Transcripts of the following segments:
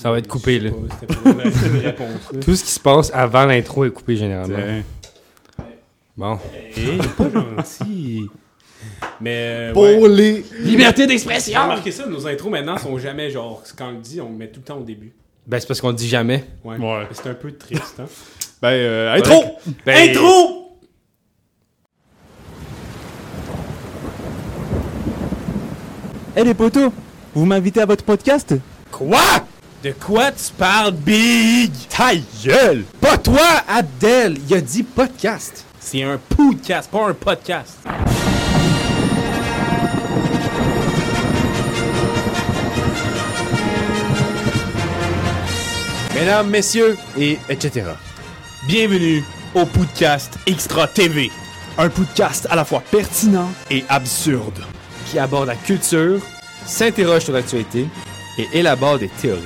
Ça va être coupé, là. Tout ce qui se passe avant l'intro est coupé généralement. Bon. Hey, pas gentil. Mais. euh, Pour ouais. les. Liberté d'expression! remarqué ça, nos intros maintenant sont jamais genre, quand on le dit, on le met tout le temps au début. Ben, c'est parce qu'on le dit jamais. Ouais. Ouais. C'est un peu triste, hein. Ben, euh, intro! Ben, Intro! Eh les potos, vous m'invitez à votre podcast? Quoi? De quoi tu parles, Big? Ta gueule! Pas toi, Abdel! Il a dit podcast. C'est un podcast, pas un podcast. Mesdames, messieurs, et etc. Bienvenue au podcast Extra TV. Un podcast à la fois pertinent Et absurde. Qui aborde la culture, s'interroge sur l'actualité et élabore des théories.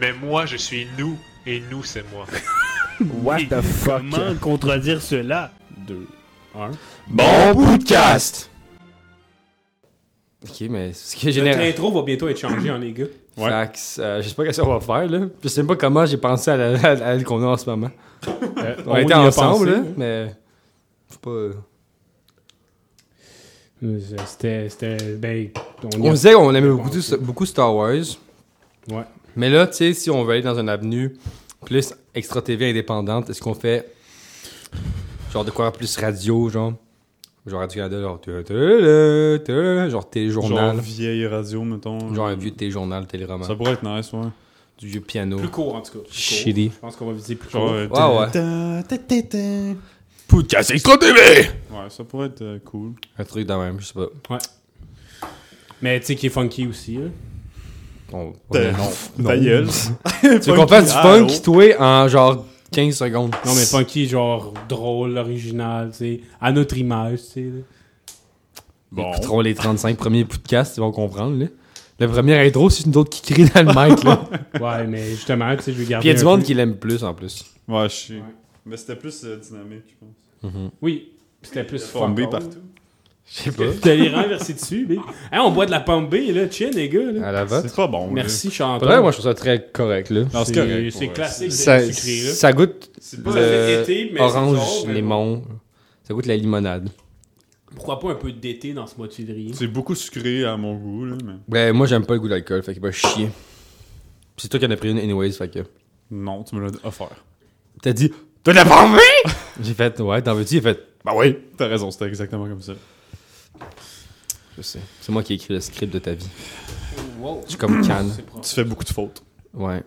Mais moi, je suis nous, et nous, c'est moi. What the fuck? Comment contredire cela? Deux, un. Bon podcast! Ok, mais ce qui est général. intro va bientôt être changé en les gars. Ouais. Fax, euh, je sais pas qu'est-ce qu'on va faire, là. Je sais même pas comment j'ai pensé à la- à à elle qu'on a en ce moment. on, y était ensemble, pensé, là, hein. mais. Je sais pas. euh, Euh, C'était. C'était. Ben. On, On a- disait qu'on aimait beaucoup, beaucoup Star Wars. Ouais. Mais là, tu sais, si on veut aller dans une avenue plus extra TV indépendante, est-ce qu'on fait genre de quoi plus radio, genre? Genre Radio-Canada, genre tu- tu- tu- tu- genre Genre téléjournal, vieille radio, mettons. genre un vieux téléjournal, téléroman, Ça pourrait être nice, ouais. du vieux piano. Plus court en tout cas. Shitty. Je pense qu'on va viser plus Genre. court. euh, Ouais, ouais. Podcast extra TV Ouais, ça pourrait être euh, cool. Un truc de même, je sais pas. Mais tu sais qui est funky aussi. Là. On- Ta- non. Ta gueule. Tu veux qu'on fasse du funk, toi, en genre 15 secondes Non, mais funky, genre drôle, original, tu sais, à notre image, tu sais. là. Ils Bon. écouteront les 35 premiers podcasts, ils vont comprendre, là. Le premier intro, c'est une autre qui crie dans le mic, là. Ouais, mais justement, tu sais, je vais garder. Puis il y a du monde peu- qui l'aime plus, en plus. Ouais, je sais. Ouais. Mais c'était plus euh, dynamique, je pense. Oui, c'était plus all. partout. Je sais pas. T'as les renversés dessus, mais. Hein, on boit de la pomme B, là, chill, les gars, là. À la vote. C'est pas bon. Merci, chanteur. vrai, moi, je trouve ça très correct, là. c'est C'est- correct. c'est ouais. classique. Ça, c'est sucré, là. ça goûte C'est pas. Le été, mais orange, limon. Ça goûte la limonade. Pourquoi pas un peu d'été dans ce mois de février? C'est beaucoup sucré à mon goût, là, mais. Ben, moi, j'aime pas le goût d'alcool, fait qu'il va chier. Puis C'est toi qui en as pris une, anyways, fait que. Non, tu me l'as offert. T'as dit, t'as de la pomme J'ai fait, ouais, t'en veux-tu? Il a fait, Bah oui, t'as raison, c'était exactement comme ça. Je sais. C'est moi qui ai écrit le script de ta vie. Wow. Je suis comme Cannes. Tu fais beaucoup de fautes. Ouais.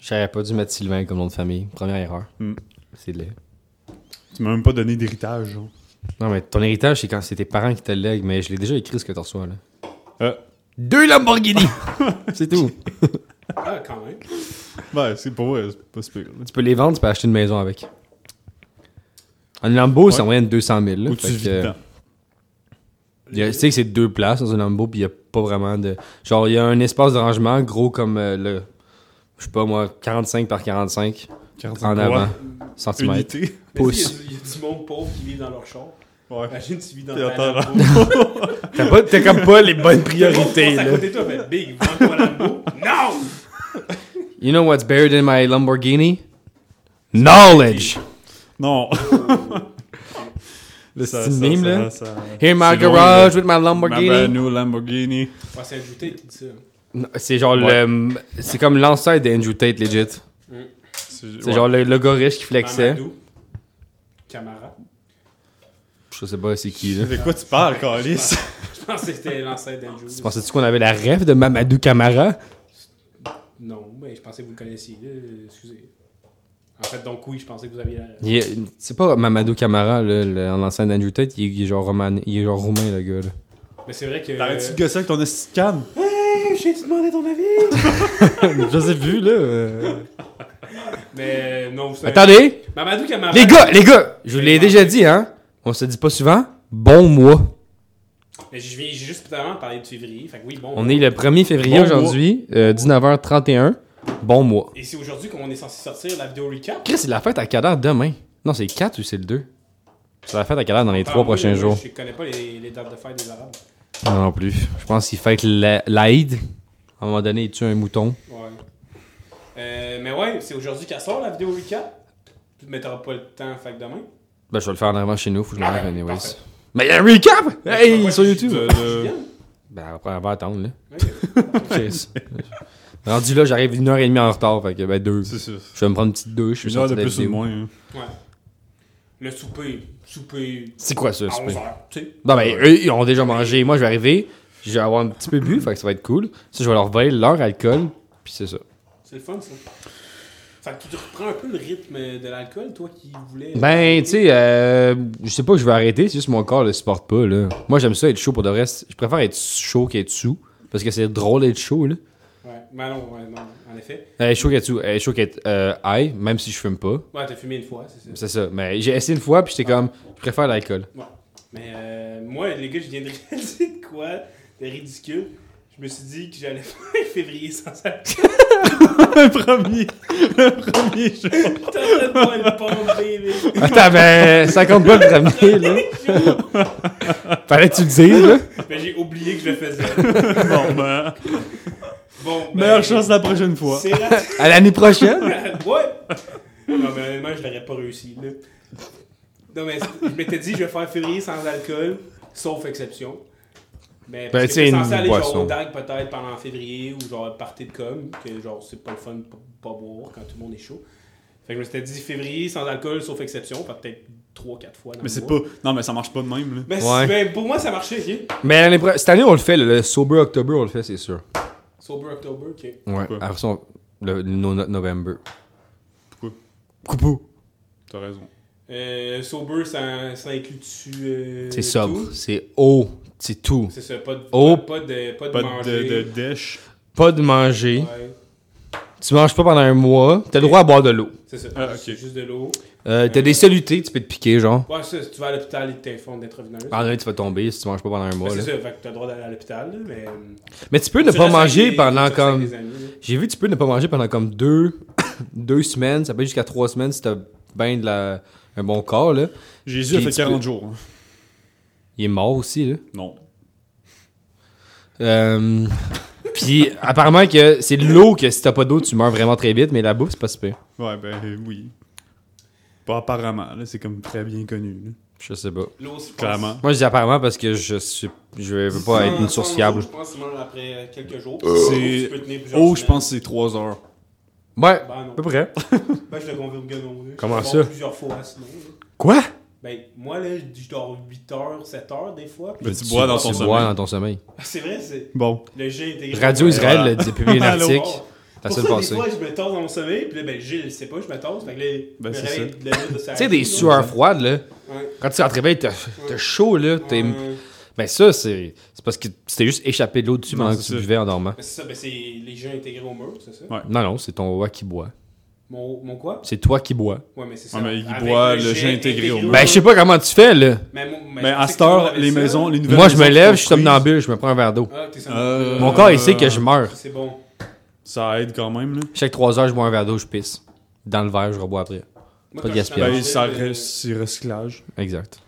J'aurais pas dû mettre Sylvain comme nom de famille. Première erreur. Hmm. C'est laid. Tu m'as même pas donné d'héritage, genre. Non, mais ton héritage, c'est quand c'est tes parents qui te le lèguent, mais je l'ai déjà écrit ce que tu reçois, là. Euh. Deux Lamborghini! c'est tout. Ah, quand même. Ben, c'est pour vrai, c'est pas super. Tu peux les vendre, tu peux acheter une maison avec. Un Lambo, c'est Ouais. en moyenne 200 000. Là, Ou tu Fait vis que, dedans. Tu sais que c'est deux places dans un Lambo, puis il n'y a pas vraiment de. Genre, il y a un espace de rangement gros comme euh, le. Je sais pas moi, 45 par 45 en avant. Centimètres. Unité. Mais tu Pouce. Il y, y a du monde pauvre qui vit dans leur char. Ouais. Imagine, tu vis dans Lambo. T'as pas- T'as comme pas les bonnes priorités, passe à là. côté de toi, fait Big, vends-toi Lambo. Non! You know what's buried in my Lamborghini? Knowledge! Non. Le Ça- style ça- meme, ça- là. ça- Here my c'est loin, garage with my Ma Lamborghini. brand new Lamborghini. Ouais, c'est ajouté, tu dis ça. Non, C'est genre Ouais. le. C'est comme l'ancêtre d'Andrew Tate, legit. C'est ouais. genre le, le gars riche qui flexait. Mamadou. Camara. Je sais pas c'est qui, là. De quoi tu parles, Calis? Je pense que c'était l'ancêtre d'Andrew. Tu pensais-tu qu'on avait la rêve de Mamadou Camara? Non, mais je pensais que vous le connaissiez. là. Excusez. En fait, donc oui, je pensais que vous aviez la... Il est- C'est pas Mamadou Camara, là, le- l'ancêtre d'Andrew Tate, il est, il est genre roman, il est genre roumain, le gars, là. Mais c'est vrai que... T'arrêtes-tu de gosser avec ton esti de canne? Hey, j'ai demandé ton avis! Je sais plus, là. euh. Mais non, c'est... Attendez! Mamadou Camara... Les gars, les gars! Je vous l'ai déjà dit, hein? On se dit pas souvent. Bon mois. Mais je viens j'ai juste totalement parler de février. Fait que oui, bon. On est le 1er février Bon aujourd'hui, euh, 19h31. Bon mois. Et c'est aujourd'hui qu'on est censé sortir la vidéo recap? Chris, c'est la fête à Cadar demain. Non, c'est le 4 ou c'est le 2? C'est la fête à Cadar dans les Ah, trois moi, prochains moi, jours. Je connais pas les, les dates de fête des Arabes. Non, non plus. Je pense qu'ils fêtent la- l'Aïd. À un moment donné, ils tuent un mouton. Ouais. Euh, mais ouais, c'est aujourd'hui qu'elle sort la vidéo recap. Mais t'auras pas le temps, fait que demain. Ben, je vais le faire en arrivant chez nous, faut que je m'arrête ben, anyways. parfait. Mais il y a un recap! Hey, sur YouTube! Euh, je viens. Ben, après, on va attendre, là. Ok. Rendu là, j'arrive une heure et demie en retard, fait que, ben, deux. C'est ça. Je vais me prendre une petite douche. Une heure de plus ou de moins. hein. Ouais. Le souper. Souper. C'est quoi ça, À super? 11h. Tu sais? Non, ben, eux, ils ont déjà mangé. Moi, je vais arriver, je vais avoir un petit peu bu, fait que ça va être cool. Ça, je vais leur voler leur alcool, puis c'est ça. C'est le fun, ça. Fait que tu reprends un peu le rythme de l'alcool, toi qui voulais. Ben, tu sais, euh, je sais pas que je vais arrêter, c'est juste mon corps le supporte pas, là. Moi, j'aime ça être chaud pour de vrai. Je préfère être chaud qu'être sous, parce que c'est drôle d'être chaud, là. Ouais, ben non, ouais, non, en effet. Être chaud qu'être euh, high, même si je fume pas. Ouais, t'as fumé une fois, c'est ça. C'est ça. Mais j'ai essayé une fois, puis j'étais comme, je préfère l'alcool. Ouais. Mais euh, moi, les gars, je viens de réaliser de quoi de ridicule. Je me suis dit que j'allais faire février sans alcool. Le premier. Le premier jour. Train de boire une pompe, baby. Attends, ben, ça compte pas le premier, là. Fallait que tu le dises, là. Mais j'ai oublié que je le faisais. Bon, ben. Bon, ben, Meilleure chance la prochaine fois. C'est. À l'année prochaine? ouais! Non, mais honnêtement, je l'aurais pas réussi, là. Non, mais je m'étais dit, je vais faire février sans alcool, sauf exception. Mais Ben, parce que tu sais, j'étais une censé aller boisson. genre au DAG peut-être pendant février ou genre party de com, que genre c'est pas le fun de pas, pas boire quand tout le monde est chaud. Fait que je me suis dit février sans alcool, sauf exception, fait peut-être 3-4 fois dans Mais le c'est mois. pas. Non, mais ça marche pas de même, là. Mais c'est- Ouais. ben, pour moi, ça marchait, ok? Mais l'année pro- cette année, on le fait, le, le Sober October, on le fait, c'est sûr. Sober October, ok. Ouais. Pourquoi? Après ça, on- le, no- November. Pourquoi? Coupou. T'as raison. Euh, sober, ça, ça inclut-tu. euh, C'est sobre. C'est eau. C'est tout. C'est ça, pas de, Oh. pas, de, pas de Pas manger. de, de, dèche. Pas de manger. Ouais, Tu manges pas pendant un mois. T'as le droit à boire de l'eau. c'est ça. Ah, ok. C'est juste de l'eau. Euh, T'as des solutés, tu peux te piquer, genre. Ouais, ça, tu vas à l'hôpital et t'informes d'intraveineuse. Ah non, tu vas tomber si tu manges pas pendant un Ben, mois. c'est là. ça, fait que t'as le droit d'aller à l'hôpital, mais. euh, Mais tu peux ne pas manger des- pendant comme. J'ai vu, tu peux ne pas manger pendant comme deux, deux semaines. Ça peut être jusqu'à trois semaines si t'as bien de la... un bon corps, là. Jésus a fait tu 40 peux- jours. hein. Il est mort aussi, là. Non. Euh, Puis apparemment que c'est de l'eau que si t'as pas d'eau, tu meurs vraiment très vite, mais la bouffe, c'est pas super. Ouais, ben euh, oui. Pas apparemment, là. C'est comme très bien connu, là. Je sais pas. L'eau, pense- Clairement. Moi, je dis apparemment parce que je suis, je veux pas être une source fiable. l'eau, Je pense que meurs après euh, quelques jours. C'est- Tu peux tenir plusieurs Oh, je semaines. pense que c'est 3 heures. Ouais, Ben à non. peu près. Ben, je le confirme que non. là. Comment ça? dors plusieurs fois, sinon. là. Quoi? Ben, moi, là, je dors 8 heures, 7 heures des fois. Ben, tu bois dans ton Tu sommeil. bois dans ton sommeil. Ah, C'est vrai, c'est Bon. le G intégré. Radio Israël voilà. a publié un article Pour la ça, semaine des passée. fois, je me tasse dans mon sommeil, puis là, ben, Gilles, il sait pas, je me tasse. Fait que là, Ben, je me c'est de Tu sais, des sueurs froides, là. Ouais. Quand tu te réveilles, t'as t'as chaud, là. t'es- Ouais. Ben ça, c'est c'est parce que tu t'es juste échappé de l'eau dessus pendant que c'est tu ça. buvais en dormant. Ben, c'est ça, ben, c'est les gens intégrés au mur, c'est ça? Ouais. Non, non, c'est ton roi qui boit. Mon, mon quoi? C'est toi qui bois. Ouais, mais c'est ça. Ouais, mais il Avec boit le jet intégré au. Ben, je sais pas comment tu fais, là. Mais, moi- mais Mais je à cette que tout le monde heure, avait les ça. maisons, les nouvelles Moi, je me maisons lève, je suis somnambule, je me prends un verre d'eau. Ah, t'es ça. Euh, Mon corps, il sait que je meurs. C'est bon. Ça aide quand même, là. Chaque 3 heures, je bois un verre d'eau, je pisse. Dans le verre, je rebois après. Moi, Pas de quand je suis gaspillage. Ben, ça euh, reste, c'est recyclage. Exact.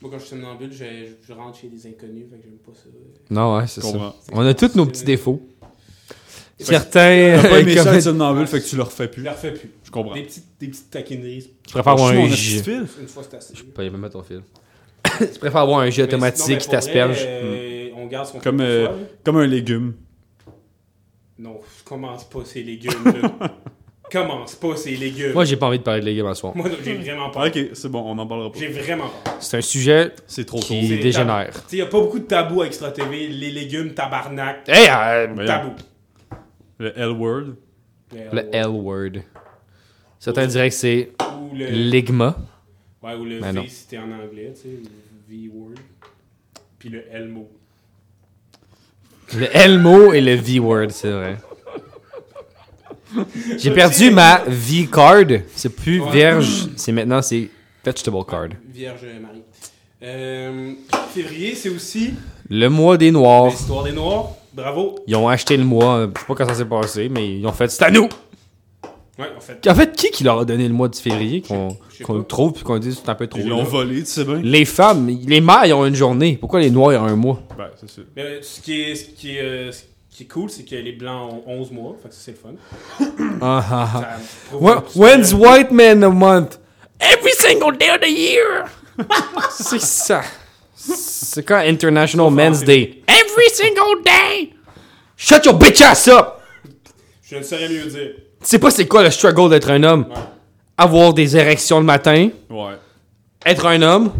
Moi, quand je suis somnambule, je, je rentre chez des inconnus, fait que j'aime pas ça. Non, ouais, c'est ça. comprends. On a tous nos petits défauts. Certains. T'as pas aimé ça somnambule, fait que tu le refais Je plus. la refais plus. Je comprends. Des petites, des petites taquineries. Je préfère avoir un jet. Une fois, c'est assez. Je peux pas même mettre ton fil. tu préfères avoir un jet automatique qui t'asperge? euh, On garde son Comme, euh. Comme un légume. Non, je commence pas ces légumes, là. commence pas ces légumes. Moi, j'ai pas envie de parler de légumes à soir. Moi, j'ai vraiment peur. Ok, c'est bon, on en parlera pas. J'ai vraiment peur. C'est un sujet C'est trop qui dégénère. Tu sais, y a pas beaucoup de tabous avec Extra TV. Les légumes, tabarnak, Hey, euh, Voyons. tabou. Le L-word. le L-word. Certains diraient que c'est Ou le, ligma. ouais, ou le Mais V non. si t'es en anglais, tu sais, le V-word. Puis le L-mot. Le L-mot et le V-word, c'est vrai. J'ai perdu ma V-card. C'est plus Ouais. vierge, c'est maintenant c'est vegetable card. Vierge Marie. Euh, février, c'est aussi Le mois des Noirs. l'histoire des Noirs. Bravo. Ils ont acheté le mois, euh, je sais pas quand ça s'est passé, mais ils ont fait c'est à nous. Ouais, en fait. En fait, qui qui leur a donné le mois de février qu'on qu'on trouve puis qu'on dise c'est un peu trop Ils l'ont volé, tu sais bien. Les femmes, les mâles ils ont une journée. Pourquoi les noirs ils ont un mois? Ben, c'est sûr. Mais ce qui est, ce qui est, euh, ce qui est cool, c'est que les blancs ont 11 mois, fait que ça, c'est le fun. Ah, ah, ah. When's white man a month? Every single day of the year! c'est ça. C'est quand International Men's. Day? Every single day! Shut your bitch ass up! Je ne saurais mieux dire. Tu sais pas c'est quoi le struggle d'être un homme? Ouais. Avoir des érections le matin, Ouais. être un homme,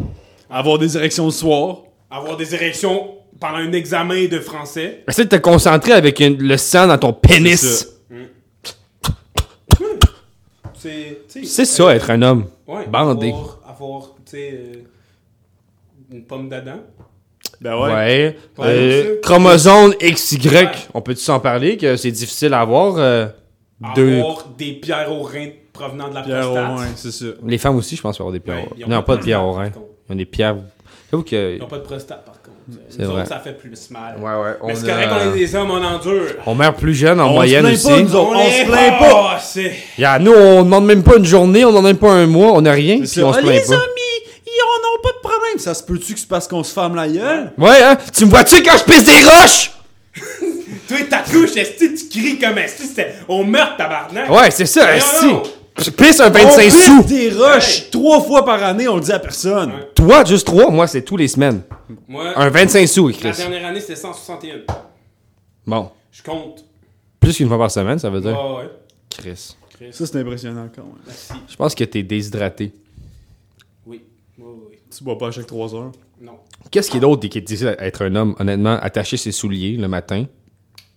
Avoir des érections le soir. Avoir des érections pendant un examen de français. essayer de te concentrer avec une- le sang dans ton C'est pénis. C'est tu sais, C'est ça, être un homme. Ouais, bandé. Avoir, avoir tu sais, euh, une pomme d'Adam. Ben ouais. Ouais. Euh, chromosome XY, Ouais. on peut-tu s'en parler que c'est difficile à avoir? euh, deux... Avoir des pierres au rein provenant de la Pierre prostate. C'est ça. Les femmes aussi, je pense, peuvent avoir des pierres. Ouais, non, pas de pierres au prostate, rein. par contre. Ils ont des pierres. J'avoue que. Ils n'ont pas de prostate, par contre. C'est Nous autres, vrai. ça fait plus mal. Ouais, ouais. Mais on c'est correct qu'on est des hommes, on endure. On meurt plus jeune en On moyenne se aussi. plaint pas, nous autres. On est- se plaint pas. C'est... Yeah, nous, on demande même pas une journée, on demande même pas un mois, on a rien, puis on se plaint les pas. Ça se peut-tu que c'est parce qu'on se ferme la gueule? Ouais, hein? Tu me vois-tu quand je pisse des roches? Toi, ta couche, est-ce que tu cries comme est-ce que c'était au meurtre, tabarnak? Ouais, c'est ça, donc. Je pisse un on 25 pisse sous. des roches trois fois par année, on le dit à personne. Ouais. Toi, juste trois, moi, c'est tous les semaines. Moi, Un 25 sous, la Chris. dernière année, c'était 161. Bon. Je compte. Plus qu'une fois par semaine, ça veut dire. Ouais. Chris. Chris. Ça, c'est impressionnant quand même. Merci. Je pense que t'es déshydraté. Oui. Tu bois pas à chaque trois heures? Non. Qu'est-ce qui est d'autre qui est difficile à être un homme, honnêtement, attacher ses souliers le matin?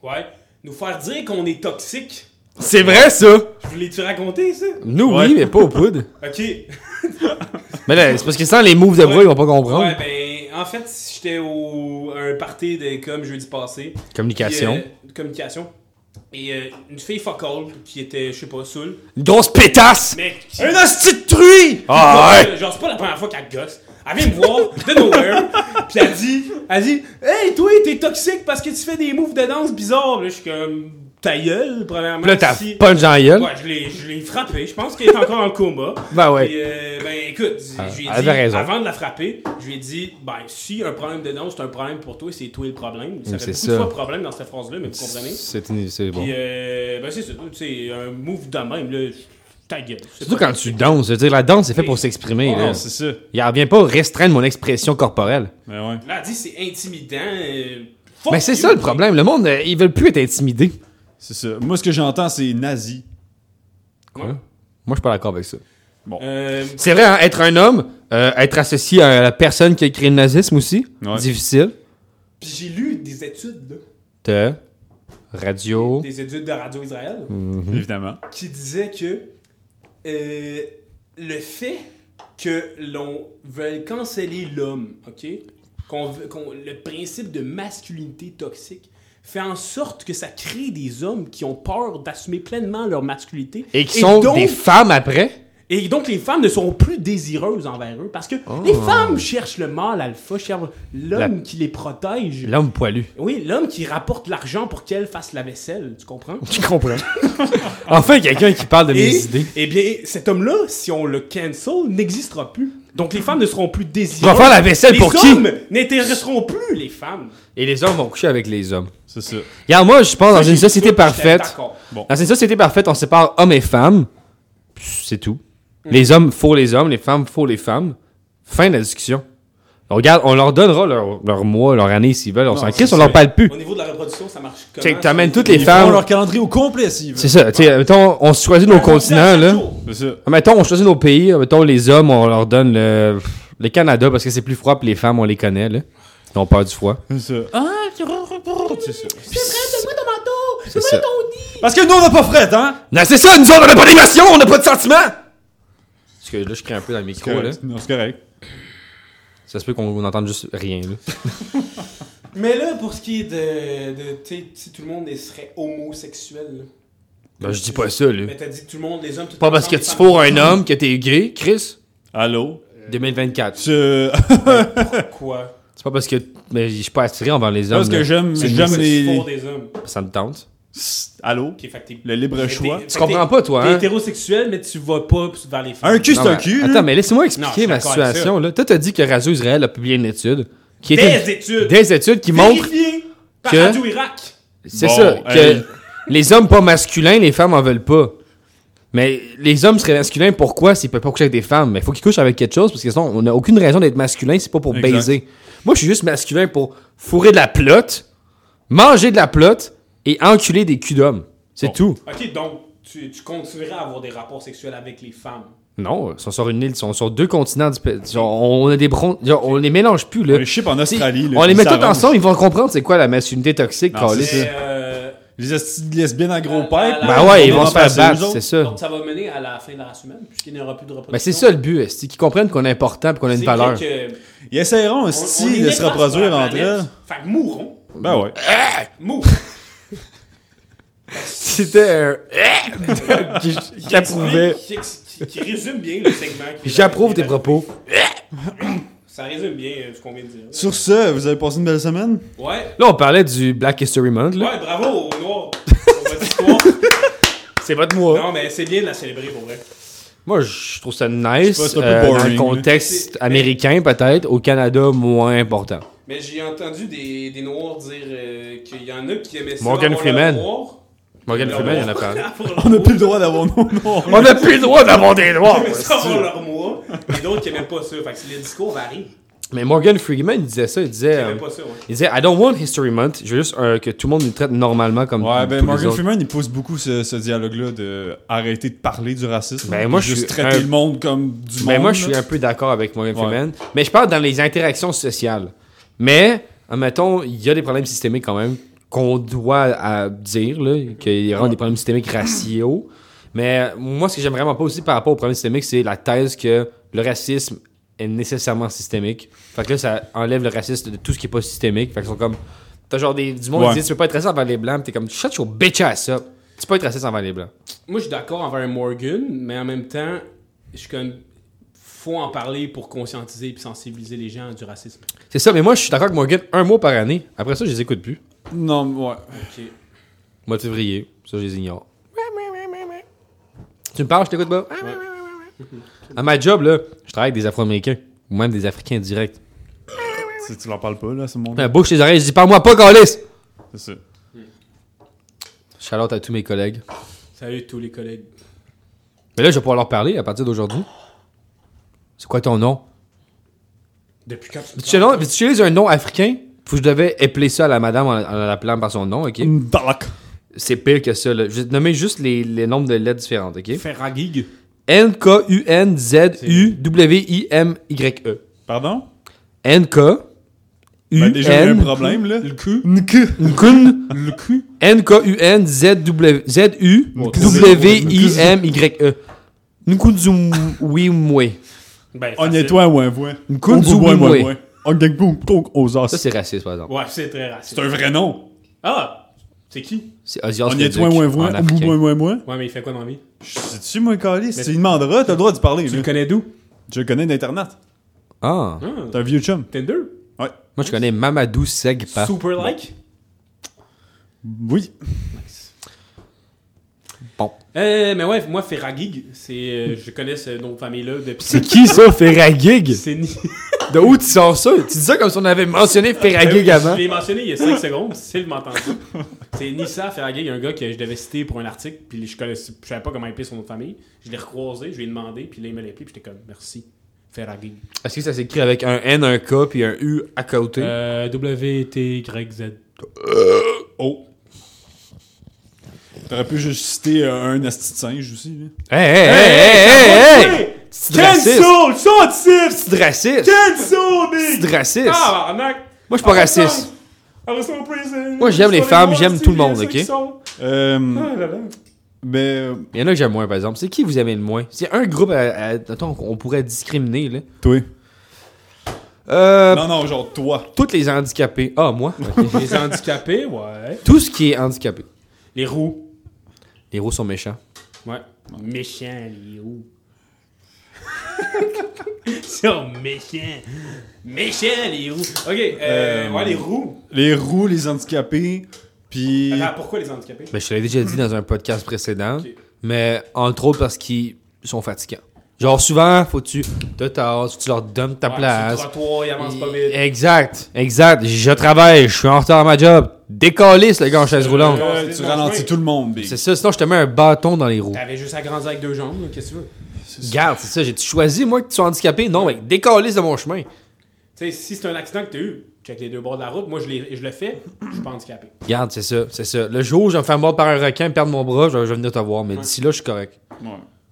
Ouais. Nous faire dire qu'on est toxique. C'est vrai, ça! Je voulais-tu raconter ça? Nous, Ouais. oui, mais pas au poudre. Ok. Mais là, c'est parce que sans les moves de bras, Ouais. ils vont pas comprendre. Ouais, ben, en fait, j'étais au à un party de com jeudi passé. Communication. Puis, euh, communication. Et euh, une fille fuck all qui était, je sais pas, saoule. Une grosse pétasse! Mais qui- Un hostie de truie! Ah ouais! Genre, c'est pas la première fois qu'elle gosse. Elle vient me voir de nowhere, pis elle dit, elle dit, hey, toi, t'es toxique parce que tu fais des moves de danse bizarres. Là, je suis comme, ta gueule, premièrement. Puis là, t'as si- punch dans la gueule. Ouais, je l'ai, je l'ai frappé. Je pense qu'il est encore en coma. Ben ouais. Euh, ben écoute, Ah, je lui ai dit, raison. avant de la frapper, je lui ai dit, ben si un problème de danse c'est un problème pour toi, c'est toi le problème. Ça Mm, fait c'est beaucoup ça. de fois problème dans cette phrase-là, mais vous comprenez. C'est c'est bon. Puis, euh, ben c'est ça, tu sais, un move de même, là, ta gueule. C'est Surtout quand tu danses. Je veux dire, la danse, c'est fait pour Oui. s'exprimer. Non, c'est ça. Il vient pas restreindre mon expression corporelle. Ben ouais. Là, elle dit c'est intimidant. euh, Mais c'est ça le problème. Le monde, euh, ils veulent plus être intimidés. C'est ça. Moi, ce que j'entends, c'est nazi. Ouais. Moi, je suis pas d'accord avec ça. Euh, C'est vrai, hein, être un homme, euh, être associé à la personne qui a créé le nazisme aussi, Ouais. difficile. Puis j'ai lu des études, là, De radio. des études de Radio Israël, Mhm. Évidemment. qui disaient que euh, le fait que l'on veuille canceller l'homme, ok, qu'on veut- qu'on- le principe de masculinité toxique fait en sorte que ça crée des hommes qui ont peur d'assumer pleinement leur masculinité Et qui sont donc- des femmes après? Et donc, les femmes ne seront plus désireuses envers eux parce que les femmes cherchent le mâle alpha, cherchent l'homme qui les protège. L'homme poilu. Oui, l'homme qui rapporte l'argent pour qu'elle fasse la vaisselle, tu comprends? Tu comprends. enfin, quelqu'un qui parle de mes idées. eh bien, cet homme-là, si on le cancel, n'existera plus. Donc, les femmes ne seront plus Tu désireuses. vas faire la vaisselle les pour qui? hommes n'intéresseront plus les femmes. Et les hommes vont coucher avec les hommes. C'est ça. Regarde, moi, je pense dans Ça, une société parfaite. d'accord. Dans une société parfaite, on sépare hommes et femmes. C'est tout. Les hommes faut les hommes, les femmes faut les femmes. Fin de la discussion. On regarde, on leur donnera leur, leur mois, leur année s'ils veulent. On s'en crisse, on leur parle plus. Au niveau de la reproduction, ça marche Tu sais, comment? t'amènes ça? toutes les Ils femmes. font leur calendrier au complet s'ils veulent. C'est ça, tu sais, mettons, on choisit nos continents, là. C'est ça. Mettons, on choisit nos pays. Mettons, les hommes, on leur donne le, le Canada parce que c'est plus froid, puis les femmes, on les connaît, là. Ils ont peur du froid. C'est ça. Ah, c'est ça. C'est ça. Parce que nous, on n'a pas fret, hein? Non, c'est ça, nous on n'a pas d'émotion, on n'a pas de sentiments! Parce que là, je crie un peu dans le micro, là. Correct. Non, c'est correct. Ça se peut qu'on n'entende juste rien, là. Mais là, pour ce qui est de. de tu sais, si tout le monde serait homosexuel, là. Ben, je dis pas ça, là. Mais t'as dit que tout le monde, les hommes, tout Pas parce que tu fourres un homme que t'es gay, Chris? Allô? 2024. Je... Quoi? C'est pas parce que mais je suis pas attiré envers les hommes. Parce que j'aime C'est j'aime Pourquoi tu les... hommes? Ça me tente. Allô? Le libre choix? Tu comprends pas, toi, T'es hein? hétérosexuel, mais tu vas pas vers les femmes. Un cul, c'est un cul. Attends, mais laisse-moi expliquer ma situation, là. Toi, t'as dit que Radio Israël a publié une étude. Qui Des était études! des études qui montrent par que- Radio Irak! C'est Bon, ça. Que les hommes pas masculins, les femmes en veulent pas. Mais les hommes seraient masculins, pourquoi? S'ils peuvent pas coucher avec des femmes? Mais faut qu'ils couchent avec quelque chose, parce que sinon, on n'a aucune raison d'être masculin, c'est pas pour Exact. baiser. Moi, je suis juste masculin pour fourrer de la plotte, manger de la plotte et enculer des culs d'hommes. C'est Bon. tout. Ok, donc tu, tu continuerais à avoir des rapports sexuels avec les femmes? Non, ils sont sur une île, ils sont sur deux continents. on a des bron... genre, on les mélange plus, On là. les ship en Australie. là, on les met tous ensemble, ils vont comprendre c'est quoi la masculinité toxique, Non, euh, Les lesbiennes à gros pipes. Ben ouais, ils on vont se faire battre, eux c'est ça. donc ça va mener à la fin de la race humaine, puisqu'il n'y aura plus de reproduction. Ben c'est ça le but, c'est qu'ils comprennent qu'on est important et qu'on a une valeur. que Ils essaieront on- on aussi de se reproduire entre elles. Fait que mourrons. Ben ouais. Mourons. C'était un... qui, qui approuvait. Qui, qui- qui résume bien le segment. J'approuve tes propos. Ça résume bien euh, ce qu'on vient de dire. Sur ce, vous avez passé une belle semaine? Ouais. Là, on parlait du Black History Month. Là. Ouais, bravo au noir. pour votre histoire. C'est pas de moi. Non, mais c'est bien de la célébrer pour vrai. Moi, je trouve ça nice. C'est pas- un peu euh, dans boring, le contexte américain, peut-être. Au Canada, moins important. Mais j'ai entendu des, des noirs dire euh, qu'il y en a qui aimaient ça. Morgan Freeman. noir. Morgan Freeman, il y en a leur On n'a plus le droit d'avoir nos noms. On n'a plus le droit d'avoir des noirs. Ils aimaient ça avoir leur mois. Et d'autres qui aimaient pas ça. Fait que le discours varie. Mais Morgan Freeman, il disait ça. Il disait, euh, pas ça, ouais. il disait I don't want History Month. Je veux juste euh, que tout le monde nous traite normalement comme Ouais, ben Morgan. Freeman, il pousse beaucoup ce, ce dialogue-là de arrêter de parler du racisme. Ben, moi, juste suis traiter un- le monde comme du monde. Mais Ben, moi, je suis un peu d'accord avec Morgan Ouais. Freeman. Mais je parle dans les interactions sociales. Mais, admettons, il y a des problèmes systémiques quand même qu'on doit à dire, là, qu'il y aura des problèmes systémiques raciaux. Mais moi, ce que j'aime vraiment pas aussi par rapport aux problèmes systémiques, c'est la thèse que le racisme est nécessairement systémique. Fait que là, ça enlève le racisme de tout ce qui est pas systémique. Fait qu'ils sont comme... T'as genre des, du monde Ouais. qui dit tu peux pas être raciste envers les blancs, t'es comme shut your bitch ass up. Tu peux être raciste envers les blancs. Moi, je suis d'accord envers Morgan, mais en même temps, je suis comme. Faut en parler pour conscientiser et sensibiliser les gens du racisme. C'est ça, mais moi, je suis d'accord avec Morgan un mois par année. Après ça, je les écoute plus. Non, ouais. Ok. Mois de février, ça je les ignore. Tu me parles, je t'écoute pas? À ma job, là, je travaille avec des Afro-Américains, ou même des Africains directs. Si tu leur parles pas, là, ce monde. Je bouche les oreilles, je dis parle-moi pas, Calis! C'est ça. Shout-out à tous mes collègues. Salut tous les collègues. Mais là, je vais pouvoir leur parler à partir d'aujourd'hui. C'est quoi ton nom? Depuis quand tu Tu tu utilises un nom africain? Faut que je devais épeler ça à la madame en, en l'appelant par son nom, ok? Dalak. C'est pire que ça, là. Je vais te nommer juste les, les nombres de lettres différentes, ok? Ferragig. N-K-U-N-Z-U-W-I-M-Y-E. Pardon? N-K. Ben, déjà, a un U-N. problème, là. Le cul. Nkun. Le cul. N-K-U-N-Z-U-W-I-M-Y-E. Nkunzumwimwe. Ben, toi, ouais, ouais. Nkunzumwimwe. Aux Ça, c'est raciste, par exemple. Ouais, c'est très raciste. C'est un vrai nom. Ah! C'est qui? C'est Ozzy On Osbourne est toi, ouais, en ouais. Africain. mais il fait quoi dans la vie? Sais-tu, moi, Calis? Mais- Tu lui demanderas, t'as le droit de parler, Tu là. le connais d'où? Je le connais d'Internet. Ah. Ah, T'es un vieux chum. Tinder? Ouais. Moi, je connais Mamadou Segpa. Super like? Oui. Euh, mais ouais, moi, Ferragig, c'est. euh, je connais ce nom de famille-là depuis. C'est qui ça, Ferragig? C'est ni. De où tu sors ça? Tu dis ça comme si on avait mentionné Ferragig avant. Je l'ai mentionné il y a 5 secondes, Sylve m'a entendu. C'est Nissa Ferragig, un gars que je devais citer pour un article, puis je connaissais, je savais pas comment appeler son nom de famille. Je l'ai recroisé, je lui ai demandé, puis là il m'a appelé, puis j'étais comme merci. Ferragig. Est-ce que ça s'écrit avec un N, un K, puis un U à côté? Euh, W-T-Y-Z. Oh. T'aurais pu juste citer euh, un asti de singe aussi, hey, hey, hey! C'est raciste! Cancel! Short C'est raciste! Cancel, C'est raciste! Ah! Moi, je suis pas raciste. Moi, j'aime les femmes, j'aime tout le monde, ok? Euh, Ah là là. ben, euh, Il y en a que j'aime moins, par exemple. C'est qui vous aimez le moins? C'est un groupe à, à- attends, qu'on pourrait discriminer, là. toi. Euh, Non, non, genre toi. toutes les handicapés. Ah, moi? Ok. Les handicapés, ouais. Tout ce qui est handicapé. Les roues. Les roues sont méchants. Ouais. Méchants, les roues. Ils sont méchants. Méchants, les roues. Ok, euh, Euh, ouais, les roues. Les roues, les handicapés, puis... Attends, pourquoi les handicapés? Ben, je te l'ai déjà dit dans un podcast précédent. Mais entre autres parce qu'ils sont fatigants. Genre, souvent, faut que tu te tasses, faut que tu leur donnes ta Ouais, place. Sur le trottoir, il avance pas vite. Exact, exact. Je travaille, je suis en retard à ma job. Décalisse, le gars en chaise roulante. Euh, c'est tu ralentis tout le monde, Big. C'est ça, sinon je te mets un bâton dans les roues. T'avais juste à grandir avec deux jambes, là, qu'est-ce que tu veux? Regarde, c'est ça, j'ai-tu choisi, moi, que tu sois handicapé? Non, mais décalisse de mon chemin. Tu sais, si c'est un accident que t'as eu, check les deux bords de la route, moi je, je le fais, je suis pas handicapé. Regarde, c'est ça, c'est ça. Le jour où je vais me faire mordre par un requin, perdre mon bras, je vais, je vais venir te voir, mais d'ici là, je suis correct. Ouais.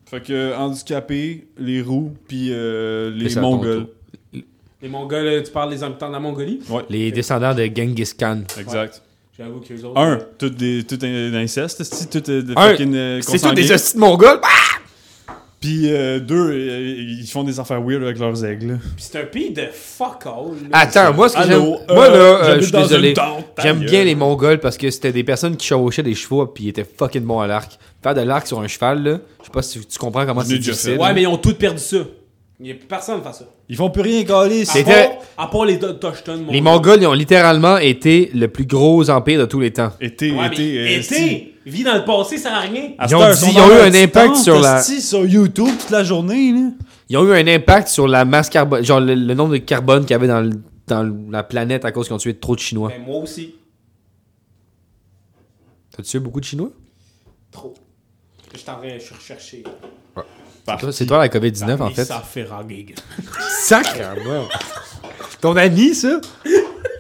Fait que euh, handicapé, les roues, puis euh, les Mongols. Les Mongols, euh, tu parles des habitants de la Mongolie? Les descendants de Genghis Khan. Exact. J'avoue que les autres. Un, tout, des, tout un inceste, c'est tout euh, de Un, fucking euh, C'est tous consanguin. des hosties de mongols? Ah! Puis euh, deux, euh, ils font des affaires weird avec leurs aigles. Pis c'est un pays de fuck all. là. Attends, moi, ce que j'aime. Allô, Moi, euh, là, euh, j'habite je suis dans désolé. une tente, ta J'aime gueule. bien les Mongols parce que c'était des personnes qui chevauchaient des chevaux puis ils étaient fucking bons à l'arc. Faire de l'arc sur un cheval, là, je sais pas si tu comprends comment Je c'est l'ai déjà difficile. Ouais, mais ils ont tous perdu ça. Il y a plus personne qui fait ça. Ils font plus rien caler. À C'était- part, à part les Toshton. Les Mongols, ils ont littéralement été le plus gros empire de tous les temps. Été, Ouais, été, mais euh, été! Vie dans le passé, ça a rien. À Ils ont dit- ils eu un impact sur la- sur YouTube toute la journée, là? Ils ont eu un impact sur la masse carbone, genre le, le nombre de carbone qu'il y avait dans, le- dans la planète à cause qu'ils ont tué trop de Chinois. Ben, moi aussi. T'as tué beaucoup de Chinois? Trop. Je suis en train de rechercher. Toi, C'est toi la COVID-19 en fait. Ça fait. Sacrement! Ton ami, ça?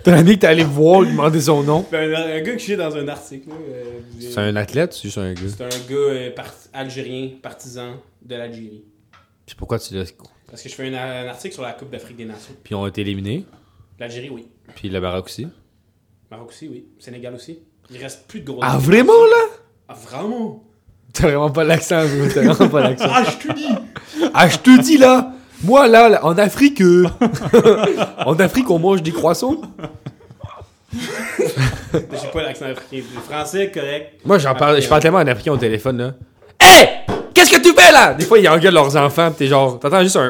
Ton ami que t'es allé voir lui demander son nom? Ben, un, un gars que suis dans un article. là, euh, C'est un athlète ou c'est juste un gars? C'est un gars euh, par- algérien, partisan de l'Algérie. Puis pourquoi tu l'as. Parce que je fais un, un article sur la Coupe d'Afrique des Nations. Puis ils ont été éliminés? L'Algérie, oui. Puis le Maroc aussi? Maroc aussi, oui. Sénégal aussi. Il reste plus de gros. Ah, vraiment là? Ah, vraiment? T'as vraiment pas l'accent. T'as vraiment pas l'accent. Ah, je te dis! Ah, je te dis là! Moi là, là, en Afrique, euh, en Afrique, on mange des croissants. J'ai pas l'accent africain. Le français, correct. Moi, j'en parle, je parle tellement en africain au téléphone là. Hey! Qu'est-ce que tu fais là? Des fois, ils engueulent leurs enfants, pis t'es genre, t'entends juste un.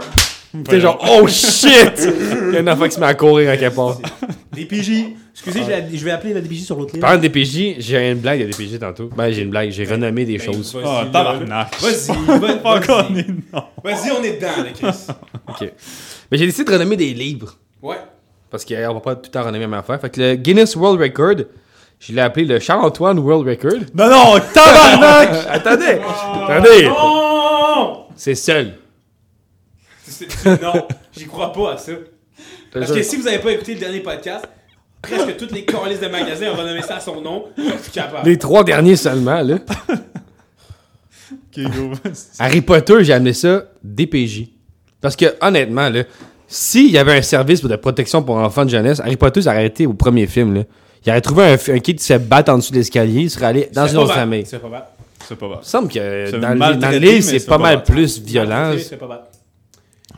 T'es genre, oh shit! Il y a un enfant qui se met à courir à quelque part. DPJ. Excusez, je, la- je vais appeler la DPJ sur l'autre ligne. Parlant de DPJ, j'ai une blague de DPJ tantôt. Ben, j'ai une blague, j'ai renommé des Ben, choses. vas-y, Ah, là, tabarnak. Vas-y, vas-y. on est dedans, là, Chris. Ok. Mais j'ai décidé de renommer des livres. Ouais. Parce qu'on va pas tout le temps renommer ma affaire. Fait que le Guinness World Record, je l'ai appelé le Charles-Antoine World Record. Non, non, tabarnak! Attendez! Attendez! Non! C'est seul. C'est- c'est- Non, j'y crois pas à ça. Parce que si vous avez pas écouté le dernier podcast, presque toutes les calices de magasins ont renommé ça à son nom. Je suis capable. Les trois derniers seulement, là. Harry Potter, j'ai amené ça DPJ. Parce que, honnêtement, là, s'il y avait un service de protection pour enfants de jeunesse, Harry Potter, ça aurait été au premier film, là. Il aurait trouvé un, un kid qui se battre en dessous de l'escalier, il serait allé dans une autre bad. famille. C'est pas bad. C'est pas bas. Il me semble que C'est dans, le- maltraité, dans le mais livre, c'est pas pas mal bad. plus violent. C'est pas bad.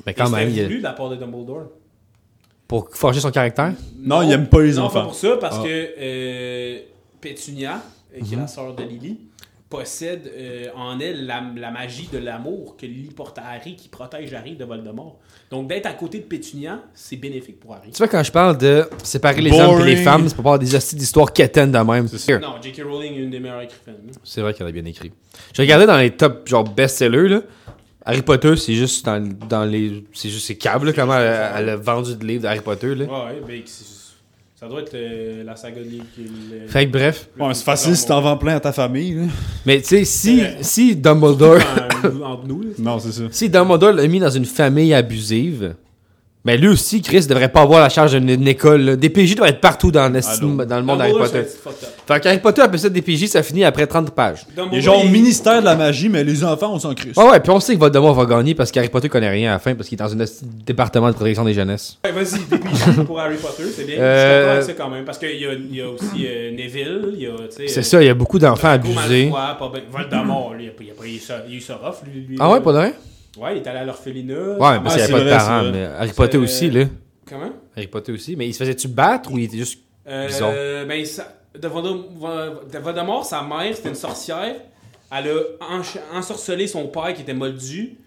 Mais quand Et même, c'était il y a- voulu de la part de Dumbledore. Pour forger son caractère? Non, il aime pas les non, enfants. pas pour ça, parce Ah. que euh, Pétunia, euh, qui est Mhm. la sœur de Lily, possède euh, en elle la, la magie de l'amour que Lily porte à Harry, qui protège Harry de Voldemort. Donc d'être à côté de Pétunia, c'est bénéfique pour Harry. Tu vois, quand je parle de séparer les hommes et les femmes, c'est pour pas avoir des hosties d'histoires quétaines de même. C'est Non, J.K. Rowling est une des meilleures écrivaines. C'est vrai qu'elle a bien écrit. Je regardais dans les top genre best-sellers là. Harry Potter, c'est juste dans, dans les c'est juste c'est câble là, comment elle, elle a vendu de livres d'Harry Potter là. Ouais, ben, c'est- ça doit être euh, la saga de livres qui est Fait que bref, Ouais, mais c'est facile si t'en vends plein à ta famille, là. mais tu sais si Ouais. si Dumbledore entre nous, là. Non, c'est ça. si Dumbledore l'a mis dans une famille abusive, mais lui aussi Chris devrait pas avoir la charge d'une école. là. DPJ doit être partout dans le, Allô? dans le monde d'Harry Potter. Fait qu'Harry Potter appelle ça DPJ, ça finit après 30 pages. Il genre ministère de la magie, mais les enfants, on s'en crisse. Ouais ouais, puis on sait que Voldemort va gagner parce qu'Harry Potter connaît rien à la fin parce qu'il est dans un de département de protection des jeunesses. Ouais, vas-y, DPJ pour Harry Potter, c'est bien. Euh, Je suis d'accord avec ça quand même. Parce qu'il y a, il y a aussi euh, Neville, il y a, tu sais... C'est euh, ça, il y a beaucoup d'enfants Draco abusés. Malfoy, pas ben- Voldemort, lui, il a pas, il a pas eu ça, il a eu ça rough, lui. lui, Ah ouais, pas de rien? Ouais, il est allé à l'orphelinat. Ouais, Ah, qu'il n'y c'est avait pas de vrai, parents, c'est mais Harry Potter C'est- aussi, là. Comment? Harry Potter aussi. Mais il se faisait-tu battre ou il était juste. Euh, Bizarre? ben, ça, de Voldem- Vo- de Voldemort, sa mère, c'était une sorcière. Elle a ensorcelé son père qui était moldu.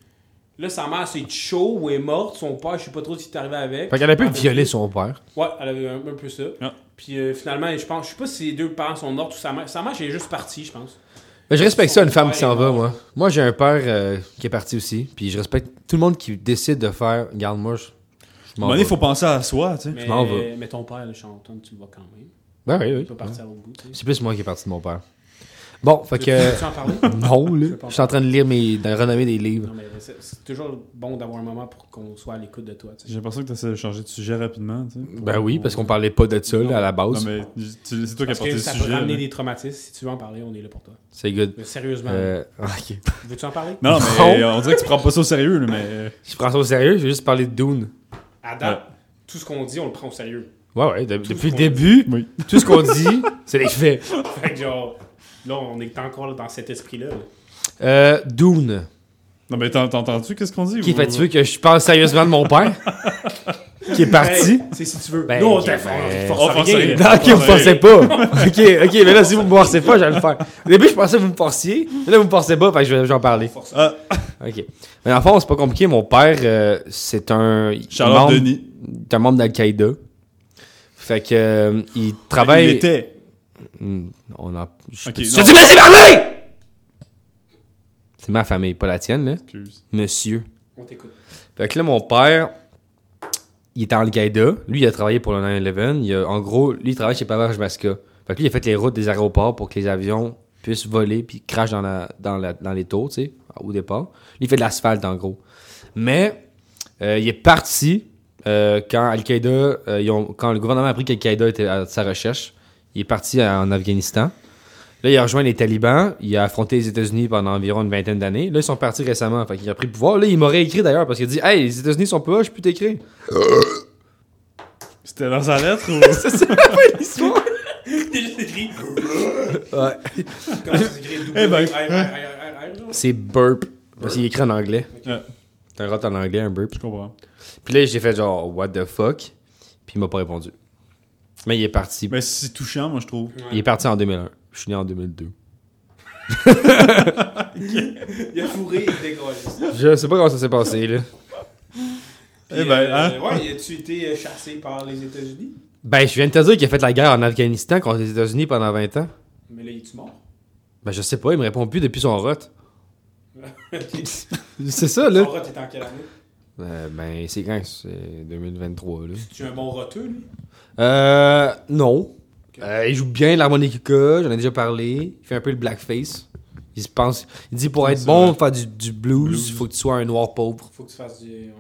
Là, sa mère s'est chaud ou est morte. Son père, je sais pas trop ce qui est arrivé avec. Fait qu'elle a pu Ah, violer son père. Ouais, elle avait un, un peu ça. Ah. Puis euh, finalement, je pense, je sais pas si les deux parents sont morts ou sa mère. Sa mère, elle est juste partie, je pense. Mais je respecte ça, une femme qui s'en va, moi. Moi, j'ai un père euh, qui est parti aussi. Puis je respecte tout le monde qui décide de faire. Regarde, moi, je, je À un m'en moment donné, vais. il faut penser à soi, tu sais. Mais, m'en vais. mais ton père, le chanton, tu le vois quand même. Ben oui, Il oui. peut partir à l'autre bout. tu sais. C'est plus moi qui est parti de mon père. Bon, fait Tu que. veux-tu en parler? Non, là. Je suis en train de lire mes. de renommer des livres. Non, mais c'est toujours bon d'avoir un moment pour qu'on soit à l'écoute de toi. tu sais. J'ai l'impression que tu essaies de changer de sujet rapidement, tu sais. Ben oui, parce qu'on parlait pas de ça, là, à la Non, base. mais tu- c'est toi qui as porté le ça sujet. peut ramener des traumatismes. Si tu veux en parler, on est là pour toi. C'est good. Mais sérieusement, Euh, ok. veux-tu en parler? Non, mais on dirait que tu prends pas ça au sérieux, là, mais. Je prends ça au sérieux, je vais juste parler de Dune. À date, tout ce qu'on dit, on le prend au sérieux. Ouais, ouais. de- depuis le début, Oui. tout ce qu'on dit, c'est des faits. Fait que genre, là, on est encore dans cet esprit-là. là. Euh, Dune. Non, mais t'as entendu qu'est-ce qu'on dit? Qui ou- fait, tu veux que je parle sérieusement de mon père? qui est parti? Hey, c'est si tu veux. Ben, Nous, on ok, t'a ben, on là. Non, ok, vous me forcez pas. ok, ok, mais là, si vous me forcez pas, je vais le faire. Au début, je pensais que vous me forciez, mais là, vous me forcez pas, fait que je vais j'en parler. Ah, Ok. Mais en fond, c'est pas compliqué. Mon père, euh, c'est un. Membre- Denis. C'est un membre d'Al-Qaïda. Fait que, euh, il Il travaille. était. Hmm, On a. Je Ok, je non. te dis, laissez parler! C'est ma famille, pas la tienne, là. Excuse. Monsieur. On t'écoute. Fait que là, mon père, il était en Al-Qaïda. Lui, il a travaillé pour le 9-11. Il a- En gros, lui, il travaille chez Pavage Masca. Fait que lui, il a fait les routes des aéroports pour que les avions puissent voler puis crachent dans, la, dans, la- dans les tours, tu sais, au départ. Lui, il fait de l'asphalte, en gros. Mais, euh, il est parti euh, quand Al-Qaïda, euh, quand le gouvernement a appris qu'Al-Qaïda était à sa recherche. Il est parti en Afghanistan. Là, il a rejoint les talibans. Il a affronté les États-Unis pendant environ une vingtaine d'années. Là, ils sont partis récemment. Fait qu'il a pris le pouvoir. Là, il m'aurait écrit d'ailleurs parce qu'il a dit Hey, les États-Unis sont pas là, je peux t'écrire. C'était dans sa lettre ou? C'est ça la fin de l'histoire. Il est juste écrit. Ouais. Eh ben? C'est burp. Parce qu'il écrit en anglais. Ouais, C'est un rot en anglais, un burp. je comprends. Puis là, j'ai fait genre, what the fuck? Puis il m'a pas répondu. Mais il est parti. Mais c'est touchant, moi, je trouve. Il est parti en 2001. Je suis né en 2002. Il a fourré, il décolle. Je sais pas comment ça s'est passé, là. Eh ben, hein? Ouais, as-tu été euh, chassé par les États-Unis? Ben, je viens de te dire qu'il a fait la guerre en Afghanistan contre les États-Unis pendant 20 ans. Mais là, es-tu mort? Ben, je sais pas, il me répond plus depuis son rot. C'est ça, là. Son rat est en quelle année? Euh, ben, c'est quand C'est 2023, là. Tu es un bon roteux, lui? Euh, non. Euh, il joue bien l'harmonica, j'en ai déjà parlé. Il fait un peu le blackface. Il se pense. Il dit pour être bon, faire du, du blues, il faut que tu sois un noir pauvre. Faut que tu fasses du.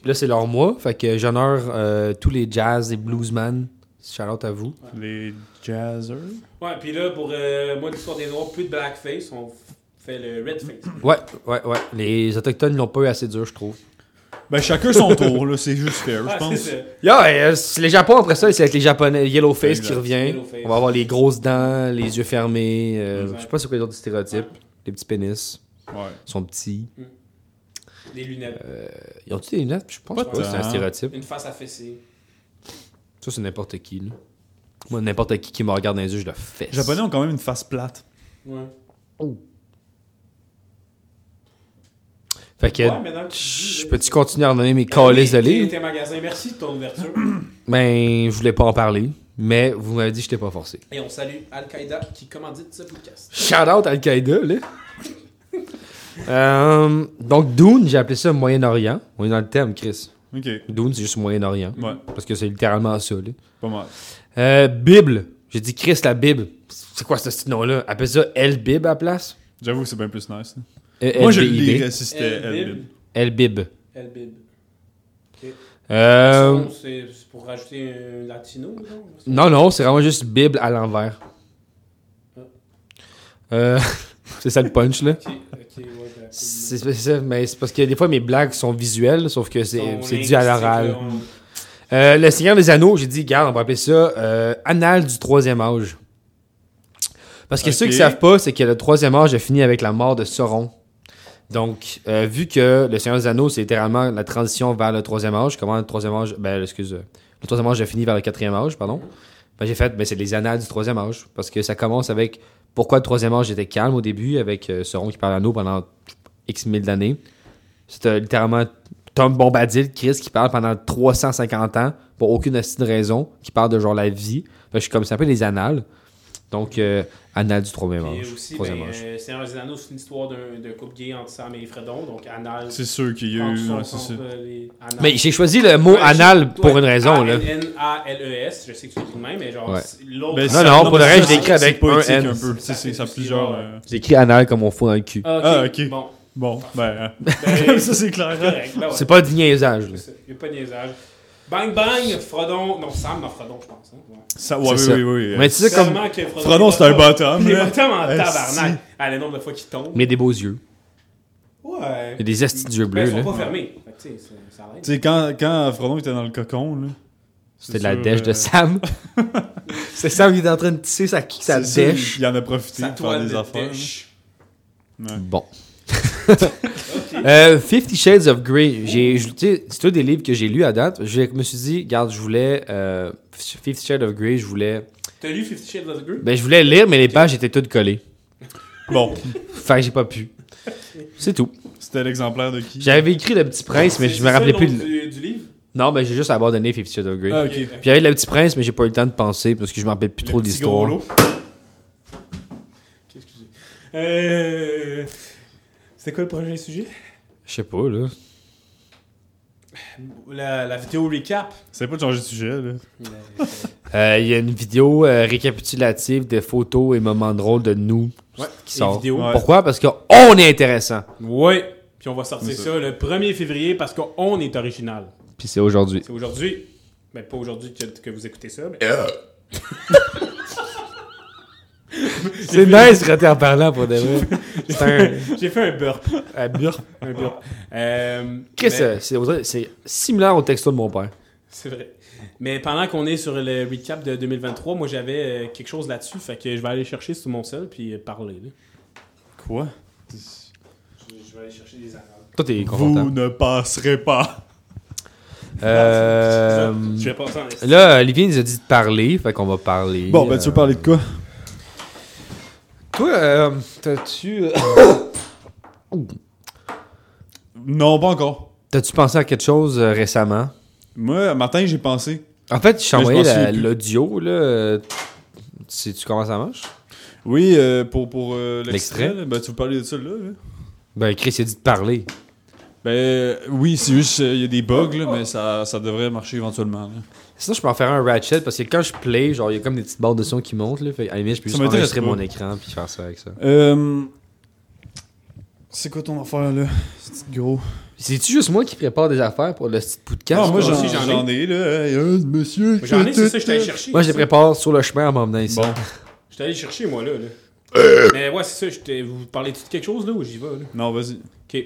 Puis là, c'est leur mois, fait que j'honore euh, tous les jazz et bluesman. Shout out à vous. Les jazzers? Ouais, puis là, pour euh, moi, l'histoire des Noirs, plus de blackface, on fait le red face. Ouais, ouais, ouais. Les Autochtones l'ont pas eu assez dur, je trouve. Ben, chacun son tour, là, c'est juste fair, je pense. euh, c'est les Japon après ça, c'est avec les Japonais, Yellowface qui revient. Yellowface. On va avoir les grosses dents, les yeux fermés. euh, je sais pas c'est quoi les autres stéréotypes. Les petits pénis. Ouais. Ils sont petits. Des lunettes. Ils ont-tu des lunettes? Je pense Pas pas, c'est un stéréotype. Une face affaissée. Ça, c'est n'importe qui. Là. Moi, n'importe qui qui me regarde dans les yeux, je le fesse. Les Japonais ont quand même une face plate. Ouais. Fait que, je peux-tu continuer à redonner mes calices de livres? tes- magasins. Merci de ton ouverture. Ben, je voulais pas en parler, mais vous m'avez dit que je t'ai pas forcé. Et on salue Al-Qaïda qui commandite ce podcast. Shout out Al-Qaïda, là. Euh, donc, Dune, j'ai appelé ça Moyen-Orient. On est dans le thème, Chris. Ok. Dune, c'est juste Moyen-Orient. Ouais, Parce que c'est littéralement ça, là. pas mal. Euh, Bible. J'ai dit Chris, la Bible. C'est quoi ce petit nom-là? Appelle ça El-Bib à la place? J'avoue que c'est bien plus nice. Euh, Moi, je le lirais si c'était El-Bib. El-Bib. El-Bib. Euh, C'est pour rajouter un latino, non, non, c'est vraiment juste Bible à l'envers. Euh, c'est ça le punch, là. Ouais, C'est ça, mais c'est parce que des fois mes blagues sont visuelles, sauf que c'est dû à l'oral. Euh, le Seigneur des Anneaux, j'ai dit, garde, on va appeler ça euh, Annales du troisième âge. Parce que ceux qui savent pas, c'est que le troisième âge a fini avec la mort de Sauron. Donc, euh, vu que le Seigneur des Anneaux, c'est littéralement la transition vers le troisième âge, comment le troisième âge, ben, excuse, euh, le troisième âge a fini vers le quatrième âge, pardon. Ben, j'ai fait, ben, c'est les annales du troisième âge. Parce que ça commence avec pourquoi le troisième âge était calme au début, avec euh, Sauron qui parle à nous pendant X mille d'années. C'était littéralement Tom Bombadil, Chris, qui parle pendant 350 ans, pour aucune raison, qui parle de genre la vie. Que je suis comme ça un peu les annales. Donc, euh, Anal du troisième âge. aussi, Troisième ben, âge. euh, Seigneur des Anneaux, c'est une histoire d'un d'un couple gay entre Sam et Fredon, donc Anal. C'est sûr qu'il y a eu. ouais, c'est euh, les-. Mais j'ai choisi le mot Ouais, anal pour ouais, une raison, là. A-N-A-L-E-S, je sais que tu l'écris de même, mais genre, l'autre. Ben, Non, non, pour le reste, je c'est avec un N. un peu. C'est- c'est- Ça a plusieurs. euh, J'ai écrit anal comme on fout dans le cul. Ah, ok. Ah, ok. Bon, Bon, ben. ben, ça, c'est clair. ben. C'est pas du niaisage. Il n'y a pas de niaisage. Bang bang, Frodon. Non, Sam dans Frodon, je pense. Hein? Ouais. Ça, ouais, C'est oui, ça. oui, oui. Mais tu sais, comme. Frodon. Frodon, c'est un bottom. Il est bottom en tabarnak. Ah, le nombre de fois qu'il tombe. Mais des beaux yeux. Ouais. Il a des estis d'yeux Ben, bleus, ils sont là. pas fermés. Fait que, tu sais, ça- ça aide. Tu sais, quand, quand Frodon était dans le cocon, là. C'était c'est la dèche de euh, Sam. C'est Sam qui est en train de tisser sa, sa dèche. Il en a profité pour faire des de affaires. Bon. Euh, Fifty Shades of Grey. C'est tous des livres que j'ai lus à date. Je me suis dit, regarde, je voulais. Euh, Fifty Shades of Grey, je voulais. T'as lu Fifty Shades of Grey? Ben, je voulais lire, mais les pages étaient toutes collées. Bon, Fait que j'ai pas pu. C'est tout. c'était l'exemplaire de qui? J'avais écrit Le Petit Prince, mais je me rappelais plus. Du, du livre? Non, ben j'ai juste abandonné Fifty Shades of Grey. Ah, ok. Puis il y avait Le Petit Prince, mais j'ai pas eu le temps de penser parce que je me rappelle plus trop de l'histoire. lot. Qu'est-ce que j'ai? Euh. C'était quoi le prochain sujet? Je sais pas, là. La, la vidéo recap. C'est pas de changer de sujet, là. Euh, Il y a une vidéo euh, récapitulative de photos et moments drôles de nous Ouais, qui sort. Ouais. Pourquoi? Parce qu'on est intéressant. Ouais. Puis on va sortir ça. ça. le 1er février parce qu'on est original. Puis c'est aujourd'hui. C'est aujourd'hui. Mais pas aujourd'hui que, que vous écoutez ça. Mais... C'est nice de en parlant pour de vrai. C'est un... J'ai fait un burp. un burp. Un burp. Euh, Qu'est-ce mais- que c'est? C'est- C'est similaire au texto de mon père. C'est vrai. Mais pendant qu'on est sur le recap de 2023, moi j'avais euh, quelque chose là-dessus. Fait que je vais aller chercher sur mon seul puis euh, parler. là. Quoi? Je, je vais aller chercher des annales. Toi, t'es Vous ne passerez pas. Euh... Je vais passer en Là, Olivier nous a dit de parler, fait qu'on va parler. Bon, ben, tu veux euh, parler de quoi? Toi, euh, t'as-tu... euh, Non, pas encore. T'as-tu pensé à quelque chose euh, récemment? Moi, matin, j'ai pensé. En fait, je t'ai envoyé la- plus. l'audio, là. euh, Sais-tu comment ça marche? Oui, euh, pour, pour euh, l'extrait. L'extrait? là, Ben, tu veux parler de ça, là, là? Ben, Chris il a dit de parler. Ben, euh, oui, c'est juste, il y a des bugs, là, mais ça, ça devrait marcher éventuellement. là. Sinon, je peux en faire un ratchet parce que quand je play, genre, il y a comme des petites barres de son qui montent, là. Fait, à la limite, je peux Ça juste m'intéresse enregistrer pas. mon écran puis faire ça avec ça. Euh, c'est quoi ton affaire, là? C'est gros? C'est-tu juste moi qui prépare des affaires pour le petit podcast? Ah, moi, moi j'en aussi, j'en ai. j'en ai, là. Hey, hein, monsieur. Moi, J'en ai, c'est ça, je t'allais chercher. Moi, je les prépare sur le chemin en m'en venant ici. Bon. Je t'allais chercher, moi, là. là. Mais ouais, c'est ça. je t'ai- Vous parlez de quelque chose, là, ou j'y vais, là? Non, vas-y. Ok.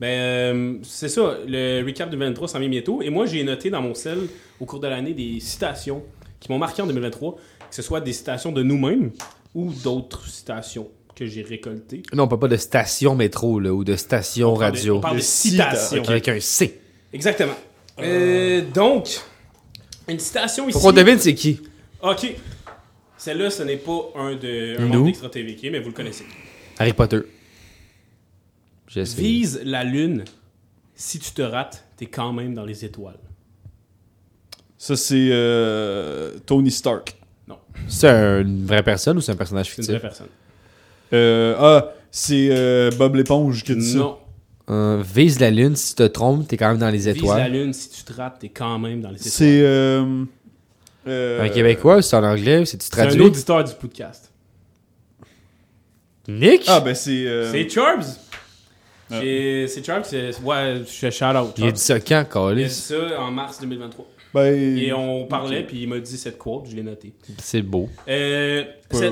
Ben, euh, c'est ça. Le recap 2023 s'en vient bientôt. Et moi, j'ai noté dans mon sel, au cours de l'année, des citations qui m'ont marqué en 2023, que ce soit des citations de nous-mêmes ou d'autres citations que j'ai récoltées. Non, on parle pas de station métro, là, ou de station On parle de- radio. On parle de De cita- citations. ok. Avec un C. Exactement. Euh, donc, une citation ici. Qu'on devine c'est qui. Ok. Celle-là, ce n'est pas un de un Nous. d'Extra TVK, mais vous le connaissez. Harry Potter. Vise la lune. Si tu te rates, t'es quand même dans les étoiles. Ça, c'est euh, Tony Stark. C'est une vraie personne ou c'est un personnage C'est une fictif? vraie personne. Euh, ah, c'est euh, Bob l'éponge qui dit ça. Non. Euh, vise la lune, si tu te trompes, t'es quand même dans les Vise la étoiles. lune. Si tu te rates, t'es quand même dans les étoiles. C'est. Euh, euh, Un Québécois, c'est en anglais, c'est tu C'est un auditeur du podcast. Nick? Ah, ben c'est. euh, C'est Churbs. C'est Churbs. c'est- Ouais, je fais shout-out. Il a dit ça quand, Il a dit ça en mars 2023. ben, Et on parlait, puis il m'a dit cette quote, je l'ai noté. C'est beau. Euh,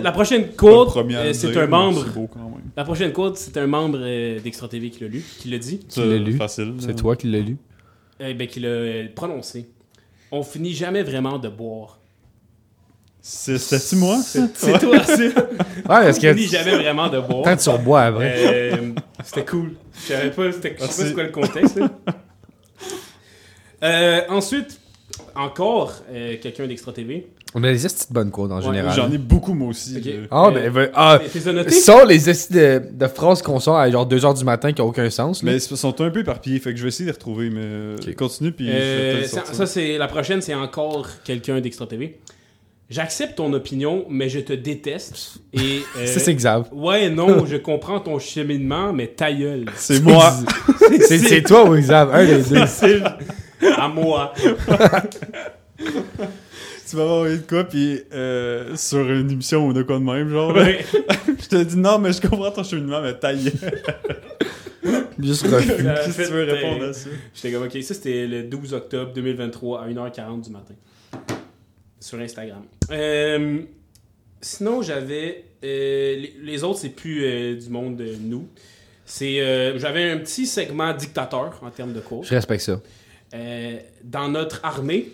la prochaine quote, euh, c'est un membre. C'est beau quand même. La prochaine quote, c'est un membre euh, d'Extra TV qui l'a lu, qui l'a dit, Qui l'a lu? Facile. C'est là. toi qui l'as lu. euh, ben, qui l'a euh, prononcé. On finit jamais vraiment de boire. C'est- C'était-tu moi? ça? C'est toi, ça. Ouais, parce On que finit jamais vraiment de boire. quand tu rebois après. Euh, c'était cool. Je savais pas, c'était- je sais pas c'est quoi le contexte. là. Euh, ensuite, encore euh, quelqu'un d'Extra TV. On a des estis de bonnes quotes en Ouais, général. J'en ai beaucoup, moi aussi. Ok. là. Ah, Euh, ben, ben, ah, T'es t'es noté? sont les estis de, de phrases qu'on sort à genre 2h du matin qui n'ont aucun sens. Là. Mais ils sont un peu éparpillés, fait que je vais essayer de les retrouver, mais Ok. continue, puis je Euh, vais peut-être ça, sortir. ça, c'est la prochaine, c'est encore quelqu'un d'Extra TV. J'accepte ton opinion, mais je te déteste. Et. euh, Ça, c'est Xav. Ouais, non, je comprends ton cheminement, mais ta gueule. C'est moi. C'est c'est toi ou Xav? Un des deux. C'est à moi. tu vas m'envoyer de quoi, puis euh, sur une émission ou de quoi de même, genre. Ouais. je te dis non, mais je comprends ton cheminement, mais taille. Juste Qu'est-ce que fait- tu veux répondre à ça? J'étais comme, ok, ça c'était le 12 octobre 2023 à 1h40 du matin. Sur Instagram. Euh, sinon, j'avais. euh, les, les autres, c'est plus euh, du monde de nous. C'est, euh, j'avais un petit segment dictateur en termes de cours. Je respecte ça. Euh, dans notre armée,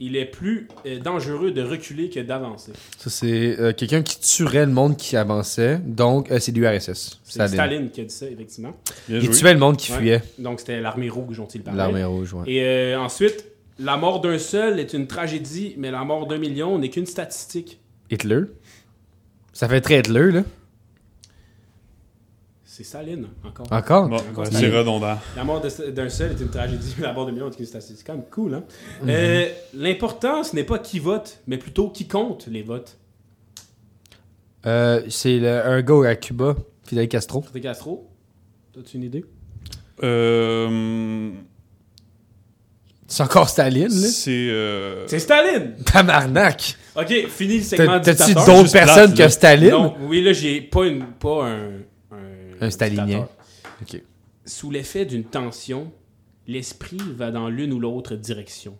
il est plus euh, dangereux de reculer que d'avancer. Ça, c'est euh, quelqu'un qui tuerait le monde qui avançait. Donc, euh, c'est l'URSS. C'est Staline. Staline qui a dit ça, effectivement. Bien Il joué. tuait le monde qui Ouais. fuyait. Donc, c'était l'armée rouge dont il parlait. L'armée rouge, ouais. Et euh, ensuite, la mort d'un seul est une tragédie, mais la mort d'un million n'est qu'une statistique. Hitler. Ça fait très Hitler, là. C'est Staline, encore. Encore? Bon, Encore c'est redondant. La mort de- d'un seul est une tragédie, mais la mort d'un million est qu'une statistique. C'est quand même cool, hein? Mhm. Euh, L'important, ce n'est pas qui vote, mais plutôt qui compte les votes. Euh, c'est le- un gars à Cuba, Fidel Castro. Frédéric Castro, as-tu une idée? Euh, C'est encore Staline, là. c'est. euh, C'est Staline! Tabarnak! Ok, fini le segment T'as- T'as-tu dictateur. d'autres plate, personnes que là. Staline? Non, oui, là, j'ai pas, une, pas un... Un, Un stalinien. dictateur. Ok. Sous l'effet d'une tension, l'esprit va dans l'une ou l'autre direction,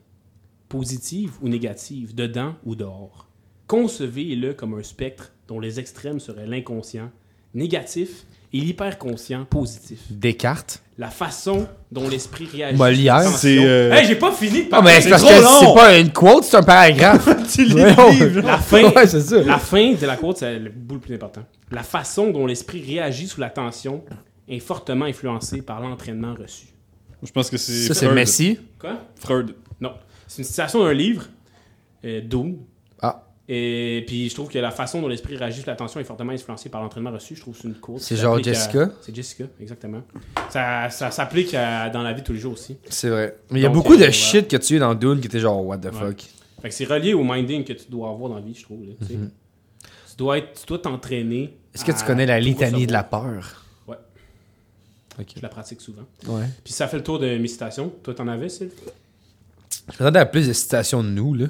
positive ou négative, dedans ou dehors. Concevez-le comme un spectre dont les extrêmes seraient l'inconscient, négatif, et l'hyperconscient, positif. Descartes? La façon dont l'esprit réagit. La tension- C'est, euh, Hey, j'ai pas fini de Ah, parler. mais c'est parce que c'est pas une quote, c'est un paragraphe. tu lis Ouais, le ouais. livre, genre. La fin, ouais, c'est ça. La fin de la quote, c'est le bout le plus important. La façon dont l'esprit réagit sous la tension est fortement influencée par l'entraînement reçu. Je pense que c'est. Ça, c'est. Messi. Quoi? Freud. Non. C'est une citation d'un livre, euh, Dune. Ah. Et puis je trouve que la façon dont l'esprit réagit sous la tension est fortement influencée par l'entraînement reçu. Je trouve que c'est une quote. C'est genre à- Jessica? C'est Jessica, exactement. Ça, ça s'applique à- dans la vie de tous les jours aussi. C'est vrai. Mais il y a beaucoup de euh, shit que tu es dans Dune qui était genre, what the Ouais. fuck? Fait que c'est relié au minding que tu dois avoir dans la vie, je trouve. là, tu dois être, tu dois t'entraîner. Mm-hmm. Est-ce que tu connais la litanie de la peur? Ouais. Ok. Je la pratique souvent. Ouais. Puis ça fait le tour de mes citations. Toi, t'en avais, Sylve? Je m'attendais à plus de citations de nous, là.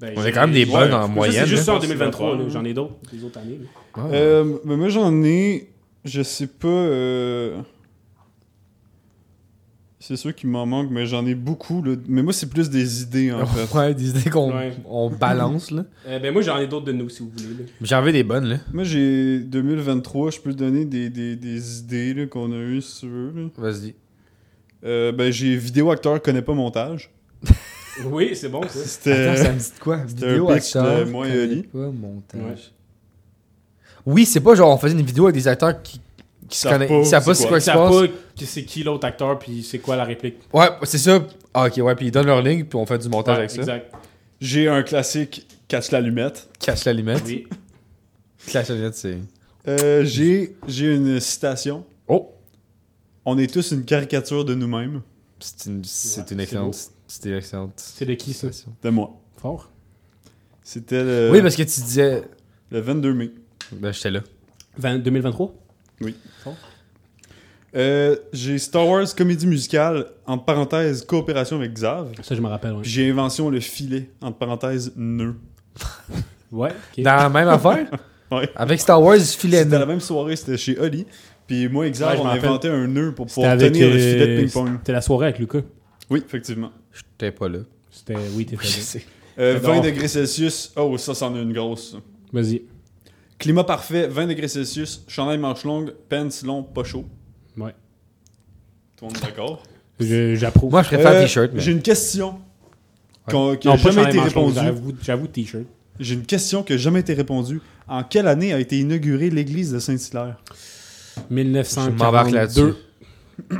Ben, On est quand même des Ouais, bonnes en moyenne. C'est juste ça en 2023. là. là. J'en ai d'autres, des autres années. Ah. Euh, mais moi, j'en ai. Je sais pas. euh, C'est sûr qu'il m'en manque, mais j'en ai beaucoup. Là. Mais moi, c'est plus des idées, en fait. Ouais, des idées qu'on Ouais. on balance, là. Euh, ben moi, j'en ai d'autres de nous, si vous voulez. J'en veux des bonnes, là. Moi, j'ai 2023, je peux te donner des, des, des idées qu'on a eues, si tu veux. Vas-y. Euh, ben, j'ai vidéo acteur connaît pas montage. Oui, c'est bon, ça. C'était. Attends, ça me dit de quoi? c'était Vidéo un pitch de moi et Oli. pas, montage. Ouais. Oui, c'est pas genre on faisait une vidéo avec des acteurs qui, qui se Savent connaissent. pas Ils savent pas c'est c'est quoi. qui se savent passe. pas c'est qui l'autre acteur, puis c'est quoi la réplique. Ouais, c'est ça. Ah, ok, ouais, puis ils donnent leur ligne, puis on fait du montage Ouais, avec ça. exact. J'ai un classique Cache l'allumette. Cache la limite. Oui. Cache la limite, c'est. Euh, j'ai j'ai une citation. Oh! On est tous une caricature de nous-mêmes. C'est une, c'est Ouais, une c'est excellente. C'était une excellente. C'est de qui, ça? De moi. Fort. C'était le, Oui, parce que tu disais. le 22 mai. Ben, j'étais là. 20 2023? Euh, j'ai Star Wars comédie musicale, entre parenthèses, coopération avec Xav. Ça, je me rappelle, ouais. Puis j'ai invention le filet, entre parenthèses, nœud. Ouais. Dans la même affaire? Ouais. Avec Star Wars, filet C'était la nœud. même soirée, c'était chez Oli. Puis moi et Xav, Ouais, on a inventé un nœud pour pouvoir tenir le euh, filet de ping-pong. C'était la soirée avec Lucas. Oui, effectivement. J'étais pas là. C'était... Oui, t'es fait sais. Euh, J'adore. 20 degrés Celsius. Oh, ça, c'en est une grosse. ça. Vas-y. Climat parfait, 20 degrés Celsius, chandail manche longue, pants long, pas chaud. Ouais. Tout le monde est d'accord? J'approuve. Moi, je préfère Euh, t-shirt, mais. J'ai une question qui n'a jamais été répondue. J'avoue, t-shirt. J'ai une question qui n'a jamais été répondue. En quelle année a été inaugurée l'église de Saint-Hilaire? Je m'embarque 1942.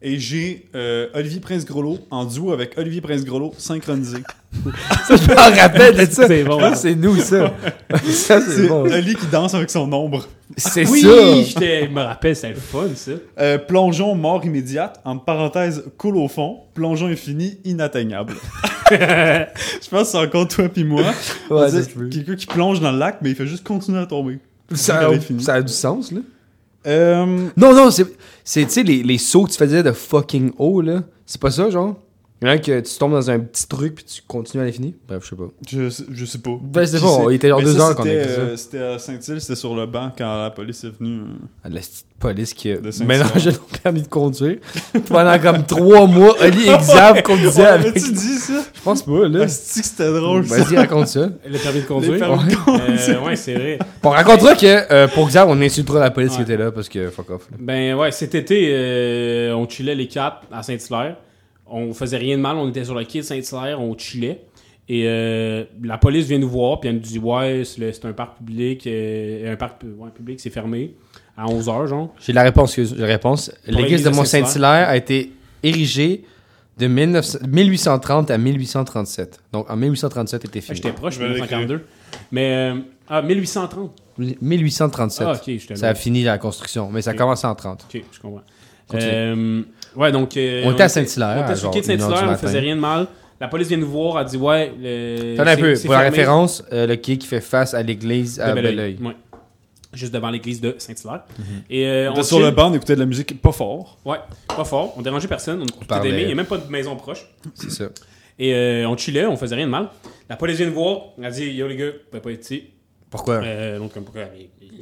Et j'ai euh, Olivier Prince-Grelot en duo avec Olivier Prince-Grelot synchronisé. Je me rappelle de ça. C'est bon. Ça, c'est nous, ça. ça, c'est bon. Oli qui danse avec son ombre. C'est Oui, ça. j'étais- je me rappelle, c'est le fun, ça. Euh, plongeon mort immédiate, entre parenthèses cool au fond, plongeon infini inatteignable. Je pense que c'est encore toi puis moi. Ouais, ça. Quelqu'un qui plonge dans le lac, mais il fait juste continuer à tomber. Ça, ça a du sens, là. Euh, Non, non, c'est, tu sais, les, les sauts que tu faisais de fucking haut, là. C'est pas ça, genre? Il y en a que tu tombes dans un petit truc puis tu continues à l'infini. Bref, je sais pas. je, sais- je sais pas. Ben, c'est bon, sait? il était genre deux ça, heures qu'on a c'était, fait ça. euh, C'était à Saint-Île, c'était sur le banc quand la police est venue. euh. Ah, La petite police qui a mélangé nos permis de conduire. Pendant comme trois mois, Oli Exam conduisait avec. tu dis ça? Je pense pas, là. C'est que c'était drôle, ça. Vas-y, raconte ça. Le permis de conduire? Les permis de Euh, ouais, c'est vrai. On racontera que euh, pour Xav, on insultera la police qui Ouais. était là parce que fuck off. là. Ben ouais, cet été, euh, on chillait les quatre à Saint-Hilaire. On faisait rien de mal, on était sur le quai de Saint-Hilaire, on chillait. Et euh, la police vient nous voir, puis elle nous dit Ouais, c'est un parc public, euh, un parc pu- ouais, public, c'est fermé à 11h, genre. J'ai la réponse. la réponse. L'église de Mont-Saint-Hilaire a été érigée de 1900 1830 à 1837. Donc en 1837, était Ah, fini. J'étais proche, Je vais 1952. Mais, euh, ah, 1830. 1837. Ah, Ça a fini la construction, mais ça a commencé en 30. Ok, je comprends. Ouais, donc. euh, On était à Saint-Hilaire, On était sur le quai de Saint-Hilaire, on matin. faisait rien de mal. La police vient nous voir, elle dit Ouais, le. Un peu. Pour la référence, euh, le quai qui fait face à l'église à de Belleuil. Ouais. Juste devant l'église de Saint-Hilaire. Et euh, On était sur le banc, on écoutait de la musique pas fort. Ouais, pas fort. On dérangeait personne. On écoutait des mains. Il n'y a même pas de maison proche. C'est ça. Et euh, on chillait, on faisait rien de mal. La police vient nous voir. Elle a dit Yo les gars, vous pouvez pas être ici. Pourquoi? Euh, donc, comme pourquoi?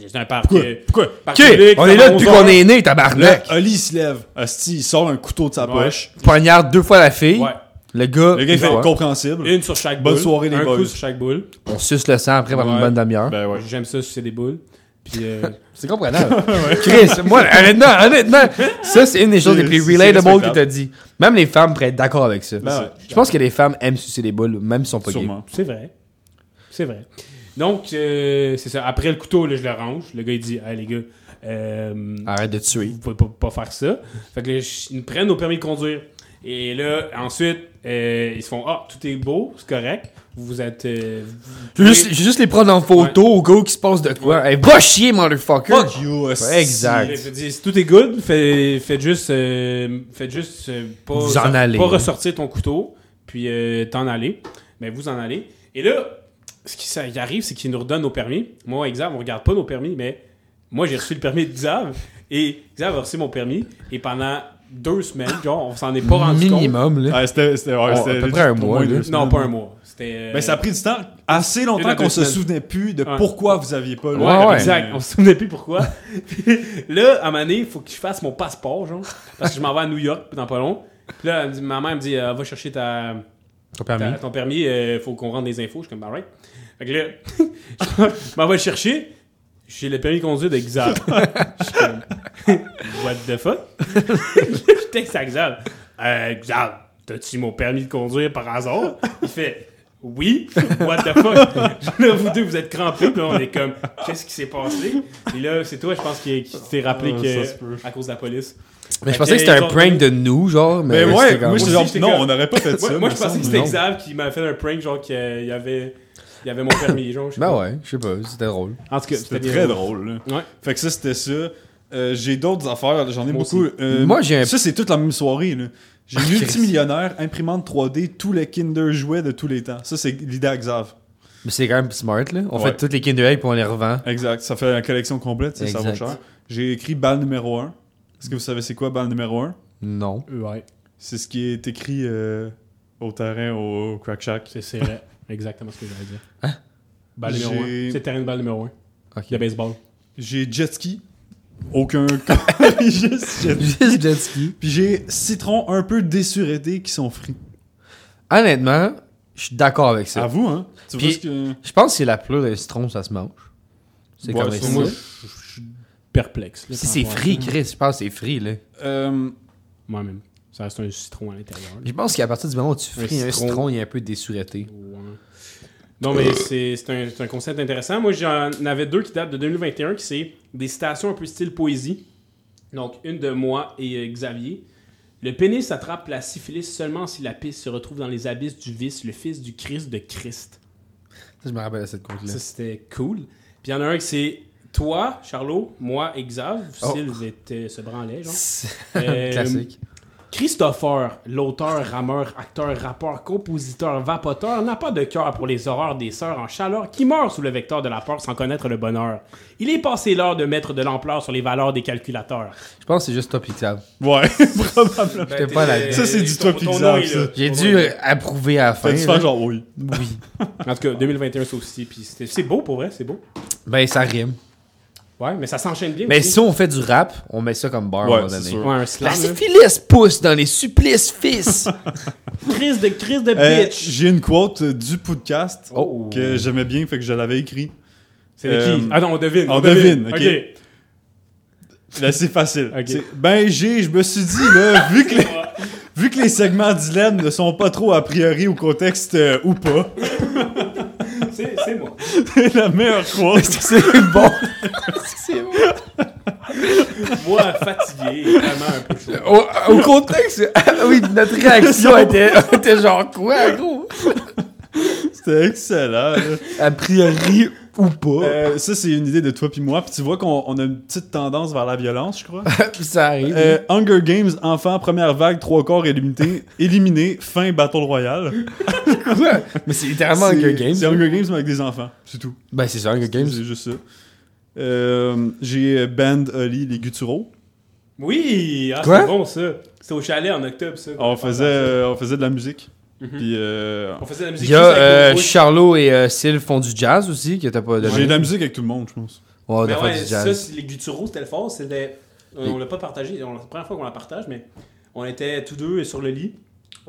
C'est un parc. euh, Pourquoi? parc Ok, public, on est là depuis 11 qu'on est né, Là, tabarnak. Oli il se lève. Asti, il sort un couteau de sa Ouais. poche. Poignarde deux fois la fille. Ouais. Le gars, Le gars, il fait compréhensible. Une sur chaque Bonne boule. soirée, les un boys. coup sur chaque boule. on suce le sang après pendant une bonne demi-heure. Ben ouais. J'aime ça, c'est des boules. Puis, euh, C'est comprenable. Chris, moi, honnêtement, honnêtement, ça, c'est une des choses les plus relatable que t'as dit. Même les femmes pourraient être d'accord avec ça. Ben ouais. Je pense que les femmes aiment sucer des boules, même si sont pas gays. Sûrement. c'est vrai. C'est vrai. Donc, euh, c'est ça. Après le couteau, là, je le range. Le gars, il dit Hey, les gars, euh, Arrête de tuer. vous pouvez pas, pas faire ça. Fait que là, ils nous prennent nos permis de conduire. Et là, ensuite, euh, ils se font Ah, tout est beau, c'est correct. Vous êtes. euh, vous juste, juste les prendre en photo au gars qui se passe de quoi. Hey, va chier, motherfucker! Fuck you. Ouais, exact. Je dis, si tout est good, faites, faites juste, euh, faites juste euh, pas, Vous en allez. pas ressortir ton couteau, puis euh, t'en aller. Mais vous en allez. Et là, ce qui ça, arrive, c'est qu'ils nous redonnent nos permis. Moi, Xav, on regarde pas nos permis, mais moi, j'ai reçu le permis de Xav. Et Xav a reçu mon permis. Et pendant deux semaines, genre, on s'en est pas rendu compte. Minimum, là. Ah, c'était, c'était, ouais, Oh, c'était à peu près un mois, là. Non, pas un mois. C'était. euh, Ben, ça a pris du temps, assez longtemps qu'on se souvenait plus de Ouais. pourquoi vous aviez pas le Ouais, ouais. Exact, on se souvenait plus pourquoi. Puis là, à un moment donné, il faut que je fasse mon passeport, genre. Parce que je m'en vais à New York dans pas long. Puis là, elle me dit- ma mère me dit euh, Va chercher ta, Ton ta- permis. ton permis, il faut qu'on rentre des infos. Je suis comme Alright. Fait que là, je m'en vais le chercher. J'ai le permis de conduire de Xav. Je suis comme What the fuck Je texte à Xav. Euh, Xav, t'as-tu mon permis de conduire par hasard? Il fait oui, what the fuck? là, vous deux, vous êtes crampés, puis là, on est comme, qu'est-ce qui s'est passé? Et là, c'est toi, je pense, qui, qui t'es rappelé Ah, que, à cause de la police. Mais je pensais que c'était un prank de nous, genre. Mais, ouais, moi Moi aussi, genre, non, comme- on n'aurait pas fait ça. Moi, moi, je pensais que c'était. Xav qui m'avait fait un prank, genre, qu'il y avait, il y avait mon permis, sais Ben pas. ouais, je sais pas, c'était drôle. En tout cas, C'était très drôle. Là. Ouais. Fait que ça, c'était ça. Euh, j'ai d'autres affaires, j'en ai Moi beaucoup. Euh, Moi, j'ai un- Ça, c'est toute la même soirée. là. J'ai Ah, multimillionnaire, imprimante 3D, tous les Kinder jouets de tous les temps. Ça, c'est l'idée à Xav. Mais c'est quand même smart, là. On Ouais. fait toutes les Kinder Egg puis on les revend. Exact. Ça fait la collection complète, ça vaut cher. J'ai écrit balle numéro 1. Est-ce que vous savez c'est quoi balle numéro 1 Non. Ouais, C'est ce qui est écrit euh, au terrain au Crack Shack. c'est c'est vrai. Exactement ce que j'allais dire. Balle numéro 1. J'ai- C'est terrain de balle numéro 1. Ok. De baseball. J'ai jet ski. Aucun. Juste jet Juste jet ski. Puis j'ai citron un peu désurété qui sont frits. Honnêtement, je suis d'accord avec ça. À vous, hein? Tu Puis- vois ce que. Je pense que c'est la pleure de citron, ça se mange. C'est Ouais, comme ça. Moi, je je suis perplexe. là, Si c'est frit. Chris, je pense que c'est frit, là. Euh, Moi-même. Ça reste un citron à l'intérieur. Je pense qu'à partir du moment où tu fris un citron. citron, il est un peu. Ouais. Non, mais c'est un, un concept intéressant. Moi, j'en avais deux qui datent de 2021, qui c'est des citations un peu style poésie. Donc, une de moi et euh, Xavier. Le pénis attrape la syphilis seulement si la piste se retrouve dans les abysses du vice, le fils du Christ de Christ. Ça, je me rappelle de cette quote-là. Ça, c'était cool. Puis il y en a un qui c'est toi, Charlot, moi et Xav. Oh. Sylve était, se branlait, genre. C'est Euh, Classique. Christopher, l'auteur, rameur, acteur, rappeur, compositeur, vapoteur, n'a pas de cœur pour les horreurs des sœurs en chaleur qui meurent sous le vecteur de la peur sans connaître le bonheur. Il est passé l'heure de mettre de l'ampleur sur les valeurs des calculateurs. Je pense que c'est juste Xav. Ouais, probablement. J'étais pas là. Ça, c'est du Xav, là. J'ai dû approuver à la fin. Fait genre oui. Oui. En tout cas, 2021 ça aussi, puis c'est beau pour vrai, c'est beau. Ben, ça rime. Ouais, mais ça s'enchaîne bien Mais aussi. si on fait du rap, on met ça comme bar à un Ouais, moment c'est donné. sûr. Ouais, un La slam, syphilis pousse dans les supplices, fils. Crise de, crise de Euh, bitch. J'ai une quote euh, du podcast Oh. que j'aimais bien, fait que je l'avais écrit. C'est de euh, qui? Ah non, on devine. on devine, ok. Là, c'est facile. Ok. C'est- Ben, j'ai, je me suis dit, là, vu que les, vu que les segments d'Hélène ne sont pas trop a priori au contexte euh, ou pas, C'est c'est moi. c'est la meilleure quote. c'est bon? Moi, fatigué, vraiment un peu chaud. Au, au contexte, oui, notre réaction était, était genre quoi, gros? C'était excellent. là. A priori ou pas. Euh, ça, c'est une idée de toi puis moi. Puis tu vois qu'on on a une petite tendance vers la violence, je crois. ça arrive. Euh, Hunger Games, enfant, première vague, trois corps éliminé, éliminé fin Battle Royale. quoi? Mais c'est littéralement Hunger Games. C'est Hunger Games, mais avec des enfants. C'est tout. Ben, c'est ça, Hunger Games. C'est juste ça. Euh, J'ai Band Oli, les Gutturaux. Oui, ah, Quoi? c'est bon ça. C'était au chalet en octobre ça. On faisait, euh, on faisait de la musique. Mhm. Puis euh, On faisait de la musique Il y a juste avec euh. Charlot et euh, Syl font du jazz aussi, que t'as pas donné. j'ai de la musique avec tout le monde, je pense. Ouais, on Mais a fait ouais, du ça, jazz. c'est- les gutturaux, c'était le fort. C'était... On l'a pas partagé. on- C'est la première fois qu'on la partage, mais on était tous deux sur le lit.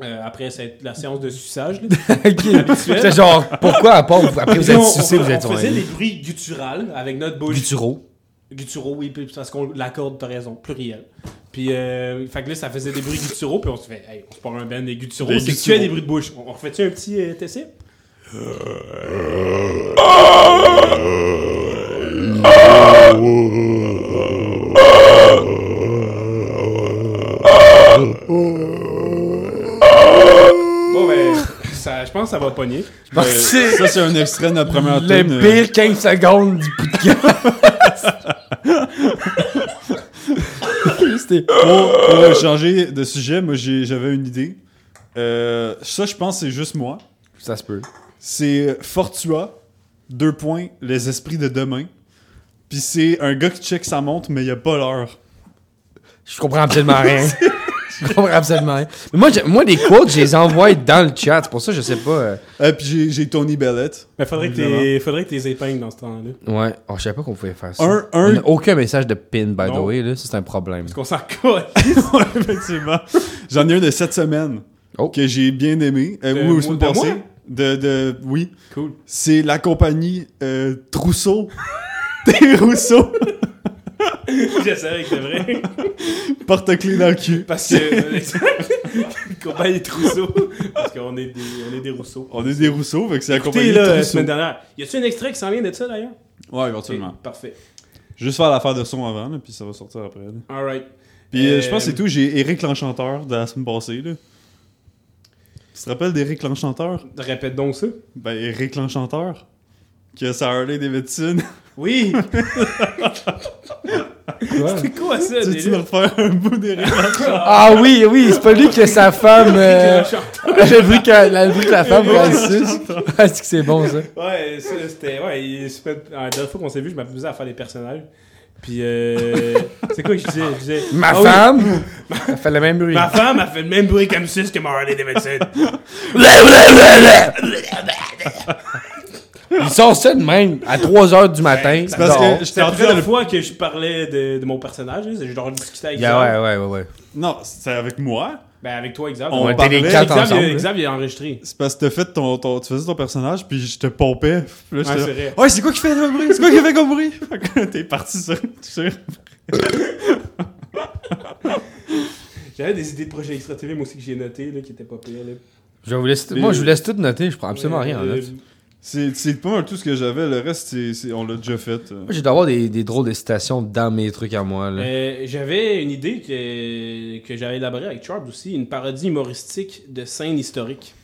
euh, après cette, la séance de suçage. C'est genre, pourquoi à part, après vous êtes on, sucé, on- vous êtes on sur faisait des bruits gutturales avec notre bouche. Gutturaux. Gutturaux, oui, parce qu'on l'accorde, t'as raison, pluriel. Puis, euh, fait que là, ça faisait des bruits gutturaux, puis on se fait, hey, on se part un band des gutturaux. Des C'est que tu fais des bruits de bouche. On, refait-tu un petit euh, TC? Bon, ben, ça, je pense que ça va pogner. pense que c'est- ça, c'est un extrait de notre première Le tune, euh, pire 15 secondes du podcast. C'était- Pour, pour changer de sujet, moi j'ai- j'avais une idée. Euh, ça, je pense, c'est juste moi. Ça se peut. C'est Fortua, deux points, les esprits de demain. Puis c'est un gars qui check sa montre, mais il a pas l'heure. Je comprends absolument rien. Je comprends absolument rien. Mais moi, moi, des quotes, je les envoie dans le chat. C'est pour ça que je sais pas. euh, Euh, puis j'ai- Tony Bellette. Mais faudrait que faudrait que t'es épingles dans ce temps-là. Ouais. Oh, je savais pas qu'on pouvait faire ça. Un- On un- a aucun message de pin, by the way. Là. Ça, c'est un problème. Parce qu'on s'en colle. Effectivement. J'en ai un de cette semaine Oh. que j'ai bien aimé. Euh, De oui, de passée. De, de, oui. Cool. C'est la compagnie euh, Trousseau. Des Rousseau. Je savais que c'était vrai. Porte-clés dans le cul. Parce que. Compagnie des Trousseau. Parce qu'on est des, on est des Rousseau. On est des Rousseau, fait que c'est la Écoutez, compagnie là, la Trousseau. semaine dernière. Y a-tu un extrait qui s'en vient de ça d'ailleurs? Ouais, éventuellement. Ok, Parfait. Juste faire l'affaire de son avant, là, puis ça va sortir après. Alright. Puis euh, Euh, je pense que c'est tout. J'ai Eric l'Enchanteur de la semaine passée. Là. Tu te rappelles d'Eric l'Enchanteur? Répète donc ça. Ben, Eric l'Enchanteur. Qui a sa Harley Davidson. Oui! C'est quoi ça? tu veux-tu me refaire un bout d'Eric l'Enchanteur? Ah oui, oui, c'est pas lui que sa femme. Euh, le bruit que, bruit que la femme. Ah, c'est que c'est bon ça? Ouais, c'était. Ouais, il- pas- la dernière fois qu'on s'est vu, je m'amusais à faire des personnages. Puis, euh. c'est quoi que je disais? Je disais. Ma Ah oui, femme, elle fait le même bruit. Ma femme a fait le même bruit comme ça que Marley Davidson. Il sort ça de même à 3h du matin. C'est parce que C'était en la train de première fois que je parlais de, de mon personnage. Je leur discutais avec Yeah, ouais, ouais, ouais, ouais. Non, c'est avec moi. Ben, avec toi, Xav. On On était les quatre Xav, ensemble. il- là. Xav, il a enregistré. C'est parce que t'as fait ton, ton- tu faisais ton personnage, puis je te pompais. Puis là, Ouais, j'étais c'est vrai. ouais, c'est quoi qui fait comme bruit? C'est quoi qui fait comme bruit? T'es parti sur. sur- J'avais des idées de projets extra TV, moi aussi, que j'ai noté, là, qui étaient pas pires. Là. Je vous laisse, moi, je vous laisse tout noter. Je prends absolument rien en Euh, note. C'est pas mal tout ce que j'avais. Le reste, c'est c'est- on l'a déjà fait. Moi, j'ai d'avoir des, des drôles de citations dans mes trucs à moi. Euh, j'avais une idée que, que j'avais élaborée avec Charles aussi, une parodie humoristique de scènes historiques.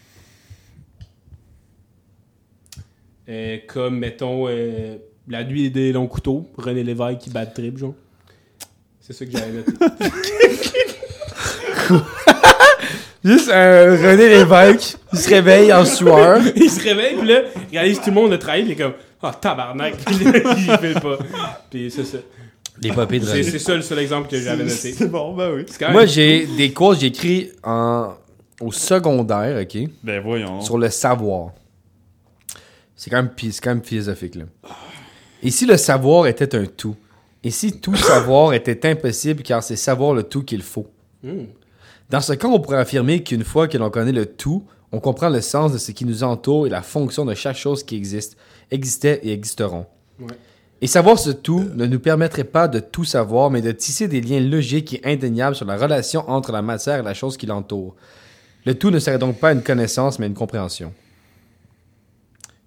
Euh, comme, mettons, euh, La nuit des longs couteaux, René Lévesque qui bat le trip, genre. C'est ça que j'avais noté. Juste un René Lévesque, il se réveille en sueur. il se réveille, puis là, il réalise tout le monde a trahi, puis il est comme, ah, tabarnak, il fait pas. Puis c'est ça. Les papiers de C'est René. c'est ça le seul exemple que j'avais noté. C'est bon, ben oui. C'est quand même- Moi, j'ai des cours, j'ai écrit en, au secondaire, OK, Ben voyons. sur le savoir. C'est quand, même, pi- c'est quand même philosophique, là. Et si le savoir était un tout? Et si tout savoir était impossible car c'est savoir le tout qu'il faut? Hmm. Dans ce cas, on pourrait affirmer qu'une fois que l'on connaît le tout, on comprend le sens de ce qui nous entoure et la fonction de chaque chose qui existe, existait et existeront. Ouais. Et savoir ce tout ne nous permettrait pas de tout savoir, mais de tisser des liens logiques et indéniables sur la relation entre la matière et la chose qui l'entoure. Le tout ne serait donc pas une connaissance, mais une compréhension.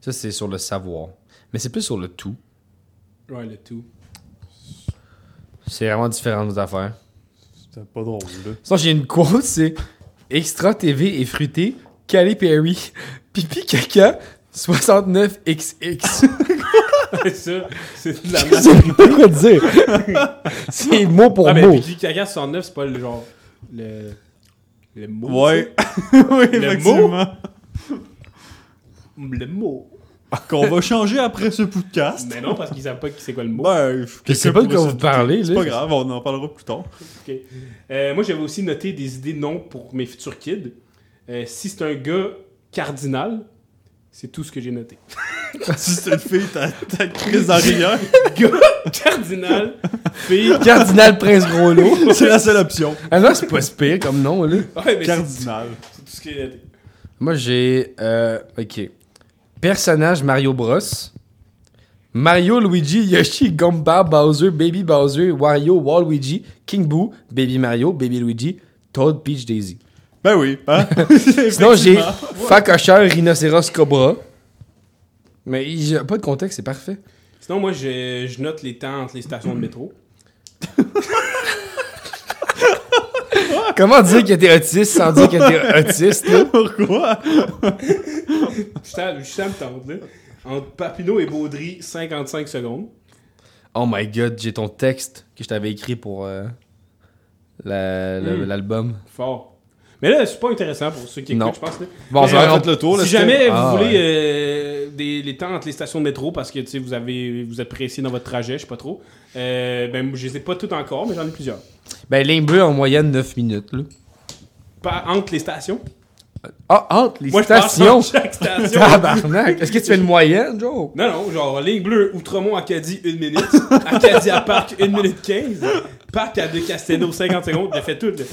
Ça, c'est sur le savoir. Mais c'est plus sur le tout. Ouais, le tout. C'est vraiment différent de nos affaires. C'était pas drôle, là. Sinon, j'ai une quote, c'est Extra TV et fruité, Cali Perry, pipi caca, 69XX. ça, c'est de la Je merde. sais pas quoi dire. c'est mot pour Ah, mais mot. puis Caca 69, c'est pas le genre. Le. Le mot. Ouais. oui, Le effectivement. ça? Le mot. Qu'on va changer après ce podcast. Mais non, parce qu'ils savent pas c'est quoi le mot. Ben, Je sais pas de quoi vous parlez, C'est pas grave, on en parlera plus tard. Euh, moi, j'avais aussi noté des idées de noms pour mes futurs kids. Euh, si c'est un gars cardinal, c'est tout ce que j'ai noté. si c'est une fille, t'as ta crise d'arrière. Gars cardinal, fille. Cardinal Prince Groslo. c'est la seule option. Ah non, c'est pas si pire comme nom, là. Ouais, mais c'est Cardinal. c'est tout ce que j'ai noté. Moi, j'ai. Euh, ok. Personnage Mario Bros. Mario, Luigi, Yoshi, Gumba, Bowser, Baby Bowser, Wario, Waluigi, King Boo, Baby Mario, Baby Luigi, Toad, Peach, Daisy. Ben oui, hein? Sinon, j'ai. Facocheur, Rhinocéros, Cobra. Mais il y a pas de contexte, c'est parfait. Sinon, moi, je, je note les temps entre les stations de métro. Comment dire que t'es autiste sans dire que t'es autiste, là? Pourquoi? Je suis à me tente, là. Entre Papineau et Baudry, 55 secondes. Oh my god, j'ai ton texte que je t'avais écrit pour euh, la- la- Mm. l'album. Fort. Mais là, c'est pas intéressant pour ceux qui écoutent, Non. je pense. Là. Bon, Mais, ça va le tour. là, si jamais Ah, vous voulez ouais. euh, des, les temps entre les stations de métro parce que tu sais, vous avez vous êtes pressé dans votre trajet, je sais pas trop. Euh, ben je les ai pas toutes encore, mais j'en ai plusieurs. Ben, ligne bleue en moyenne 9 minutes, là. Pas entre les stations? Ah, entre les Moi stations! entre chaque station. Tabarnak! Est-ce que tu fais une moyenne, Joe? non non, genre ligne bleue Outremont Acadie 1 minute, Acadie à Parc 1 minute 15, Parc à De Castello 50 secondes, j'ai fait tout. là.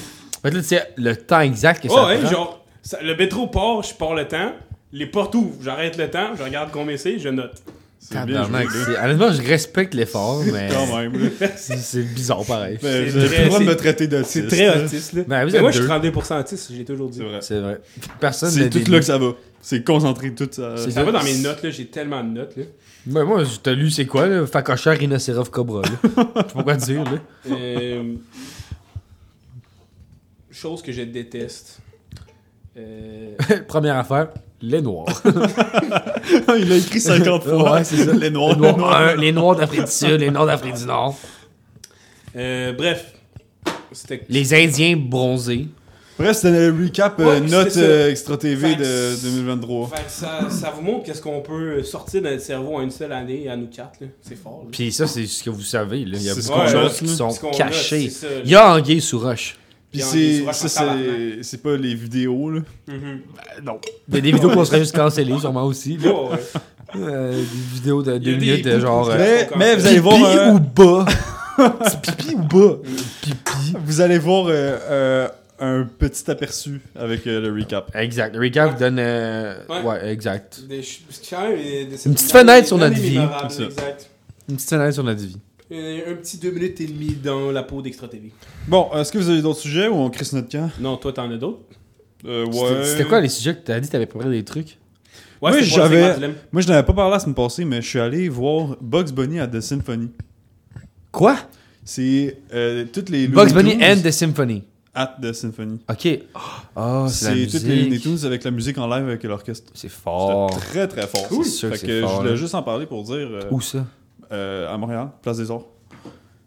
Fait là, tu sais le temps exact que ça Oh ouais, prend. genre ça- le métro part, je pars le temps. Les portes ouvrent, j'arrête le temps, je regarde combien c'est, je note. C'est Tabarnak, c'est- Honnêtement, je respecte l'effort, mais Quand même, là. c'est c'est bizarre pareil. C'est très- plus le droit de c'est- me traiter d'autiste. C'est très là. autiste là. Ben, vous Mais êtes moi je suis deux. 32% autiste, j'ai toujours dit. C'est vrai. C'est vrai. Personne C'est n'a tout là que ça va. C'est concentré tout ça. C'est Ça va dans mes notes là, j'ai tellement de notes là. Ben, moi, je t'ai lu, c'est quoi, là? Facocheur, rhinocéros, cobra, là. Je sais pas quoi dire, là. Euh, chose que je déteste. Euh, Première affaire, les noirs. Il a écrit 50 fois. Ouais, c'est ça. Les noirs. Les noirs, un, les noirs d'Afrique du Sud, les noirs d'Afrique du Nord. euh, bref, c'était Les Indiens bronzés. Bref, c'était le recap euh, note euh, Extra TV de c'est- 2023. Fait que ça, ça vous montre qu'est-ce qu'on peut sortir de notre cerveau en une seule année à nous quatre. là. C'est fort. Puis ça, c'est ce que vous savez, là. Il y a C'est ce beaucoup de qu'on choses qui sont cachées. Il y a Anguille sous roche. Puis c'est c'est pas les vidéos là. Mhm. Non. Il y a des vidéos qu'on serait juste cancellées, sûrement aussi. là. Ouais, ouais. Euh, des vidéos de Il y a deux des minutes, de bouts genre. euh, Mais, encore. mais vous allez voir pipi un- ou bas? Pipi ou bas? Pipi. vous allez voir euh, euh, un petit aperçu avec euh, le recap. Exact. Le recap vous donne. euh, Ouais. ouais. exact. Des quand même des- des- Une petite fenêtre sur notre vie. Exact. Une petite fenêtre sur notre vie. Un, un petit deux minutes et demie dans la peau d'Extra TV. Bon, est-ce que vous avez d'autres sujets ou on crisse notre camp? Non, toi, t'en as d'autres? euh, C'était- Ouais. C'était quoi les sujets que t'as dit? T'avais préparé des trucs? Ouais, le j'avais-. Moi, je n'avais pas parlé la semaine passée, mais je suis allé voir Bugs Bunny à The Symphony. Quoi? C'est euh, toutes les Bugs Bunny and the Symphony. at The Symphony. Ok. Ah, c'est la c'est toutes les Looney. Tunes avec la musique en live avec l'orchestre. C'est fort. très très fort. Cool. C'est sûr Fait que c'est que fort, je voulais là. juste en parler pour dire euh, Où ça? Euh, à Montréal, Place des Arts.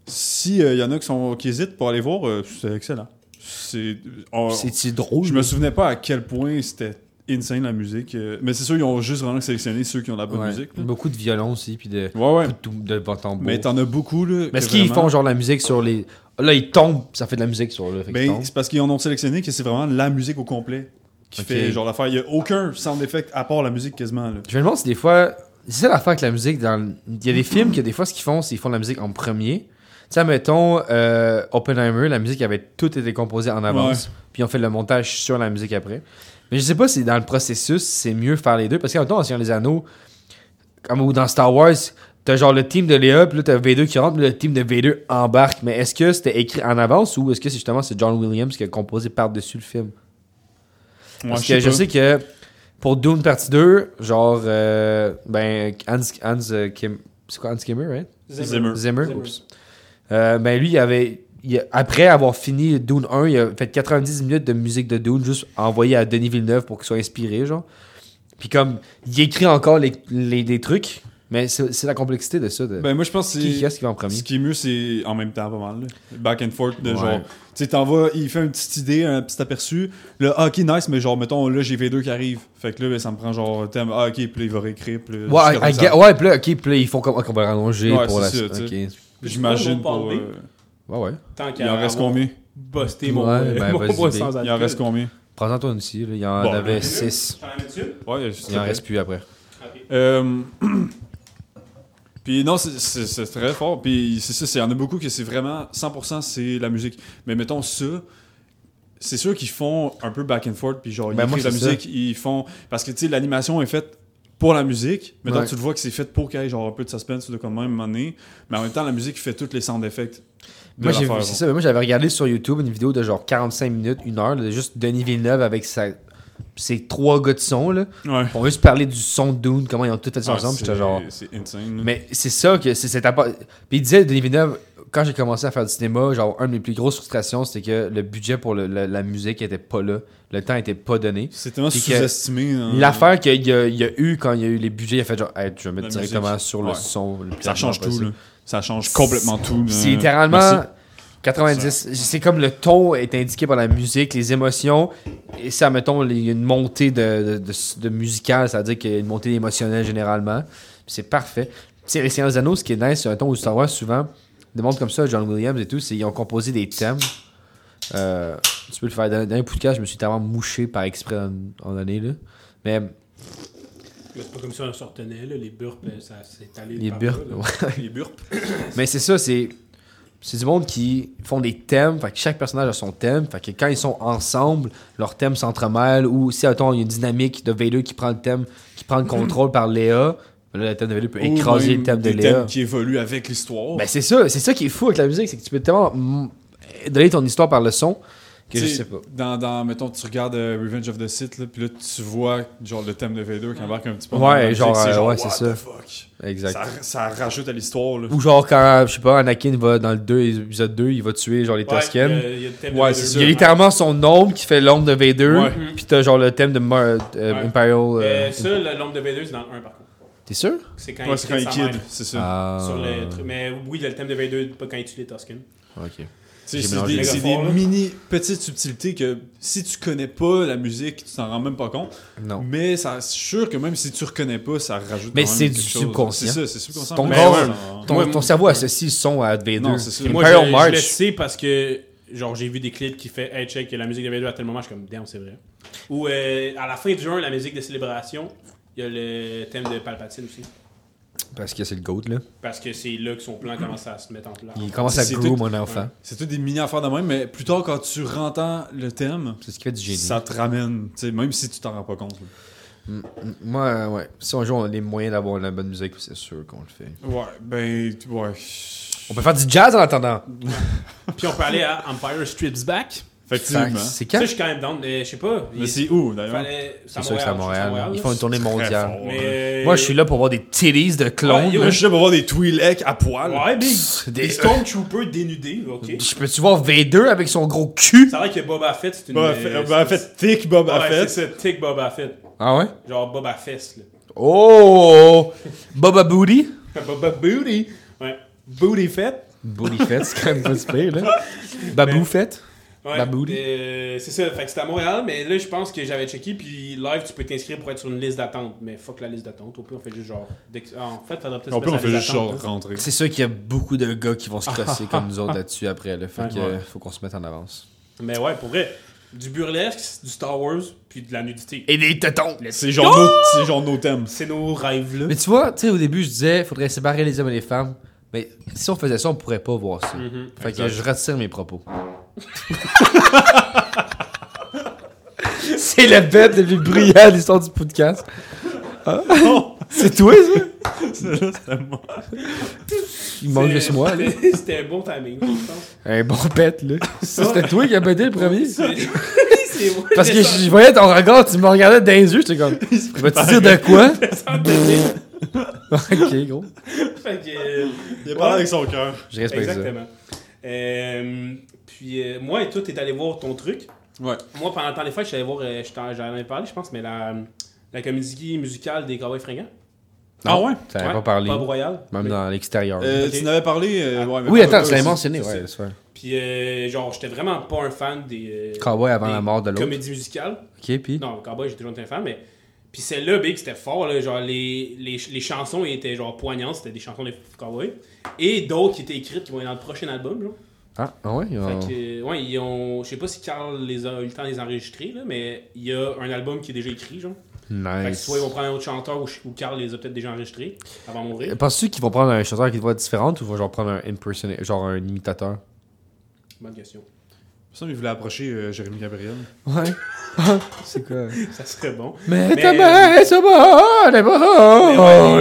Si il y en a qui sont qui hésitent pour aller voir, euh, c'est excellent. C'est. drôle? je me souvenais pas à quel point c'était insane la musique. euh, Mais c'est sûr, ils ont juste vraiment sélectionné ceux qui ont la bonne Ouais. musique. là. Beaucoup de violon aussi, puis de, Ouais, ouais. de, de, de. Mais t'en as beaucoup, là. Mais est-ce que qu'ils vraiment- font genre la musique sur les. Là, ils tombent, ça fait de la musique sur qu'ils Ben, c'est parce qu'ils en ont sélectionné que c'est vraiment la musique au complet qui fait genre l'affaire. Il y a aucun sound effect à part la musique quasiment, là. Je me demande si des fois. C'est ça l'affaire avec la musique. Dans... Il y a des films que des fois, ce qu'ils font, c'est qu'ils font de la musique en premier. Tu sais, mettons, euh, Oppenheimer, la musique avait tout été composée en avance. Puis on fait le montage sur la musique après. Mais je sais pas si dans le processus, c'est mieux faire les deux. Parce qu'en même temps, en Seigneur des Anneaux, comme ou dans Star Wars, t'as genre le team de Léa, puis là t'as Vader qui rentre, puis le team de Vader embarque. Mais est-ce que c'était écrit en avance ou est-ce que c'est justement c'est John Williams qui a composé par-dessus le film? Parce que je sais que pour Dune partie 2, genre, euh, ben, Hans, Hans euh, Kim, c'est quoi Hans Kimmer, right? Zimmer. Zimmer, Zimmer. oups. Euh, ben lui, il avait, il après avoir fini Dune 1, il a fait 90 minutes de musique de Dune juste envoyé à Denis Villeneuve pour qu'il soit inspiré, genre. Puis comme, il écrit encore les, les, les trucs, mais c'est la complexité de ça. De, Ben, moi, je pense que qui, c'est. qui est-ce qui va en premier? Ce qui est mieux, c'est en même temps pas mal. là. Back and forth de Ouais. genre. Tu sais, t'en vas, il fait une petite idée, un petit aperçu. Là, ah, ok, nice, mais genre, mettons, là, j'ai V2 qui arrive. Fait que là, ben, ça me prend genre, thème, ah, ok, puis là, il va réécrire. Puis Ouais, I que ça- ouais, puis là, ok, puis là, ils font comme, ok, on va rallonger Ouais, pour la suite. tu sais. Ok. J'imagine pour. euh, Ouais, ouais. Tant il en reste combien? Busté mon, Ouais, ben, mon bois sans Il en reste combien? Prends-en toi une aussi, là. il y en avait ben, 6. T'en la mets dessus? Ouais, Il en reste plus après. Euh, Puis non, c'est- très fort. Puis c'est ça, il y en a beaucoup que c'est vraiment 100% c'est la musique. Mais mettons ça, c'est sûr qu'ils font un peu back and forth. Puis genre, ils Ben, écrivent la ça. musique, ils font. Parce que tu sais, l'animation est faite pour la musique. Mettons, Ouais. tu le vois que c'est fait pour qu'il y ait genre un peu de suspense de comme même à un moment donné. Mais en même temps, la musique fait tous les sound effects. Moi, j'ai vu- l'affaire. c'est ça, mais moi j'avais regardé sur YouTube une vidéo de genre 45 minutes, une heure, de juste Denis Villeneuve avec sa, ses trois gars de son. Là. Ouais. On veut juste parler du son de Dune, comment ils ont tout fait ça Ouais, ensemble. c'est- J'étais genre. C'est insane. Mais c'est ça que c'est cet apport. Puis il disait, Denis Villeneuve, quand j'ai commencé à faire du cinéma, genre, une de mes plus grosses frustrations, c'était que le budget pour le- la, la musique était pas là. Le temps était pas donné. C'est tellement sous-estimé. hein. L'affaire qu'il y, y a eu quand il y a eu les budgets, il a fait genre, Hey, je vais mettre La directement musique. sur le Ouais. son. le Ça change tout, là. Ça change complètement tout. C'est littéralement Merci. 90. C'est comme le ton est indiqué par la musique, les émotions. Et ça, mettons, il y a une montée de, de, de, de musical, c'est-à-dire qu'il y a une montée émotionnelle généralement. C'est parfait. Sais, les Seigneurs Anneaux, ce qui est nice sur un ton où Star Wars, souvent, des mondes comme ça, John Williams et tout, c'est qu'ils ont composé des thèmes. Euh, tu peux le faire. Dans, dans un podcast, je me suis tellement mouché par exprès en, en là. Mais C'est pas comme ça on se retenait, là. Les burps, ça s'est allé. les burps, ouais. Les burps. Mais c'est ça, c'est. C'est du monde qui font des thèmes, fait que chaque personnage a son thème, fait que quand ils sont ensemble, leur thème s'entremêle, ou si, attends, il y a une dynamique de Vader qui prend le thème, qui prend le contrôle par Léa, ben là, le thème de Vader peut écraser le thème de Léa. thèmes qui évoluent avec l'histoire. Ben c'est ça, c'est ça qui est fou avec la musique, c'est que tu peux tellement mm, donner ton histoire par le son, que je sais pas. Dans, dans, mettons, tu regardes euh, Revenge of the Sith, là, puis là, tu vois, genre, le thème de Vader qui embarque un petit peu. Ouais, genre, c'est ouais, c'est ça. fuck? Exact. Ça, ça rajoute à l'histoire, là. Ou genre quand, je sais pas, Anakin va dans le 2, épisode 2, il va tuer genre les Ouais, il il de Ouais, Il y a littéralement son ombre qui fait l'ombre de Vader, Ouais. puis t'as genre le thème de Mar- euh, Ouais. Imperial. euh, Euh, ça, le- l'ombre de Vader, c'est dans le 1 par contre. T'es sûr? C'est quand Ouais, c'est quand il kid, c'est ça. Ah. Sur le truc. Mais oui, il y a le thème de Vader, pas quand il tue les Tusken. Ok. C'est des, c'est mini petites subtilités que si tu connais pas la musique, tu t'en rends même pas compte. Non. Mais ça, c'est sûr que même si tu reconnais pas, ça rajoute Mais c'est du chose. subconscient. C'est ça, c'est subconscient. Ton corps, ouais, Ton, Moi, ton cerveau associe le son à Vader. Non, c'est ça. Moi, je, le sais parce que genre j'ai vu des clips qui fait Hey check la musique de Vader à tel moment, je suis comme damn c'est vrai. Ou euh, à la fin du 1, la musique de célébration, il y a le thème de Palpatine aussi. Parce que c'est le GOAT, là. Parce que c'est là que son plan commence à se mettre en place. Il commence à tout- un enfant. C'est tout des mini affaires de même, mais plus tard, quand tu rentends le thème, C'est ce qui fait du génie. ça te ramène, tu sais, même si tu t'en rends pas compte. là. Mm, mm, Moi, euh, ouais. Si un jour on a les moyens d'avoir la bonne musique, c'est sûr qu'on le fait. Ouais, ben, ouais. On peut faire du jazz en attendant. Puis on peut aller à Empire Strips Back. Effectivement. C'est Ça, quand? je suis quand même down, mais je sais pas. Mais c'est où, d'ailleurs? C'est sûr que c'est à Montréal. Ils font une tournée mondiale. Mais... Moi, je suis là pour voir des titties de clones. Ouais, Moi, je suis là pour voir des Twi'lek à poil. Ouais, big. Des- Des Stormtroopers dénudés, ok. Je peux-tu voir Vader avec son gros cul? C'est vrai que Boba Fett, c'est une. Boba Fett, Boba Fett, thick Boba Ouais, Fett. c'est Boba Fett. Ah ouais? Genre Boba Fest, là. Oh! Boba Booty? Boba Booty. Ouais. Booty Fett. Booty Fett, c'est quand même pas super, là. Babou Fett? Ouais, euh, c'est ça, fait que c'était à Montréal, mais là, je pense que j'avais checké, puis live, tu peux t'inscrire pour être sur une liste d'attente. Mais fuck la liste d'attente. Au pire, on fait juste genre. en fait, faudrait peut-être Au se pire, on fait sur la juste genre rentrer. C'est sûr qu'il y a beaucoup de gars qui vont se crosser comme nous autres là-dessus après. Là. Fait Ouais. que faut qu'on se mette en avance. Mais ouais, pour vrai, du burlesque, du Star Wars, puis de la nudité. Et des tétons! C'est genre, nos- c'est genre nos thèmes. C'est nos rêves, là. Mais tu vois, tu sais, au début, je disais, faudrait séparer les hommes et les femmes. Mais si on faisait ça, on pourrait pas voir ça. Mhm. Fait que je retire mes propos. C'est la bête la plus brillante de l'histoire du podcast. Ah. C'est toi, ça? C'était moi. Il manque C'est- juste moi, là. C'était un bon timing, je pense. Un bon pet, là. Ça, c'était toi qui as pété le premier? C'est c'est moi. Parce que je voyais ton regard, tu me regardais dans les yeux, j'étais comme, vas-tu dire de quoi? ok, gros. Fait que, euh, Il a parlé avec son cœur. Je respecte ça. Exactement. Euh, puis euh, moi et toi, t'es allé voir ton truc. Ouais. Moi, pendant le temps des fêtes, je suis allé voir, euh, je t'en- j'en avais parlé, je pense, mais la, la comédie musicale des Cowboys fringants. Ah ouais? Ça n'avait pas parlé. Bob Royal. Même Mais- dans l'extérieur. Euh, Ok. Tu n'avais parlé. euh, ouais, mais oui, pas- attends, pas tu l'avais mentionné, c'est ouais, ça. c'est vrai. Puis, euh, genre, j'étais vraiment pas un fan des. euh, Cowboy avant des la mort de l'autre. Comédies musicales. Ok, puis? Non, Cowboy, j'ai toujours été un fan, mais. Puis celle-là, Big, c'était fort, là. Genre, les, les, les chansons étaient genre poignantes, c'était des chansons des Cowboys. Et d'autres qui étaient écrites qui vont être dans le prochain album, genre. Ah, ah ouais? ils ont- Fait que, ouais, ils ont. Je sais pas si Carl les a eu le temps de les enregistrer, là, mais il y a un album qui est déjà écrit, genre. Fait que Nice. soit ils vont prendre un autre chanteur ou, ou Carl les a peut-être déjà enregistrés avant de mourir. Penses-tu qu'ils vont prendre un chanteur qui voix différente ou ils vont genre prendre un impersonator, genre un imitateur? Bonne question. Ça, il voulait approcher euh, Jérémy Gabriel. Ouais. c'est quoi? Ça serait bon. Mais Mais- ta main, c'est bon, elle est Mais bonne.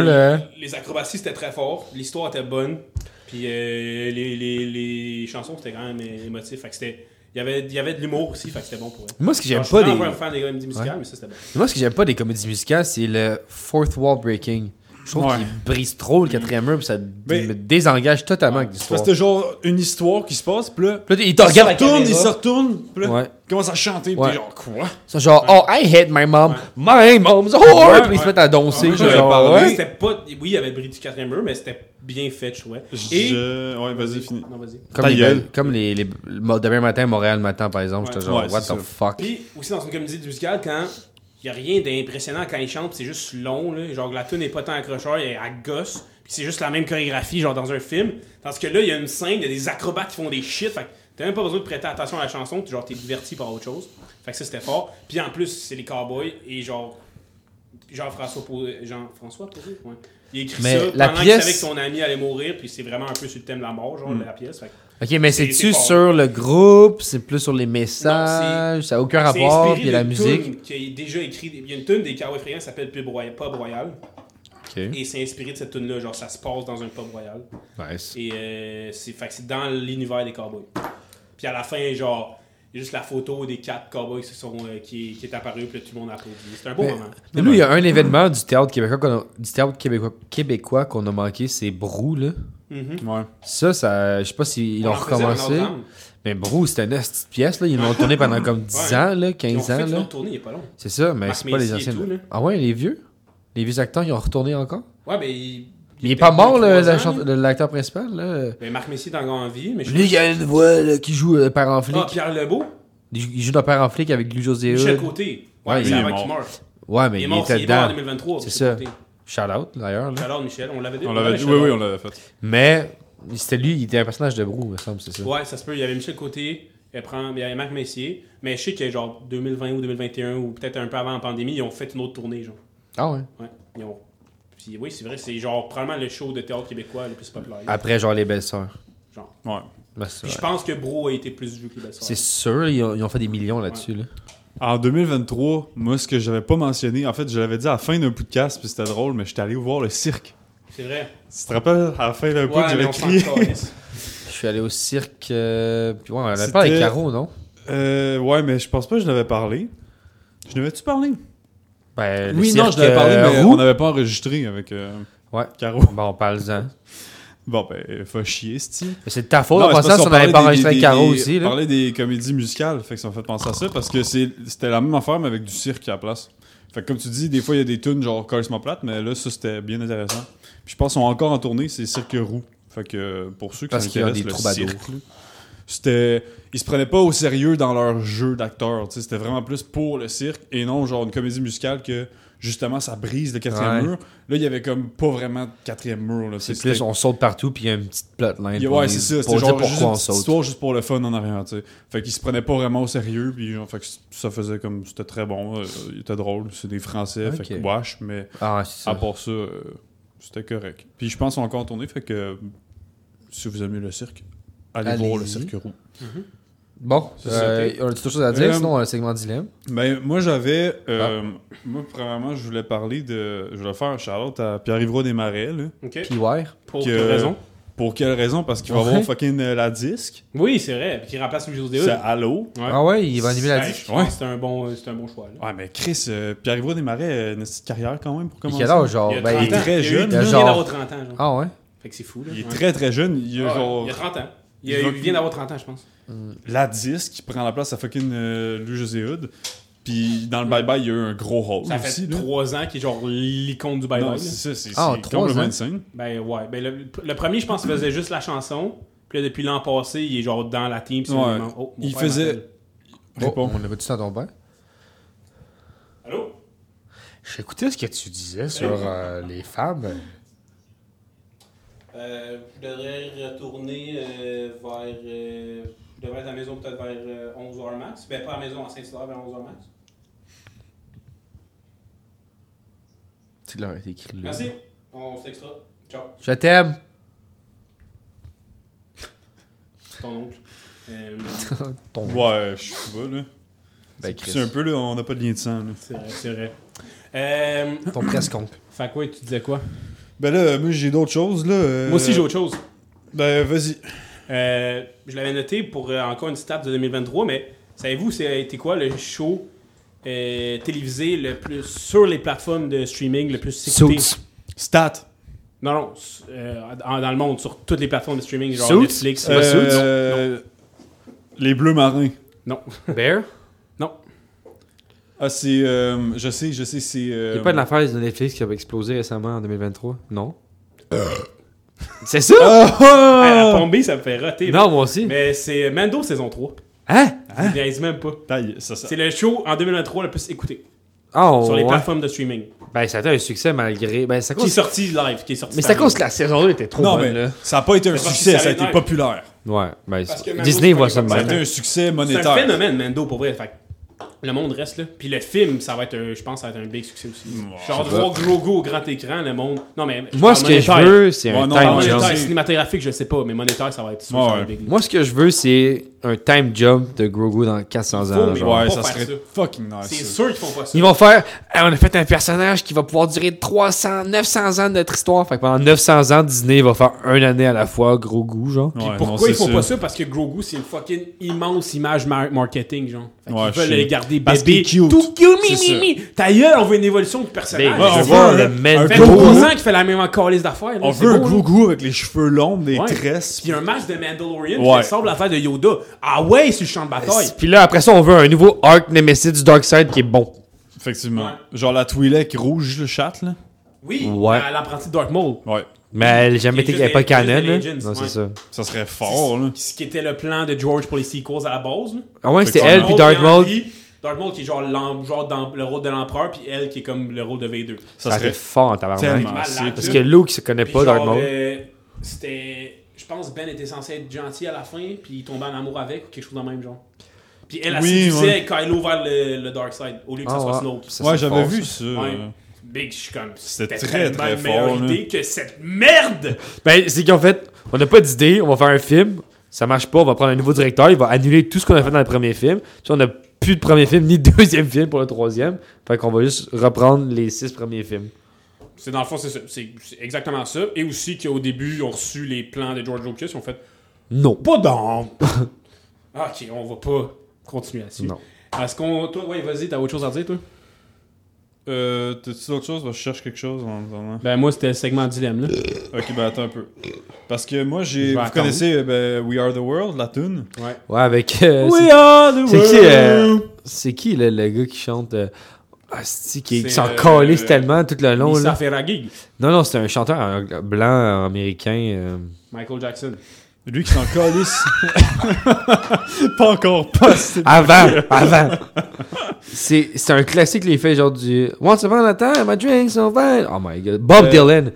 ouais, les, acrobaties c'était très fort, l'histoire était bonne, puis euh, les, les, les chansons c'était quand même émotif. Fait que c'était. Il y avait, il y avait de l'humour aussi, fait que c'était bon pour eux. Moi, ce que j'aime pas Je suis des. vraiment pas un fan des comédies musicales, Ouais. mais ça c'était bon. Moi, ce que j'aime pas des comédies musicales, c'est le fourth wall breaking. Je trouve Ouais. qu'il brise trop le quatrième mur, puis ça Mais- me désengage totalement avec l'histoire. c'était genre une histoire qui se passe, puis là. Puis là, il te Il se regarde retourne, il se retourne, puis là, Ouais. il commence à chanter, puis Ouais. t'es genre quoi? C'est genre, oh, I hate my mom. My mom's a whore. Ouais, puis ils se ouais. mettent à danser. Ouais, genre, j'avais parlé. ouais. C'était pas. Oui, il y avait brisé du quatrième mur, mais c'était bien fait, je trouvais. Et. Je... Ouais, vas-y, fini. Non, vas-y. Comme, les, comme les, les, le demain matin, Montréal matin, par exemple. J'étais Ouais. genre, Ouais, what c'est the fuck? Puis aussi dans une comédie musicale, quand il y a rien d'impressionnant quand il chante, c'est juste long, là. genre la tune n'est pas tant accrocheur, a à gosse, puis c'est juste la même chorégraphie, genre dans un film. Tandis que là, il y a une scène, il y a des acrobates qui font des shit, fait que t'as même pas besoin de prêter attention à la chanson, tu genre t'es diverti par autre chose. Fait que ça c'était fort. Puis en plus, c'est les cowboys et genre Jean-François Posé, Jean-François Posé, ouais. Il écrit Mais ça la pendant pièce- qu'il savait que son ami allait mourir, puis c'est vraiment un peu sur le thème de la mort, genre de la pièce. Fait que Ok, mais C'est- c'est-tu sur le groupe? C'est plus sur les messages? ça n'a aucun rapport? Puis la musique? qui est déjà écrit. Il y a une tune des Cowboys Fringants qui s'appelle Pub Royal, Pub Royal. Et c'est inspiré de cette tune là genre ça se passe dans un pub royal. Nice. Et euh, c'est dans l'univers des cowboys. Puis à la fin, genre, il y a juste la photo des quatre cowboys qui, sont, euh, qui, qui est apparue, puis là, tout le monde applaudit. C'est un beau Mais- moment. Mais nous, il y a un événement du théâtre québécois qu'on a, du théâtre québécois, québécois qu'on a manqué, c'est Brou, là. Mhm. Ouais. Ça, ça, je sais pas s'ils On l'ont recommencé. Mais Brou, c'était une petite pièce, là. Ils l'ont tourné pendant comme 10 Ouais. ans, là, Ils ont 15 fait ans, tournée, il pas long. C'est ça, mais Marc c'est pas les anciens. tout. Ah ouais, les vieux? Les vieux acteurs, ils ont retourné encore? Ouais, mais il. Il est pas mort, l'acteur principal, là. Ben, Marc Messier est encore en vie, mais je Lui, il y a une voix, là, qui joue le père en flic. Ah, Pierre Lebeau, Il joue dans père en flic avec Louis-José Michel Hood. Côté. Ouais, Ouais, il c'est est mort. Ouais, mais Il il, est mort, était il est mort en dedans. 2023. C'est Michel ça. Shout out, d'ailleurs, là. Shout-out, Michel, on l'avait dit. On l'avait dit. Oui, oui, on l'avait fait. Mais c'était lui, il était un personnage de Brou, il me semble, c'est ça. Ouais, ça se peut. Il y avait Michel Côté, il prend- il y avait Marc Messier. Mais je sais que genre 2020 ou 2021 ou peut-être un peu avant la pandémie, ils ont fait une autre tournée, genre. Ah ouais. Ouais. Ils ont... Puis oui, c'est vrai, c'est genre probablement le show de théâtre québécois le plus populaire. Après, genre, les belles-sœurs. Genre. Ouais. Ben, Puis je pense que Bro a été plus vu que les C'est sûr, ils ont, ils ont fait des millions là-dessus, là. En 2023, moi, ce que j'avais pas mentionné, en fait, je l'avais dit à la fin d'un podcast, puis c'était drôle, mais j'étais allé voir le cirque. C'est vrai. Tu te rappelles, à la fin d'un podcast, j'avais crié. Je suis allé au cirque. euh, Puis ouais, on avait pas avec Caro, non? Euh, ouais, mais je pense pas que je l'avais parlé. Je n'avais-tu parlé? Ben, Oui, non, je l'avais parlé, euh, mais Roux. on n'avait pas enregistré avec euh, Ouais. Caro. Bon, parle-en. Bon, ben, faut chier, c'ti. C'est de ta faute, Non, en on qu'on avait pas enregistré Caro aussi, On parlait des comédies musicales, fait que ça m'a fait penser à ça, parce que c'était la même affaire, mais avec du cirque à la place. Fait que comme tu dis, des fois, il y a des tunes genre carrément plate, mais là, ça, c'était bien intéressant. Puis je pense qu'ils sont encore en tournée, c'est Cirque Roux. Fait que euh, pour ceux qui Parce qu'il y a des troubadours. c'était ils se prenaient pas au sérieux dans leur jeu d'acteur. C'était vraiment plus pour le cirque et non genre une comédie musicale que justement ça brise le quatrième Ouais. mur. Là, il y avait comme pas vraiment de quatrième mur. là. C'est plus, on saute partout, puis il y a une petite plotline. il y a- pour ouais, les- c'est ça. C'était genre juste une on petite saute. histoire juste pour le fun en arrière, tu sais. Fait qu'ils se prenaient pas vraiment au sérieux, puis genre, fait que ça faisait comme... C'était très bon, euh, il était drôle, c'est des Français, fait Ok. que wash, mais Ah, à part ça, euh, c'était correct. Puis je pense qu'on a encore tourné, fait que si vous aimez le cirque, allez voir le cirque roux. Bon, C'est euh, ça. on a quelque chose à dire, Euh, sinon, un segment dilemme. Ben, moi, j'avais... euh, Moi, premièrement, je voulais parler de... Je voulais faire un shout à Pierre-Yves Desmarais, là. Ok. Puis ouais. Pour que- quelle raison? Pour quelle raison? Parce qu'il va Ouais. avoir fucking euh, la disque. Oui, c'est vrai. Puis qui remplace Louis-José C'est Hood. Halo. Ouais. Ah ouais, il va animer la Ouais, disque. que c'est un bon, c'est un bon choix. là. Ouais, mais Chris, euh, Pierre-Yves Desmarais a une petite carrière quand même pour Il commencer. âge, genre? Il y a Ben, 30 il- ans. très Il y a eu- jeune, Il vient Genre- d'avoir 30 ans. Genre. Ah ouais? Fait que c'est fou. Là. Il est Ouais. très très jeune. Il a Ouais, genre Il a 30 ans. Il, Il il vient d'avoir 30 ans, je pense. La disque qui prend la place à fucking euh, Hood. Puis dans le Bye Bye, il y a eu un gros rôle Ça aussi. fait. 3 ans qu'il est genre l'icône du bye-bye. c'est ça, c'est Ah, trois complètement insane. Ben ouais. Ben, le, le premier, je pense qu'il faisait juste la chanson. Puis là, depuis l'an passé, il est genre dans la team. Ouais. oh, Il père faisait-. Oh, on avait tout ça ton père. Allô? J'écoutais ce que tu disais sur euh, les femmes. Euh, je devrais retourner euh, vers. Euh, je devrais être à la maison peut-être vers euh, 11h max. Ben, pas à la maison, à Saint-Hilaire vers 11h max. Tu l'as écrit là. Merci. On se textera. Ciao. Je t'aime. Ton oncle. Euh, Ton Ouais, je sais pas, là. ben, C'est Chris. un peu, là, on n'a pas de lien de sang, là. c'est vrai, c'est vrai. Euh, Ton presque oncle. fait quoi, tu disais quoi? Ben là, moi, j'ai d'autres choses, là. euh, Moi aussi, j'ai autre chose. Ben, vas-y. Euh, je l'avais noté pour euh, encore une stat de 2023, mais savez-vous, c'était quoi le show euh, télévisé le plus sur les plateformes de streaming le plus écouté? Suits. Stat. Non, non, euh, dans, dans le monde, sur toutes les plateformes de streaming, genre Suits? Netflix. Pas Suits? Euh, Les Bleus Marins. Non, Bear? non. Ah, c'est. euh, je sais, je sais, c'est. euh, Il n'y a pas une affaire de Netflix qui a explosé récemment en 2023? Non? C'est ça? À Pombé, ça me fait roter. Non, moi aussi. Mais c'est Mando saison 3. Hein? Je niaise même pas. Ça, ça. C'est le show en 2023 le plus écouté Ah, sur les ouais. plateformes de streaming. Ben, ça a été un succès malgré. Ben, c'est à Qui est cause. sorti live, qui est sorti Mais c'est à cause que la saison 2 était trop Non, bonne, mais là. ça a pas été un succès, ça ça a été populaire. Ouais, ben, Disney voit ça de Ça a été un succès C'est un monétaire. phénomène, Mando, pour vrai. Fait le monde reste là. Puis le film, ça va être, un- je pense, ça va être un big succès aussi. Genre de voir Grogu au grand écran, le monde. Non, mais. je Moi, ce que je veux, c'est Ouais, un time jump. cinématographique, je sais pas, mais monétaire, ça va être. Moi, ce que je veux, c'est un time jump de Grogu dans 400 Faut, ans. Ouais, pas ça faire serait ça. fucking nice. C'est sûr qu'ils font pas ça. Ils vont faire. Hey, on a fait un personnage qui va pouvoir durer 300, 900 ans de notre histoire. Fait que pendant 900 ans, Disney va faire une année à la fois, gros goût, genre. Ouais, non, Pourquoi ils font pas ça? Parce que Grogu, c'est une fucking immense image mar- marketing, genre. Fait Ouais, veulent je sais. les garder bébé. cute. Tout cute, mi, mi, mi. Ta gueule, on veut une évolution du personnage. Ouais, on veut le un fait gros- 3 ans qu'il fait la même calice d'affaires. là. On veut un. Grogu avec les cheveux longs, des Ouais. tresses. Puis un match de Mandalorian Ouais. qui sort l'affaire de Yoda. Ah ouais, sur le champ de bataille. Puis là, après ça, on veut un nouveau arc Nemesis du Darkseid qui est bon. Effectivement. Ouais. Genre la Twi'lek rouge, le chat, là. Oui, Ouais. à l'apprenti de Dark Maul. Ouais. Mais elle n'a jamais été. Elle pas canon, là. Non, c'est ça. Ça serait fort, là. Ce qui était le plan de George pour les sequels à la base. là. Ah ouais, c'était elle puis Dark Maul. Dark Maul qui est genre, l'em- genre dans le rôle de l'empereur, puis elle qui est comme le rôle de Vader. Ça Ça serait serait fort en tabarnak. tellement Malade. Parce là. que Luke se connaît Puis pas, Dark genre, Maul. euh, c'était. Je pense Ben était censé être gentil à la fin, puis il tombait en amour avec, ou quelque chose dans le même genre. Puis elle a Oui, séduisait ouais. Kylo vers le, le Dark Side, au lieu que ça Ah, soit ouais. Snoke. Ça Ouais, j'avais fort, vu ça. ça. Ouais. Big, je suis comme. C'était très, très là. idée que cette merde! Ben, c'est qu'en fait, on n'a pas d'idée, on va faire un film, ça marche pas, on va prendre un nouveau directeur, il va annuler tout ce qu'on a fait dans le premier film. Puis on n'a plus de premier film ni de deuxième film pour le troisième. Fait qu'on va juste reprendre les six premiers films. C'est dans le fond, c'est exactement ça. Et aussi qu'au début, ils ont reçu les plans de George Lucas, ils ont fait Non. Pas dans. Ah, ok, on va pas continuer là-dessus. Non. Est-ce qu'on. Toi, ouais, vas-y, t'as autre chose à dire, toi? Euh, T'as-tu d'autres choses? Je cherche quelque chose en attendant. Ben, moi, c'était le segment dilemme, là. Ok, ben attends un peu. Parce que moi, j'ai. Vous attendre. connaissez euh, ben, We Are the World, la tune? Ouais. Ouais, avec. euh, c'est- are the c'est qui, euh, c'est qui le, le gars qui chante. euh, ah, c'est qui, qui s'en euh, calisse tellement tout le long. Lisa Là. Ferragig. Non, non, c'est un chanteur euh, blanc américain. euh, Michael Jackson. Lui qui s'en calisse. pas encore, pas. c'est- Avant, avant. C'est c'est un classique, les faits, genre du Once upon a time, my drinks so fine. Oh my god. Bob Euh, Dylan.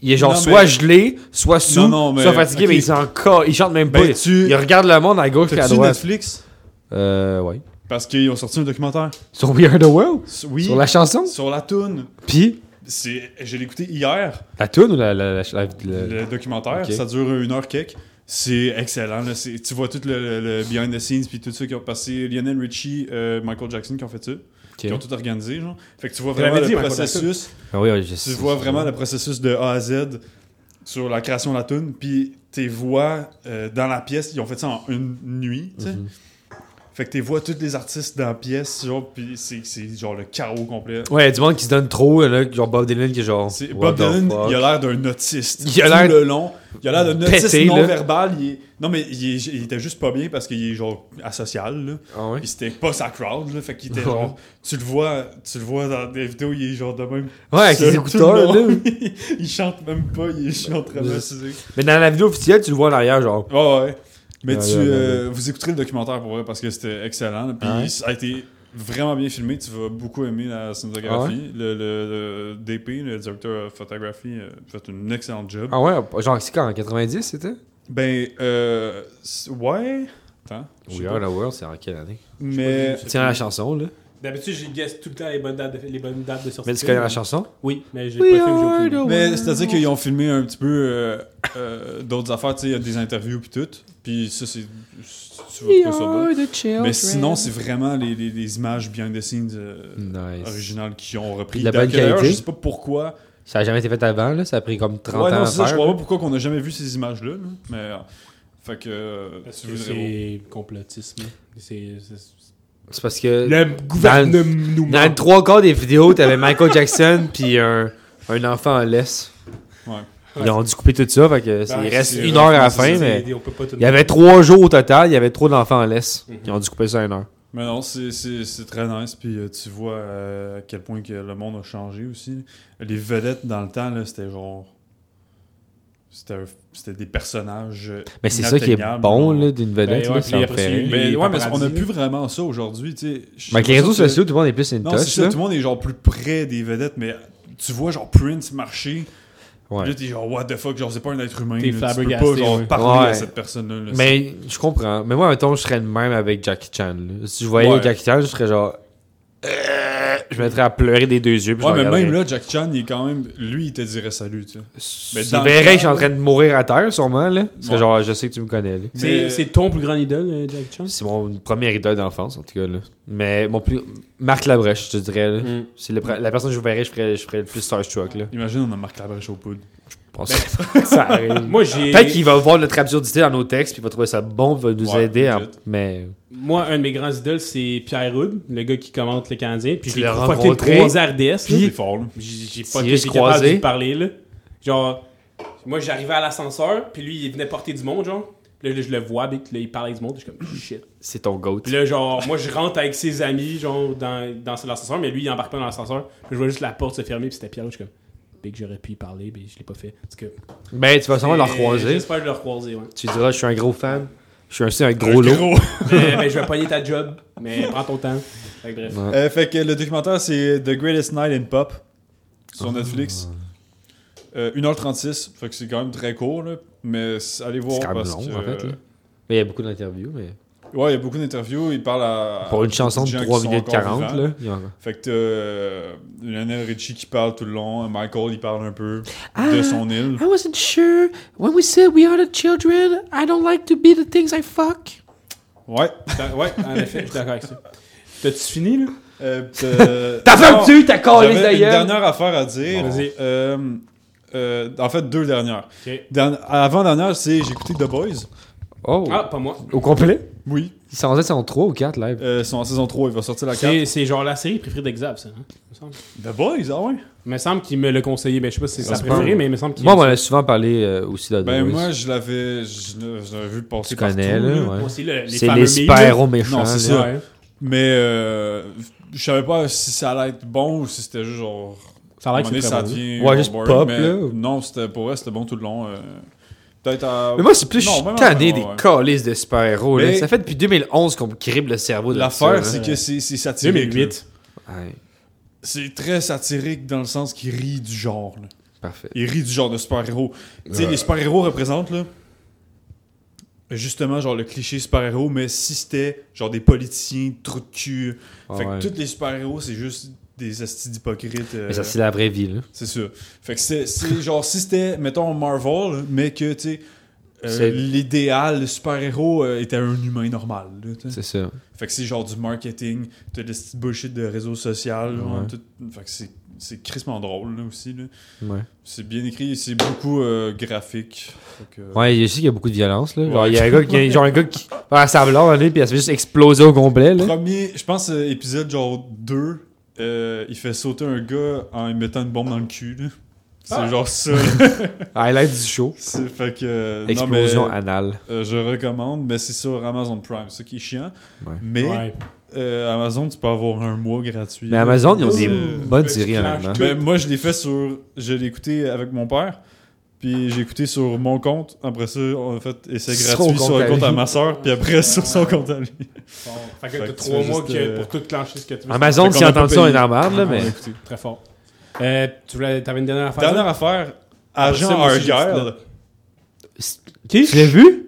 Il est genre non, soit mais- gelé, soit sous, Non, non, mais- soit fatigué, mais il s'en ca- Il chante même pas. Ben, tu- Il regarde le monde à gauche et à droite. Netflix? Euh, ouais. Parce qu'ils ont sorti un documentaire. Sur We Are the World? Oui. Sur la chanson? Sur la toune. Puis, C'est, je l'ai écouté hier, la tune ou la. la, la, la- la- le documentaire. Ça dure une heure quelques. C'est excellent. Là. C'est- tu vois tout le, le- le behind the scenes puis tout ça qui ont passé. Lionel Richie, euh, Michael Jackson qui ont fait ça. Qui ont tout organisé. Genre. Fait que tu vois vraiment dit, le Michael processus. Ah oui, oui, je Tu sais. vois vraiment le processus de A à Z sur la création de la tune. Puis tes voix euh, dans la pièce, ils ont fait ça en une nuit. tu sais. Mhm. Fait que tes voix tous les artistes dans la pièce, genre, puis c'est, c'est genre le chaos complet. Ouais, il y a du monde qui se donne trop, là, genre Bob Dylan qui est genre. Bob Dylan, il a l'air d'un autiste. Il a l'air- le long. Il a l'air d'un autiste non-verbal. Est- Non, mais il, est- il était juste pas bien parce qu'il est genre asocial. Là. Ah ouais? Puis c'était pas sa crowd. Là. Fait qu'il était genre. Tu le vois, tu le vois dans des vidéos, il est genre de même. Ouais, avec ses écouteurs, là. il chante même pas, il est genre traumatisé. Mais dans la vidéo officielle, tu le vois en arrière, genre. Ouais, ouais. Mais Ouais, tu, euh, vous écouterez le documentaire pour vrai parce que c'était excellent. Puis Ah ouais? ça a été vraiment bien filmé. Tu vas beaucoup aimer la cinématographie. le, le- le DP, le directeur de photographie, a fait un excellent job. Ah ouais, genre, c'est quand, en 90 c'était? Ben, euh. Ouais. Attends. We pas. Are the World, c'est en quelle année? Mais. Tiens la chanson, là. D'habitude, j'ai guess tout le temps les bonnes dates de, les bonnes dates de sortie. Mais tu connais la chanson? Oui, mais j'ai pas jeu. Mais c'est-à-dire qu'ils ont filmé un petit peu euh, euh, d'autres affaires, tu sais, il y a des interviews puis tout. Puis ça, c'est. Tu vas trouver ça beau. Mais sinon, c'est vraiment les, les, les images behind the scenes euh, Nice. originales qui ont repris. De la bonne qualité. Je sais pas pourquoi. Ça a jamais été fait avant, là. Ça a pris comme 30 Ouais, ans non, à c'est ça, je faire. là. pas pourquoi qu'on a jamais vu ces images-là. là. Mais. euh, fait que. euh, c'est complotisme. C'est. C'est- parce que Le gouvernement. dans le trois quarts des vidéos, t'avais Michael Jackson puis un, un enfant en laisse. Ouais. Ils ont dû couper tout ça, fait que c'est- Ben, il reste une heure à la fin, mais il y avait trois jours au total, il y avait trop d'enfants en laisse. Mhm. Ils ont dû couper ça à une heure. Mais non, c'est- très nice. Puis euh, tu vois euh, à quel point que le monde a changé aussi. Les vedettes dans le temps, c'était genre. C'était un- c'était des personnages. Mais c'est ça qui est bon là, d'une vedette, Ben ouais, là, après. Mais les ouais, mais on n'a plus vraiment ça aujourd'hui, tu sais. Je Mais avec les réseaux sociaux, tout le monde est plus une Non, ça, tout le monde est genre plus près des vedettes, mais tu vois genre Prince marcher. Ouais. Là, t'es genre, what the fuck, genre, c'est pas un être humain. Là, tu peux pas genre ouais. parler Ouais. à cette personne-là. là, Mais je comprends. Mais moi, mettons, je serais le même avec Jackie Chan. là. Si je voyais Ouais. Jackie Chan, je serais genre. Euh, Je me mettrais à pleurer des deux yeux. Puis Ouais, je mais regarderais. même là, Jack Chan, il est quand même. Lui, il te dirait salut, tu sais. Mais Il verrait que je suis en train de mourir à terre, sûrement. Là. Parce que Ouais. genre, je sais que tu me connais. là. C'est Mais- c'est ton plus grand idole, euh, Jack Chan? C'est mon premier idole d'enfance, en tout cas. Là. Mais mon plus. Marc Labrèche, je te dirais. là. Mm. C'est la personne que je verrais, je ferais, je ferais le plus starstruck. Là. Imagine, on a Marc Labrèche au poudre. Je pense que ça arrive. Moi, j'ai. Peut-être qu'il va voir notre absurdité dans nos textes, puis il va trouver ça bon, il va nous Ouais, aider. legit. Mais. Moi, un de mes grands idoles, c'est Pierre Houd, le gars qui commente le Canadien. Puis je l'ai rencontré, croisé à RDS. Là. J'ai j'ai pas été capable de lui parler, là. Genre, moi, j'arrivais à l'ascenseur, puis lui, il venait porter du monde, genre. Puis là, je le vois, puis là, il parle avec du monde, puis je suis comme, shit. C'est ton goat. Puis là, genre, moi, je rentre avec ses amis, genre, dans, dans l'ascenseur, mais lui, il embarque pas dans l'ascenseur. Puis je vois juste la porte se fermer, puis c'était Pierre, je suis comme, big, j'aurais pu y parler, mais je l'ai pas fait. Parce que, Ben, tu vas sûrement le Et recroiser. J'espère le recroiser, ouais. Tu diras, je suis un gros fan. Je suis aussi un gros lot. Gros. mais, mais je vais pogner ta job, mais prends ton temps. Fait que bref. Ouais. Euh, fait que le documentaire, c'est The Greatest Night in Pop sur Netflix. Euh, 1h36, fait que c'est quand même très court, là. Mais allez voir C'est quand même parce long, que. en fait. Là. Mais il y a beaucoup d'interviews. Mais... Ouais, il y a beaucoup d'interviews. Il parle à. Pour une chanson de des gens 3 qui sont minutes encore 40, vivants. là. il y en a- Fait que t'as euh, Lionel Richie qui parle tout le long. Michael, il parle un peu Ah. de son île. I wasn't sure. When we said we are the children, I don't like to be the things I fuck. Ouais. T'as- Ouais, en effet, je suis d'accord avec ça. T'as-tu fini, là? Euh, t'as- T'as fait Non, un tu t'as collé J'avais une d'ailleurs. dernière affaire à dire. Bon, vas-y. Euh, euh, en fait, deux dernières. Avant-dernière, c'est j'ai écouté The Boys. Oh. Ah, pas moi. Au complet? Oui. Ils sont en sont 3 ou 4 live. Euh, ils sont en saison 3, il va sortir la 4. C'est c'est genre la série préférée d'Exav, ça. Hein? Il me semble. The Boys, ah ouais? Il me semble qu'il me l'a conseillé, mais je sais pas si c'est sa c'est préférée, pas- mais il me semble qu'il Moi, on m'en a souvent parlé euh, aussi de The Ben Boys. moi, je l'avais je l'avais- je l'avais vu passer Tu connais, partout, là, là. ouais. Moi aussi, le- les C'est les là. super-héros méchants. Non, c'est là. ça. Ouais. Mais euh, je savais pas si ça allait être bon ou si c'était juste genre... Ça a l'air à un que moment c'est donné, très ça devient Ouais, juste pop, là. Non, c'était pour vrai, c'était bon tout le long. Peut-être à... Mais moi, c'est plus Non, tanné des ouais. calices de super-héros. Mais- Ça fait depuis 2011 qu'on me crible le cerveau de L'affaire, c'est que c'est c'est satirique. 2008. Ouais, C'est très satirique dans le sens qu'il rit du genre. là. parfait. Il rit du genre de super-héros. Tu sais, Ouais. les super-héros représentent, là, justement, genre le cliché super-héros, mais si c'était, genre, des politiciens, trous de cul. Fait Ouais. que tous les super-héros, c'est juste des astis d'hypocrites. euh, Mais ça, c'est la vraie vie, là. c'est ça. Fait que c'est, genre, si c'était, mettons, Marvel, mais que, tu sais, euh, l'idéal, le super-héros euh, était un humain normal. C'est ça. Fait que c'est genre du marketing, t'as des petites bullshit de réseaux sociaux. Ouais. tout- fait que c'est, c'est crissement drôle, là, aussi. Là. Ouais. C'est bien écrit, c'est beaucoup euh, graphique. Que- Ouais, je sais qu'il y a beaucoup de violence, là. Genre, Ouais. il y a un gars qui, genre, un gars qui sablon, là, puis elle se fait juste exploser au complet, là. Premier, je pense, euh, épisode genre 2, euh, il fait sauter un gars en lui mettant une bombe dans le cul. là. C'est Ah. genre ça. Highlight du show. C'est- fait que. euh, Explosion non, mais, anale. euh, je recommande, mais c'est sur Amazon Prime, ça qui est chiant. Ouais. Mais Ouais. euh, Amazon, tu peux avoir un mois gratuit. Mais Amazon, ils ont des bonnes séries, honnêtement. Ben, moi, je l'ai fait sur. Je l'ai écouté avec mon père. Puis j'ai écouté sur mon compte. Après ça, on a fait essai Son gratuit sur le compte à ma soeur. Puis après sur son compte à lui. Bon, fait que t'as trois mois juste, euh, pour tout clencher ce que tu veux. Amazon, si entend ça, on est merde, là, mais. a écouté. Très fort. Euh, tu voulais, t'avais une dernière affaire? Dernière là? affaire. Agent Argyle. Qui? Tu l'as vu?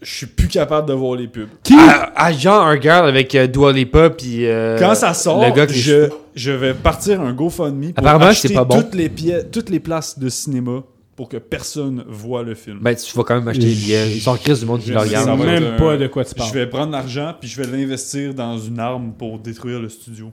Je suis plus capable de voir les pubs. Qui? Agent Argyle avec euh, Dua Lipa, puis. euh, Quand ça sort, le gars je, je vais partir un GoFundMe pour Apparemment, acheter c'est pas bon. toutes, les pièces, toutes les places de cinéma pour que personne voit le film. Ben, tu vas quand même acheter les billets. Ils sont en crise du monde qui Je le regarde. même un- pas de quoi tu parles. je vais prendre l'argent puis je vais l'investir dans une arme pour détruire le studio.